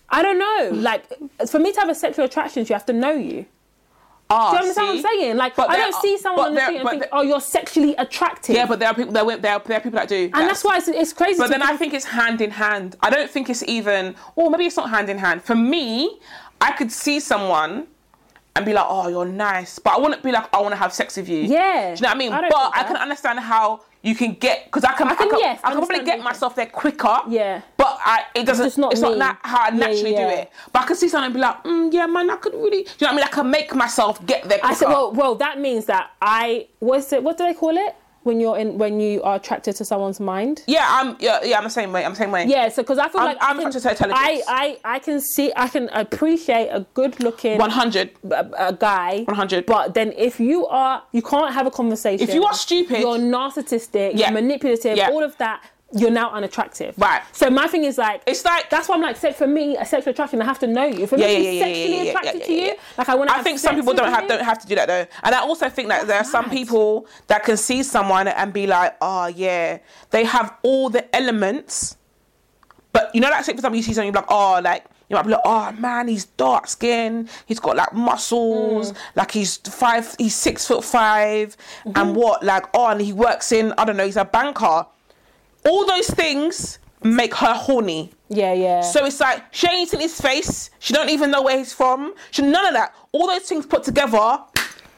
I don't know. Like for me to have a sexual attraction, you have to know you. Ah, Do you understand what I'm saying? Like But I don't are- see someone on the street and think, oh, you're sexually attractive. Yeah, but there are people. There, are- there, are, there are people that do. and that's why it's, it's crazy. But then. I think it's hand in hand. I don't think it's even, or maybe it's not hand in hand. For me, I could see someone and be like, "Oh, you're nice," but I wouldn't be like, "I want to have sex with you." Yeah. do you know what I mean? I but I can understand how you can get because I can, I can, can, yes, I can probably get myself there quicker. Yeah. But I, it doesn't. It's not not, that how I Yeah, naturally yeah. do it. But I can see someone and be like, mm, "Yeah, man, I could really." Do you know what I mean? I can make myself get there quicker. I said, well, well, that means that I what's it? What do they call it? When you're in when you are attracted to someone's mind. Yeah, I'm. Yeah, yeah, I'm the same way. I'm the same way. Yeah, so because I feel I'm- like I'm I, can, attracted to intelligence. I, I I can see I can appreciate a good looking 100. a, a guy 100. but then if you are you can't have a conversation If you are stupid- you're narcissistic Yeah. you're manipulative Yeah. all of that you're now unattractive. Right. so my thing is like It's like that's why I'm like sex for me a sexual attraction I have to know you. If I'm Yeah, yeah, yeah, yeah, yeah, sexually yeah, attracted to you like I want to I think some people don't have don't have to do that though, and I also think that there are some people that can see someone and be like, oh yeah, they have all the elements, but you know, like say for example, you see someone, you're like, oh, like you might be like, oh man, he's dark skin, he's got like muscles, mm. like he's five, he's six foot 5 and mm-hmm. what, like oh, and he works in, I don't know, he's a banker. All those things make her horny. yeah yeah So it's like she ain't seen his face. She don't even know where he's from. She none of that. All those things put together,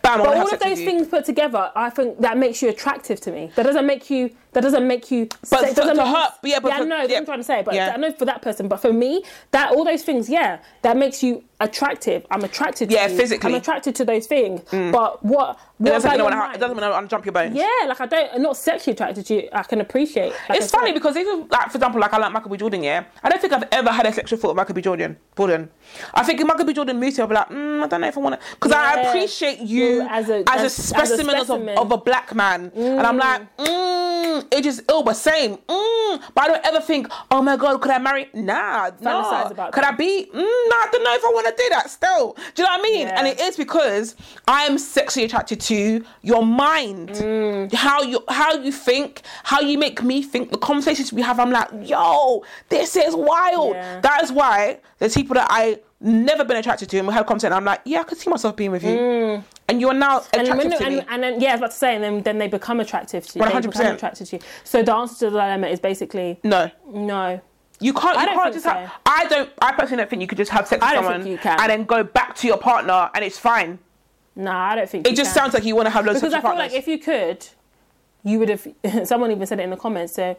bam. But all of those things put together, I think that makes you attractive to me. That doesn't make you. That doesn't make you. But it doesn't to make you- her- yeah, but yeah, for- I know. That's yeah. what I'm trying to say. But Yeah. I know for that person. But for me, that all those things, yeah, that makes you attractive. I'm attracted. to Yeah, you. physically. Mm. I'm attracted to those things. But what? What doesn't mean I your wanna, it doesn't mean I want to jump your bones. Yeah, like I don't. I'm not sexually attracted to you. I can appreciate. like It's funny because even like for example, like I like Michael B. Jordan, yeah. I don't think I've ever had a sexual thought of Michael B. Jordan. Jordan. I think if Michael B. Jordan moves here, I'll be like, mm, I don't know if I want to, because I appreciate you as a- as, a as- as a specimen, of, a, of a black man, and I'm like, mm, it just ill, but same. Mm, but I don't ever think, oh my god, could I marry? Nah, about Could that. I be? Mm, nah, I don't know if I want to do that. Still, do you know what I mean? Yeah. And it is because I am sexually attracted to your mind, Mm. how you how you think, how you make me think. The conversations we have, I'm like, yo, this is wild. Yeah. That is why there's people that I never been attracted to, him, we have content. I'm like, yeah, I could see myself being with you, and you are now Mm. And, attracted when, to me. and, and then yeah, I was about to say, and then then they become attractive to you. 100%. become attracted to you. So the answer to the dilemma is basically no. no. You can't. I You don't can't just so. have. I don't. I personally don't think you could just have sex with I don't think someone you can. and then go back to your partner and it's fine. Nah, I don't think It just sounds like you want to have loads of. because of I feel partners. like if you could, you would have. (laughs) Someone even said it in the comments. So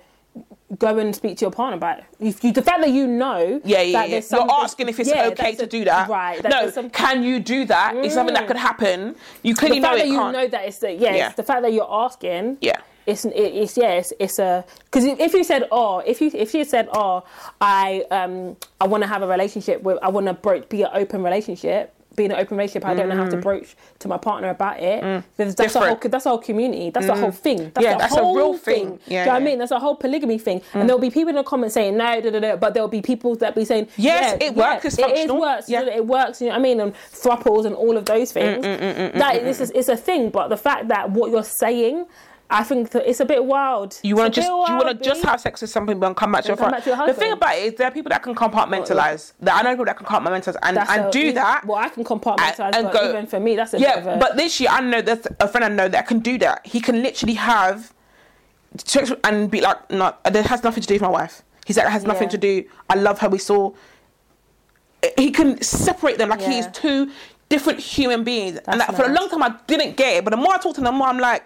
go and speak to your partner about it. If you, the fact that you know, Yeah, yeah, that yeah. You're asking if it's yeah, okay to a- do that. right? that No, some- can you do that? It's something that could happen. You clearly the know fact it that you can't. know that it's the yeah, Yeah. It's the fact that you're asking. Yeah. It's, it, it's yeah it's, it's a because if you said oh if you if you said oh I um I want to have a relationship with I want to be an open relationship be in an open relationship I don't know how to mm. broach to my partner about it. Mm. There's- that's a whole Mm. That's a whole community. That's the mm. whole thing. That's Yeah, the that's a whole real thing, thing. Yeah, do you know what I mean? That's a whole polygamy thing. And there'll be people in the comments saying no da, da, da, but there'll be people that be saying Yes, yeah, it works, it's it is works Yeah. it works you know what I mean? And thruples and all of those things. that is it's, it's a thing but the fact that what you're saying I think that it's a bit wild You want to just you want to just have sex with something and come back to your come back to your the thing about it is there are people that can compartmentalize. That I know people that can compartmentalize and, That's and a- do that. well I can compartmentalize and- and go- even for me that's a bit of Yeah, a, but this year I know there's a friend I know that can do that. He can literally have sex and be like, no, that has nothing to do with my wife. He's like, it has nothing Yeah. to do. I love her. We saw. He can separate them like he is Yeah. two different human beings. and That's that, for a long time I didn't get it, but the more I talk to him, the more I'm like.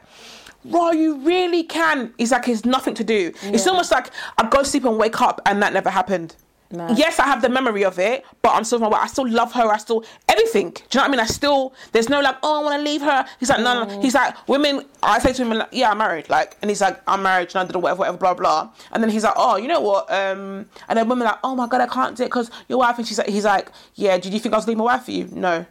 Raw, you really can. He's like, it's nothing to do. It's almost like I go sleep and wake up and that never happened. Mad. Yes, I have the memory of it, but I'm still my wife. I still love her. I still everything. Do you know what I mean? I still there's no like, oh, I want to leave her. He's like, no, no. He's like, women. I say to him, like, yeah, I'm married. Like, and he's like, I'm married. And I did whatever, whatever, blah blah. And then he's like, oh, you know what? Um, and then women are like, oh my god, I can't do it because your wife. And she's like, he's like, yeah. Did you think I was leaving my wife for you? No.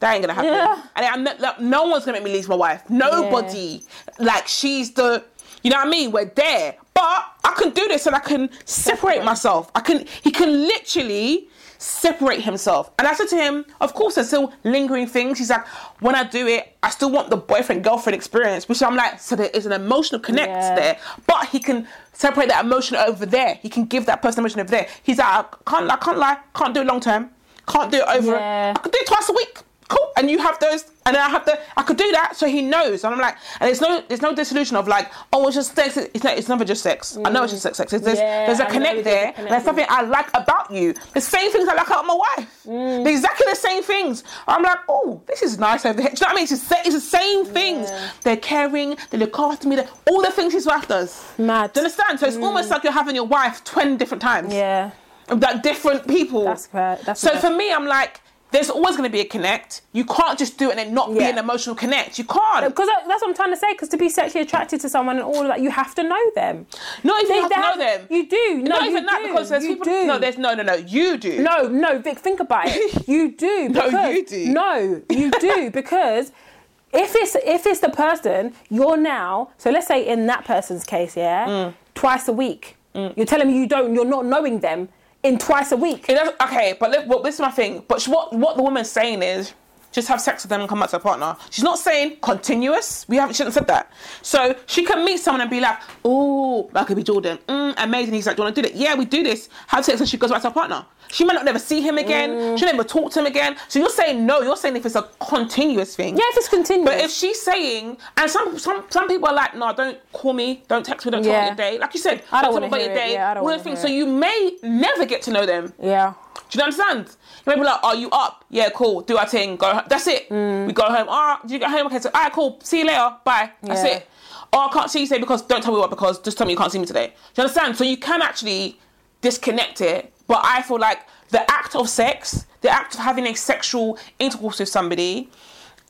That ain't gonna happen. Yeah. And I'm not, like, no one's gonna make me leave my wife. Nobody. Like she's the, you know what I mean? We're there, but I can do this and I can separate Separate. myself. I can. He can literally separate himself. And I said to him, of course, there's still lingering things. He's like, when I do it, I still want the boyfriend girlfriend experience, which I'm like, so there is an emotional connect Yeah. there, but he can separate that emotion over there. He can give that person emotion over there. He's like, I can't, I can't lie, can't do it long term, can't do it over. Yeah. I could do it twice a week. Cool, and you have those, and then I have the, I could do that, so he knows, and I'm like, and it's no, there's no disillusion of like, oh, it's just sex. It's not, it's never just sex. I know it's just sex. sex. There's, Yeah, there's a I connect there. connect There's something I like about you. The same things I like about my wife. Mm. Exactly the same things. I'm like, oh, this is nice over here. Do you know what I mean? It's, the it's the same things. Yeah. They're caring. They look after me. They're, all the things his wife does. Mad. Do you understand? So it's almost like you're having your wife twenty different times. yeah Like different people. That's correct. That's So correct. for me, I'm like, there's always going to be a connect. You can't just do it and not be an emotional connect. You can't. Because that's what I'm trying to say. Because to be sexually attracted to someone and all of that, you have to know them. Not even They- you have to know them. You do. No, Not even that do. because there's you people. Do. No, there's no, no, no. You do. No, no, Vic, think about it. (laughs) You do. No, you do. No, you do (laughs) because if it's if it's the person you're now. So let's say in that person's case, yeah, Mm. twice a week. You're telling me you don't. You're not knowing them in twice a week. Okay, but look, well, this is my thing. But what what the woman's saying is just have sex with them and come back to a partner. She's not saying continuous. We haven't. She hasn't said that. So she can meet someone and be like, "Oh, that could be Jordan. Mm, amazing." He's like, "Do you want to do that?" Yeah, we do this. Have sex and she goes back to her partner. She might not never see him again. Mm. She'll never talk to him again. So you're saying no. You're saying if it's a continuous thing. Yeah, if it's continuous. But if she's saying, and some some some people are like, no, don't call me, don't text me, don't Yeah. talk your day. Like you said, I don't talk wanna about your it. day. Yeah, I don't all the things. So you may never get to know them. yeah. Do you understand? You may be like, are you up? Yeah, cool. Do our thing. Go. Home. That's it. We go home. Ah, do you get home? Okay, so alright, cool. See you later. Bye. That's Yeah. it. Oh, I can't see you today because don't tell me what because just tell me you can't see me today. Do you understand? So you can actually disconnect it. But I feel like the act of sex, the act of having a sexual intercourse with somebody,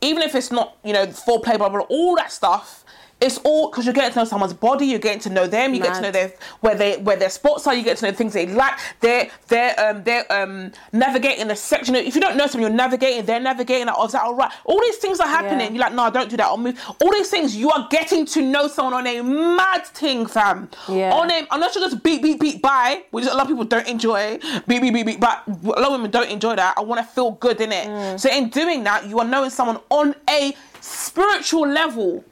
even if it's not, you know, foreplay, blah, blah, blah, all that stuff, it's all because you're getting to know someone's body, you're getting to know them, you get to know their where they where their spots are, you get to know the things they like. They're they're um they're um navigating the section. You know, if you don't know someone, you're navigating, they're navigating. Like, oh, is that all right? All these things are happening. Yeah. You're like, no, don't do that. I'll move. All these things, you are getting to know someone on a mad thing, fam. Yeah. On a unless you just beat beat beat by, which a lot of people don't enjoy. Beat beat beat beat, but a lot of women don't enjoy that. I want to feel good in it. Mm. So in doing that, you are knowing someone on a spiritual level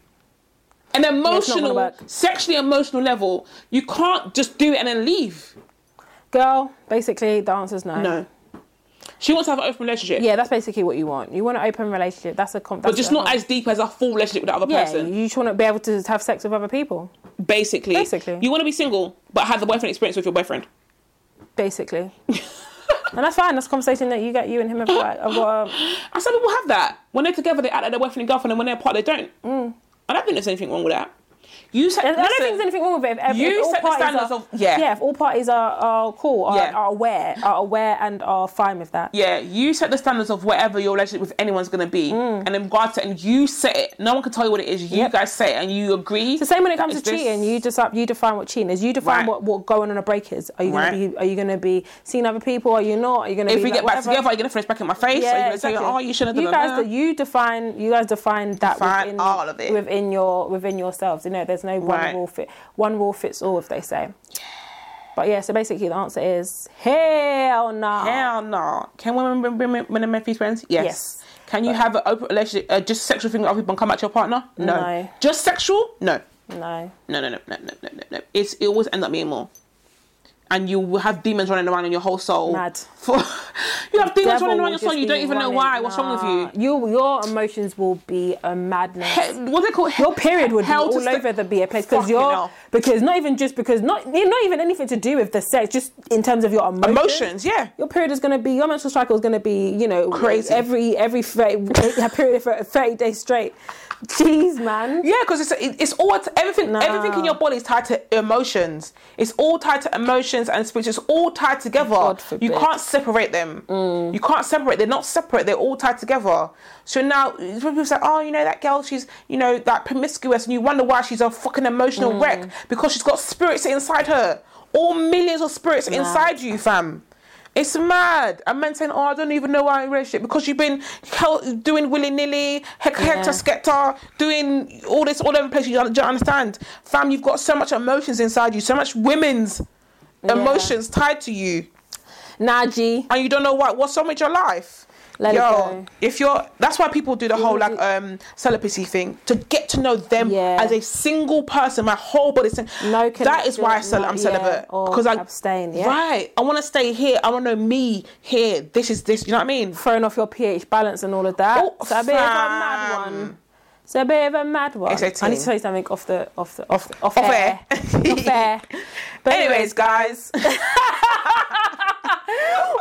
an emotional, sexually emotional level. You can't just do it and then leave. Girl, basically the answer is no. No. She wants to have an open relationship. Yeah, that's basically what you want. You want an open relationship. That's a com- But just not as deep as a full relationship with the other Yeah, person. you just want to be able to have sex with other people. Basically. Basically. You want to be single, but have the boyfriend experience with your boyfriend. Basically. (laughs) and that's fine. That's a conversation that you get you and him have got. I've got um, And some people have that. When they're together, they act like their boyfriend and girlfriend, and when they're apart, they don't. Mm. I don't think there's anything wrong with that. You said, I don't think there's anything wrong with it. If, you if all set the standards are, of- yeah. yeah. If all parties are, are cool, are, Yeah. are aware, are aware, and are fine with that. Yeah, you set the standards of whatever your relationship with anyone's going to be, and in regards to, and you set it. No one can tell you what it is. You Mm. Yep. guys set it, and you agree. It's the same when it comes to Is this- cheating. You decide, you define what cheating is. You define Right. what, what going on a break is. Are you gonna Right. be Are you gonna be seeing other people? Are you not? Are you gonna If be we like, get back whatever? together, are you going to finish back in my face? are you Yeah, exactly. say, oh, you shouldn't have You done guys, that? you define, you guys define that Define within all of it. within your within yourselves. You know, there's no one Right. rule fit, one rule fits all, if they say. But yeah, so basically the answer is hell no. Hell no. Can women be women, men friends? Yes. Yes. Can you have an open relationship, uh, just sexual thing with other people and come back to your partner? No. No. Just sexual? No. No. No, no, no, no, no, no, no, no. It's, it always ends up being more. And you will have demons running around in your whole soul. Mad. (laughs) For, you have demons running around your soul. You don't even know running- why. What's wrong with you? You, your emotions will be a madness. He- What's it called? your period would be all over the be a place because you're hell. because not even just because not not even anything to do with the sex, just in terms of your emotions. Emotions, yeah. Your period is going to be your menstrual cycle is going to be you know Crazy. every every 30, a (laughs) period for thirty days straight. Jeez, man. Yeah, because it's it- it's all everything. Nah. Everything in your body is tied to emotions. It's all tied to emotions and speech. It's all tied together. You can't separate them. Mm. You can't separate. They're not separate. They're all tied together. So now people say, "Oh, you know that girl, she's you know that promiscuous," and you wonder why she's a fucking emotional mm. wreck because she's got spirits inside her. All millions of spirits inside you, fam. It's mad. And men saying, "Oh, I don't even know why I'm in a relationship because you've been doing willy nilly, heck, Yeah. hector, skepta, doing all this all over the place. You don't, do you understand, fam? You've got so much emotions inside you, so much women's emotions tied to you, Nah, G. and you don't know what what's wrong with your life. Let it Yo, go. if you're, that's why people do the whole like um celibacy thing to get to know them Yeah. as a single person. My whole body. Saying, No that is why I cel- I'm celibate because I abstain, yeah. Right, I want to stay here. I want to know me here. This is this. You know what I mean? Throwing off your pH balance and all of that. Oh, it's a bit of a mad one. It's a bit of a mad one. I need to tell you something off the off the Off- off, off air. air. off air. (laughs) But Anyways, guys. (laughs)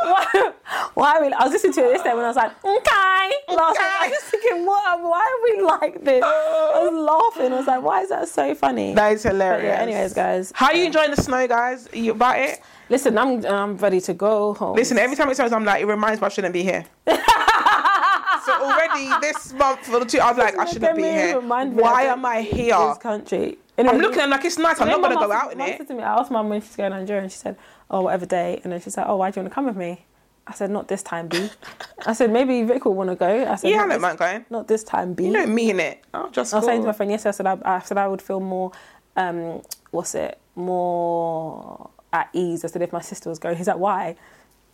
why, why are we? I was listening to it this day when I was like, okay. Last week, I was just thinking, what? Why are we like this? (laughs) I was laughing. I was like, why is that so funny? That is But hilarious. yeah, anyways, guys. How are you enjoying the snow, guys? Are you about it? Listen, I'm I'm ready to go home. Listen, every time it snows, I'm like, it reminds me I shouldn't be here. (laughs) so already this month for the two, I'm like, I shouldn't be here. Why am I here? this country. I'm looking at like it's nice. I'm not gonna go out in it. said to me, I asked mum when she's going to Nigeria, and she said, "Oh, whatever day." And then she said, "Oh, why do you want to come with me?" I said, "Not this time, B." I said, "Maybe Vic will want to go." I said, Yeah, I "Not don't mind going. Not this time, B." You don't mean it. I'll just I was saying to my friend yesterday, I said I, I said I would feel more, um, what's it, more at ease. I said if my sister was going, he's like, why?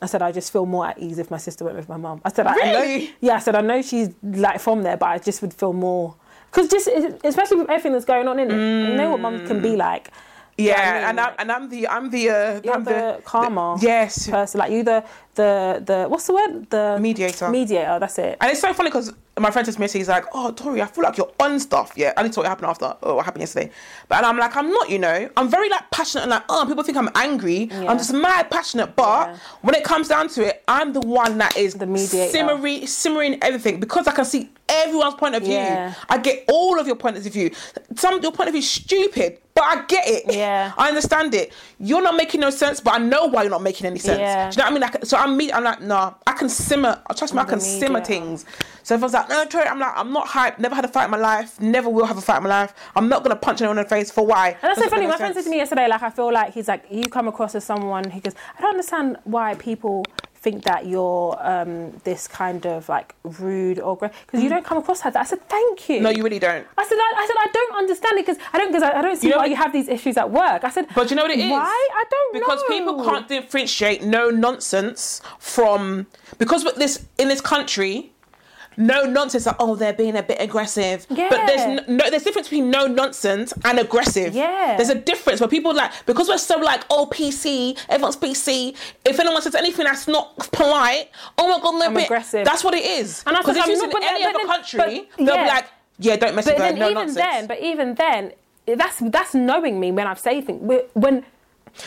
I said I just feel more at ease if my sister went with my mum. I said I, I know, Really? yeah. I said I know she's like from there, but I just would feel more because just especially with everything that's going on in it, you know what mums can be like. Do you know I Yeah, mean? and I'm and I'm the I'm the uh, you're I'm the, calmer yes person. Like you the the the what's the word the mediator. mediator. That's it. And it's so funny because my friend says to me, he's like, "Oh, Tori, I feel like you're on stuff." Yeah, I need to tell what happened after or what happened yesterday. But and I'm like, I'm not. You know, I'm very like passionate and like, oh, people think I'm angry. Yeah. I'm just mad passionate. But Yeah. when it comes down to it, I'm the one that is The mediator. simmering, simmering everything because I can see everyone's point of view. Yeah. I get all of your points of view. Some your point of view is stupid, but I get it. Yeah. I understand it. You're not making no sense, but I know why you're not making any sense. Yeah. Do you know what I mean? Like, so I'm me. I'm like, nah. I can simmer. Trust me, I can simmer things. So if I was like, no, Tori, I'm like, I'm not hyped. Never had a fight in my life. Never will have a fight in my life. I'm not gonna punch anyone in the face for why. And that's so funny. My friend said to me yesterday, like, I feel like he's like, you come across as someone who goes, I don't understand why people think that you're um, this kind of like rude or great because you don't come across like that. I said, thank you. Mm. No, you really don't. I said, I, I said, I don't understand it because I don't because I, I don't see You know why you have these issues at work. I said, But you know what it is? Why? I don't because know. people can't differentiate no nonsense from because with this in this country. No nonsense. Like, oh, they're being a bit aggressive. Yeah. But there's no, there's a difference between no nonsense and aggressive. Yeah. There's a difference where people like because we're so like oh PC, everyone's PC. If anyone says anything that's not polite, oh my god, they're I'm bit aggressive. That's what it is. And I Because if you in any then- other but- country, but- they'll yeah. be like, yeah, don't mess But with her. then No even nonsense. then, but even then, that's that's knowing me when I've said things. When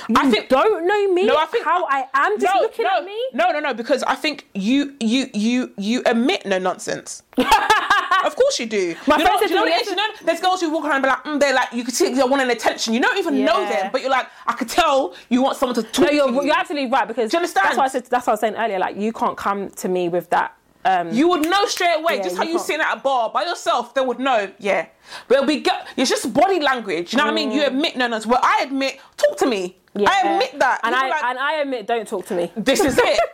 you I think- don't know me, No, I think- how I am, just no, looking no, at me. No, no, no, because I think you you you you admit no nonsense. (laughs) of course you do. My you friend know, said do you know to what me it is? You know, there's girls who walk around and be like, mm, they're like, you can see they're wanting attention. You don't even know them, but you're like, I could tell you want someone to talk No, you're, to you. you're absolutely right because Do you understand? that's what I said. That's what I was saying earlier. Like you can't come to me with that. Um, You would know straight away, Yeah, just how you can't- sitting at a bar by yourself, they would know, yeah. But it'll be, it's just body language, you know what I mean? You admit no nonsense. Well, I admit, talk to me. Mm. yeah. I admit that. and I like, and I admit, don't talk to me. this is it. (laughs)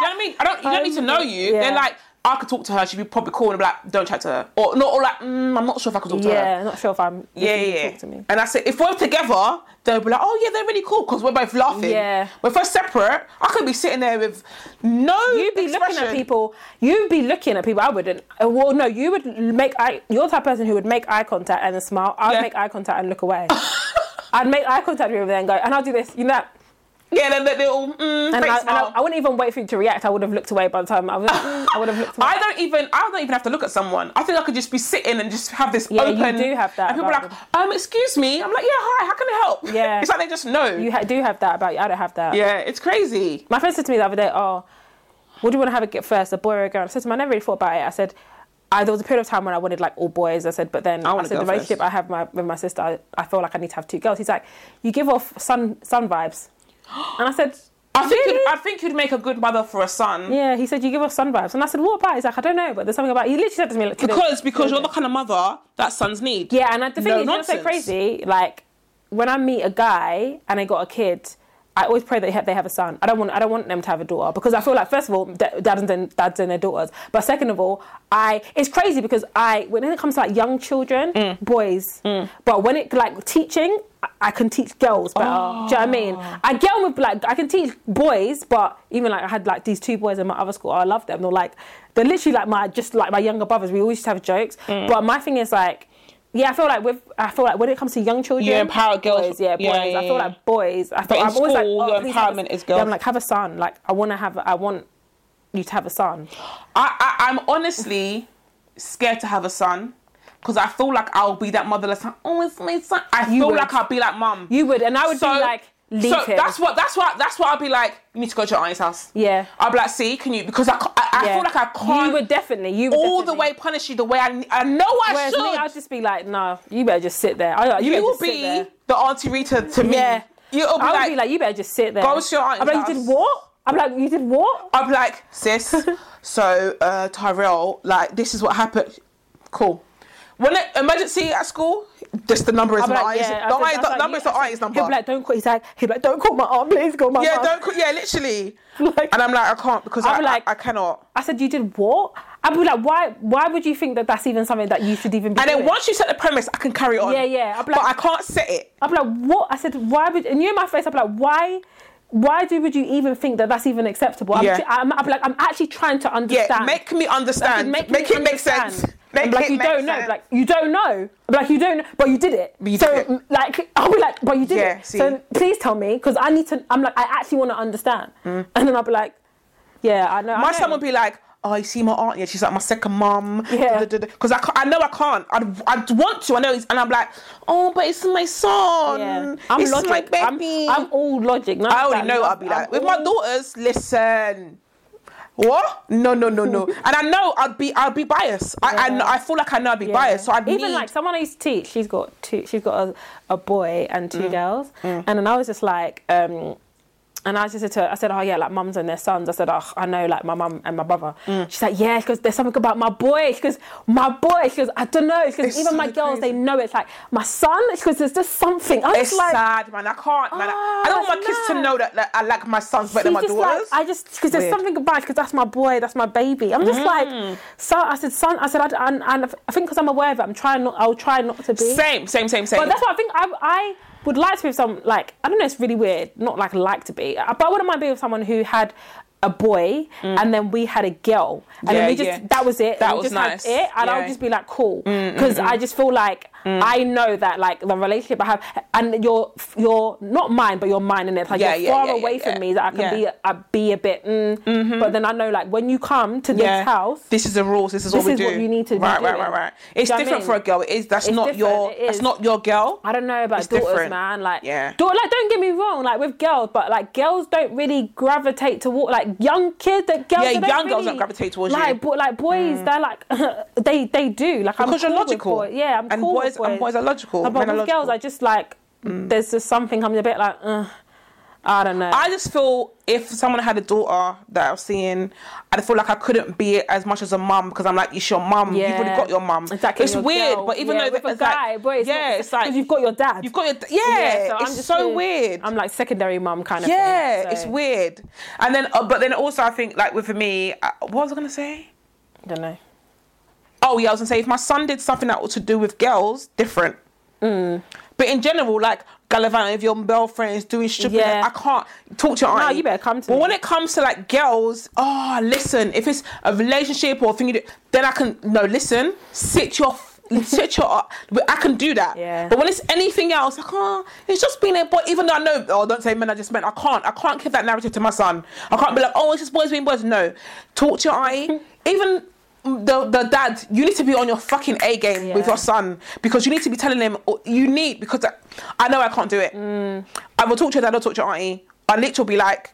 You know what I mean? I don't. You don't need to know you. Yeah. They're like, I could talk to her. She'd be probably cool and be like, don't chat to her, or not, or like, mm, I'm not sure if I could talk to her. Yeah, not sure if I'm. Yeah, yeah. Talk to me. And I said, if we're together, they'll be like, oh yeah, they're really cool because we're both laughing. Yeah. But if we're separate, I could be sitting there with no. You'd be looking at people. You'd be looking at people. I wouldn't. Uh, Well, no, you would make eye. You're the type of person who would make eye contact and then smile. I'd Yeah. make eye contact and look away. (laughs) I'd make eye contact with you and go, and I'll do this. You know. Yeah, then they little. mm, And, I, and I. I wouldn't even wait for you to react. I would have looked away by the time I was. mm, I would have looked away. I don't even. I don't even have to look at someone. I think I could just be sitting and just have this Yeah, you open. do have that And people are like, um, excuse me. I'm like, yeah, hi. How can I help? Yeah. It's like they just know. you ha- do have that about you. I don't have that. yeah, it's crazy. My friend said to me the other day, "Oh, what do you want to have a get first, a boy or a girl?" I said to him, "I never really thought about it." I said, I, "There was a period of time when I wanted like all boys." I said, "But then I I, said the relationship first. I have my, with my sister, I, I feel like I need to have two girls." He's like, "You give off sun sun vibes," (gasps) and I said, I think "Really?" you'd, I think you'd make a good mother for a son. yeah, he said you give off sun vibes, and I said, "What about?" it?" He's like, "I don't know, but there's something about." He literally said to me, like, Because because you're the kind of mother that sons need. Yeah, and the thing No is, you know so crazy? Like when I meet a guy and they got a kid, I always pray that they have, a son. I don't want I don't want them to have a daughter because I feel like first of all, dads and dads and their daughters, but second of all, I it's crazy because I when it comes to like young children, Mm. boys, but when it like teaching. I- can teach girls better. Do you know what I mean? Oh. I get on with like I can teach boys, but even like I had like these two boys in my other school. I love them. They're like they're literally like my just like my younger brothers. We always used to have jokes. Mm. But my thing is like yeah, I feel like with I feel like when it comes to young children, You empower girls. Boys, yeah, boys. Yeah, yeah, I feel like boys. I But feel, in I'm always like, school, oh, your please have a- empowerment is Yeah, girls. I'm like, have a son. Like, I want to have. I want you to have a son. I, I I'm honestly scared to have a son because I feel like I'll be that motherless. son. Oh, it's my son. I You feel would. like I'll be like mum. You would, and I would So- be like, leave so him. that's what that's what that's what I'll be like. You need to go to your auntie's house. Yeah. I'll be like, see, can you? Because I, I, I Yeah. feel like I can't You would definitely. You would all the way punish you the way I, I know I Whereas should. me, I'll just be like, no, you better just sit there. I, you, you will be the auntie Rita to me. Yeah. You'll be I would like, be like, you better just sit there. Go to your auntie's I'm like, you did what? I'm like, you did what? I'm like, sis. (laughs) so uh, Tyrell, like, this is what happened. Cool. When it, emergency at school, just the number is I'm my like, auntie's. yeah. The said- I auntie's- was the like, number is the said- number. He'll be like, don't call. He's like, he'll be like, don't call my aunt, please call my arm. yeah, don't. co- Yeah, literally. (laughs) Like- and I'm like, I can't because I'll I, like- I, I cannot. I said, you did what? I'd be like, why? Why would you think that that's even something that you should even be And then once you set the premise, I can carry on. Yeah, yeah. I'll be but like- I can't set it. I'd be like, what? I said, why would? And you in my face, I'd be like, why? Why do would you even think that that's even acceptable? I'm, Yeah. tr- I'm, be like, I'm actually trying to understand. Yeah, understand. make me understand. Make, Make, me it make sense. understand. Make I'm like, it you make don't know. sense. Like, you don't know. Like, you don't know, but you did it. But you so, did it. like, (laughs) I'll be like, but you did Yeah, it. see. So please tell me, because I need to. I'm like, I actually want to understand. And then I'll be like, yeah, I know. I Mm. my know. son would be like, "Oh, you see my aunt? Yeah, she's like my second mum." Yeah. Because I, I know I can't. I'd, I'd want to. I know, it's, and I'm like, "Oh, but it's my son. Yeah. I'm it's logic. my I'm. I'm all logic. None I already know what. I'll be like. I'm With my daughters, listen. What? No, no, no, no. (laughs) and I know I'd be, I'd be biased. I, I, Yeah. know, I feel like I know I'd be biased. So I'd even need. like someone I used to teach. She's got two. She's got a, a boy and Mm. two girls. And then I was just like, um, and I just said to her, I said, oh yeah, like mums and their sons. I said, oh, I know like my mum and my brother. Mm. She's like, yeah, because there's something about my boy. She goes, my boy. She goes, I don't know. It's even so my girls, they know it's like my son. Goes, there's just something. I was it's like, sad, man. I can't, man. Oh, I don't want my kids to know that, that I like my sons better than my just like, daughters. I just because there's something about because that's my boy, that's my baby. I'm just Mm. like, so I said, son, I said, I, and, and I think because I'm aware of it, I'm trying not. I'll try not to be. same, same, same, same. But that's what I think. I, I would like to be with some like I don't know. It's really weird. Not like like to be, but I wouldn't mind being with someone who had a boy mm. and then we had a girl and Mm. Yeah, then we just yeah. that was it. That we was just nice. It, and I Yeah. would just be like cool mm, mm, because I just feel like Mm. I know that like the relationship I have and you're you're not mine but you're mine in it. Like Yeah, you're yeah, far yeah, away from me that I can be I be a bit. Mm. mm-hmm But then I know like when you come to this house. This is the rules. This is This what we is do. what you need to do. right, right, right, right. It's Do you know what I different mean? for a girl. It is. That's It's not different, your. it That's not your girl. I don't know about It's daughters, different. man. Like, Yeah. daughter, like, don't get me wrong. Like with girls, but like girls don't really gravitate toward like young kids. That girls, Yeah, young girls don't gravitate towards you. like, But like boys, mm. they're like (laughs) they they do. Like I'm Because you're cool with logical. Yeah, I'm And cool boys- with boys. and boys are logical. But Men are with girls. Mm. I just like there's just something I'm a bit like. Uh, I don't know. I just feel if someone had a daughter that I was seeing, I feel like I couldn't be it as much as a mum because I'm like, it's your mum. You've already got your mum. Exactly, It's weird, girl. but even Yeah, though with a it's guy, like, boy, it's yeah, not, it's like you've got your dad. you've got your yeah. so I'm it's just so weird. I'm like secondary mum kind of yeah, thing. it's weird. And then, uh, but then also I think like with me, uh, what was I gonna say? I don't know. Oh yeah, I was gonna say if my son did something that was to do with girls, different. Mm. But in general, like gallivanting if your girlfriend is doing stupid, Yeah. I can't talk to your No, auntie. you better come to But me. when it comes to like girls, oh listen, if it's a relationship or a thing you do, then I can no listen, sit your. (laughs) Sit your, I can do that. Yeah. But when it's anything else, I can't. It's just being a boy. Even though I know, oh, don't say men. I just meant I can't. I can't give that narrative to my son. I can't be like, oh, it's just boys being boys. No, talk to your eye. (laughs) Even the the dad, you need to be on your fucking A game with your son because you need to be telling him oh, you need because I, I know I can't do it. Mm. I will talk to your dad. I'll talk to your auntie. I literally be like,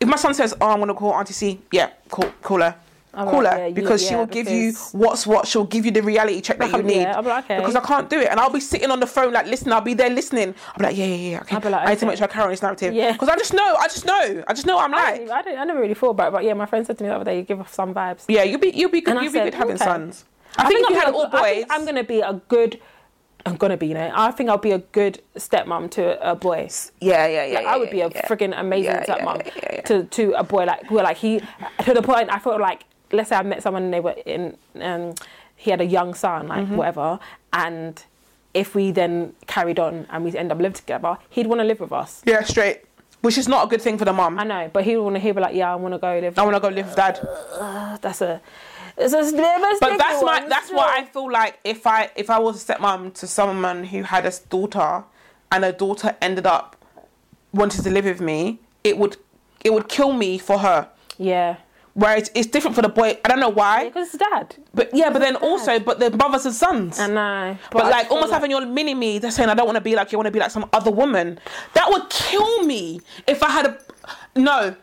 if my son says, "Oh, I'm gonna call Auntie C," yeah, call call her. I'm Call like, her yeah, you- because she yeah, will give you what's what. She'll give you the reality check that you Yeah, need. I'll like, okay. Because I can't do it, and I'll be sitting on the phone like listening. I'll be there listening. I'll be like, yeah, yeah, yeah. Okay. I'll be like, I need to make sure I carry on this narrative. Yeah. Because I just know. I just know. I just know what I'm I, like. I, didn't, I never really thought about it, but yeah, my friend said to me the other day, you give off some vibes. Yeah, you'll be you'll be good. And You'll be said, good having okay. sons. I, think, if you I'll had all I boys, think I'm gonna be a good. I'm gonna be, you know. I think I'll be a good stepmom to a boy. yeah, yeah, yeah. Like, yeah I would be a yeah, friggin' amazing Yeah, yeah, stepmom yeah, yeah, yeah. to to a boy like where like he to the point I felt like let's say I met someone and they were in um he had a young son like Mm-hmm. whatever and if we then carried on and we end up living together he'd want to live with us. Yeah, straight. Which is not a good thing for the mum. I know, but he'd want to be like yeah I want to go live. I want to go live with dad. That's a it's a, But that's my one, that's what I feel like if I if I was a stepmom to someone who had a daughter and a daughter ended up wanting to live with me, it would it would kill me for her. yeah Where it's, different for the boy. I don't know why, Because it's dad. but yeah. But then also, but the brothers and sons. I know. But, I like almost having your mini me, they're saying I don't want to be like you, I want to be like some other woman. That would kill me if I had a no.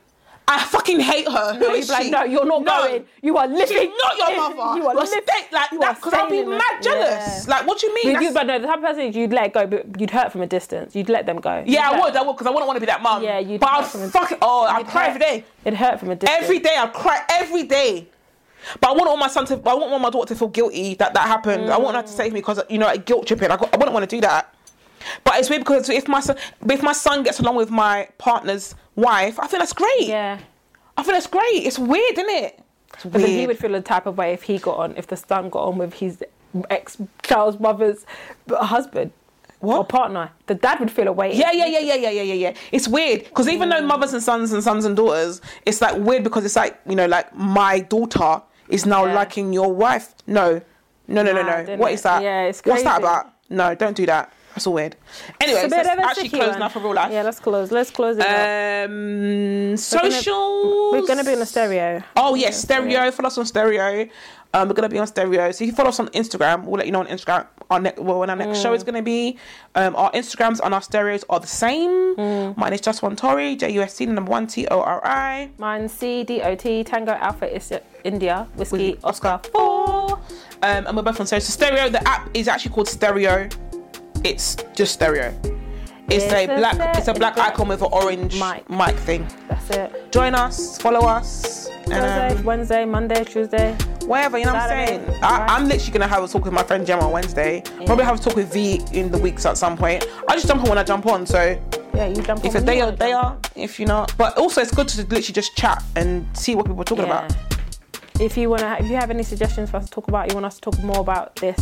I fucking hate her. Who No, is like, she? no, you're not No. going. You are living. She's not your mother. You are living. like you that are because I'd be mad jealous. Yeah. Like, what do you mean? You, but no, the type of person you'd let go, but you'd hurt from a distance. You'd let them go. yeah, You'd I let- would, I would, because I wouldn't want to be that mum. Yeah, you'd But I'd fuck it. Oh, I'd cry hurt- every day. It'd hurt from a distance. Every day, I'd cry every day. But I want all my son to. I want my daughter to feel guilty that that happened. I want her to save me because you know, like, guilt tripping. I, got- I wouldn't want to do that. But it's weird because if my son, if my son gets along with my partner's wife, I think that's great. Yeah. I think that's great. It's weird, isn't it? But then he would feel the type of way if he got on, if the son got on with his ex child's mother's husband or What? partner. The dad would feel a way. Yeah, yeah, yeah, yeah, yeah, yeah, yeah, yeah. It's weird because even Mm. though mothers and sons and sons and daughters, it's like weird because it's like you know, like my daughter is now Yeah. liking your wife. No, no, no, no, no. What it? is that? Yeah, it's crazy. What's that about? No, don't do that. That's all weird. Anyway, bit let's actually close one. now for real life. Yeah, let's close. Let's close it up. Um, gonna- social. We're gonna be on a stereo. Oh yes, stereo. Follow us on stereo. Um, we're gonna be on stereo. So if you follow us on Instagram, we'll let you know on Instagram. Our ne- well, when our next show is gonna be. Um, our Instagrams and our stereos are the same. Mine is just one Tori. J U S T number one T O R I. Mine C D O T Tango Alpha is India Whiskey Oscar Oscar four. Um, and we're both on stereo. So stereo. The app is actually called Stereo. It's just stereo. It's, It's a a black. ster- It's a black it's icon with an orange mic. mic thing. That's it. Join us. Follow us. Thursday, um, Wednesday, Monday, Tuesday. Whatever, you know what I'm saying? I, right. I'm literally gonna have a talk with my friend Gemma on Wednesday. Probably have a talk with V in the weeks at some point. I just jump on when I jump on, so Yeah, you jump if on it's they are, they are. If you're not, but also it's good to literally just chat and see what people are talking Yeah. about. If you wanna, if you have any suggestions for us to talk about, you want us to talk more about this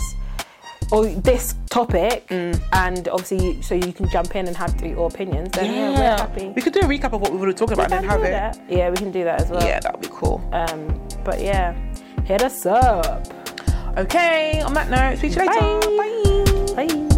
or this topic, Mm. and obviously, you, so you can jump in and have your opinions. Then yeah, we're happy. we could do a recap of what we were talking about We and then have do it. that. Yeah, we can do that as well. Yeah, that would be cool. Um, but yeah, hit us up. Okay, on that note, speak to you later. Bye. Bye. Bye.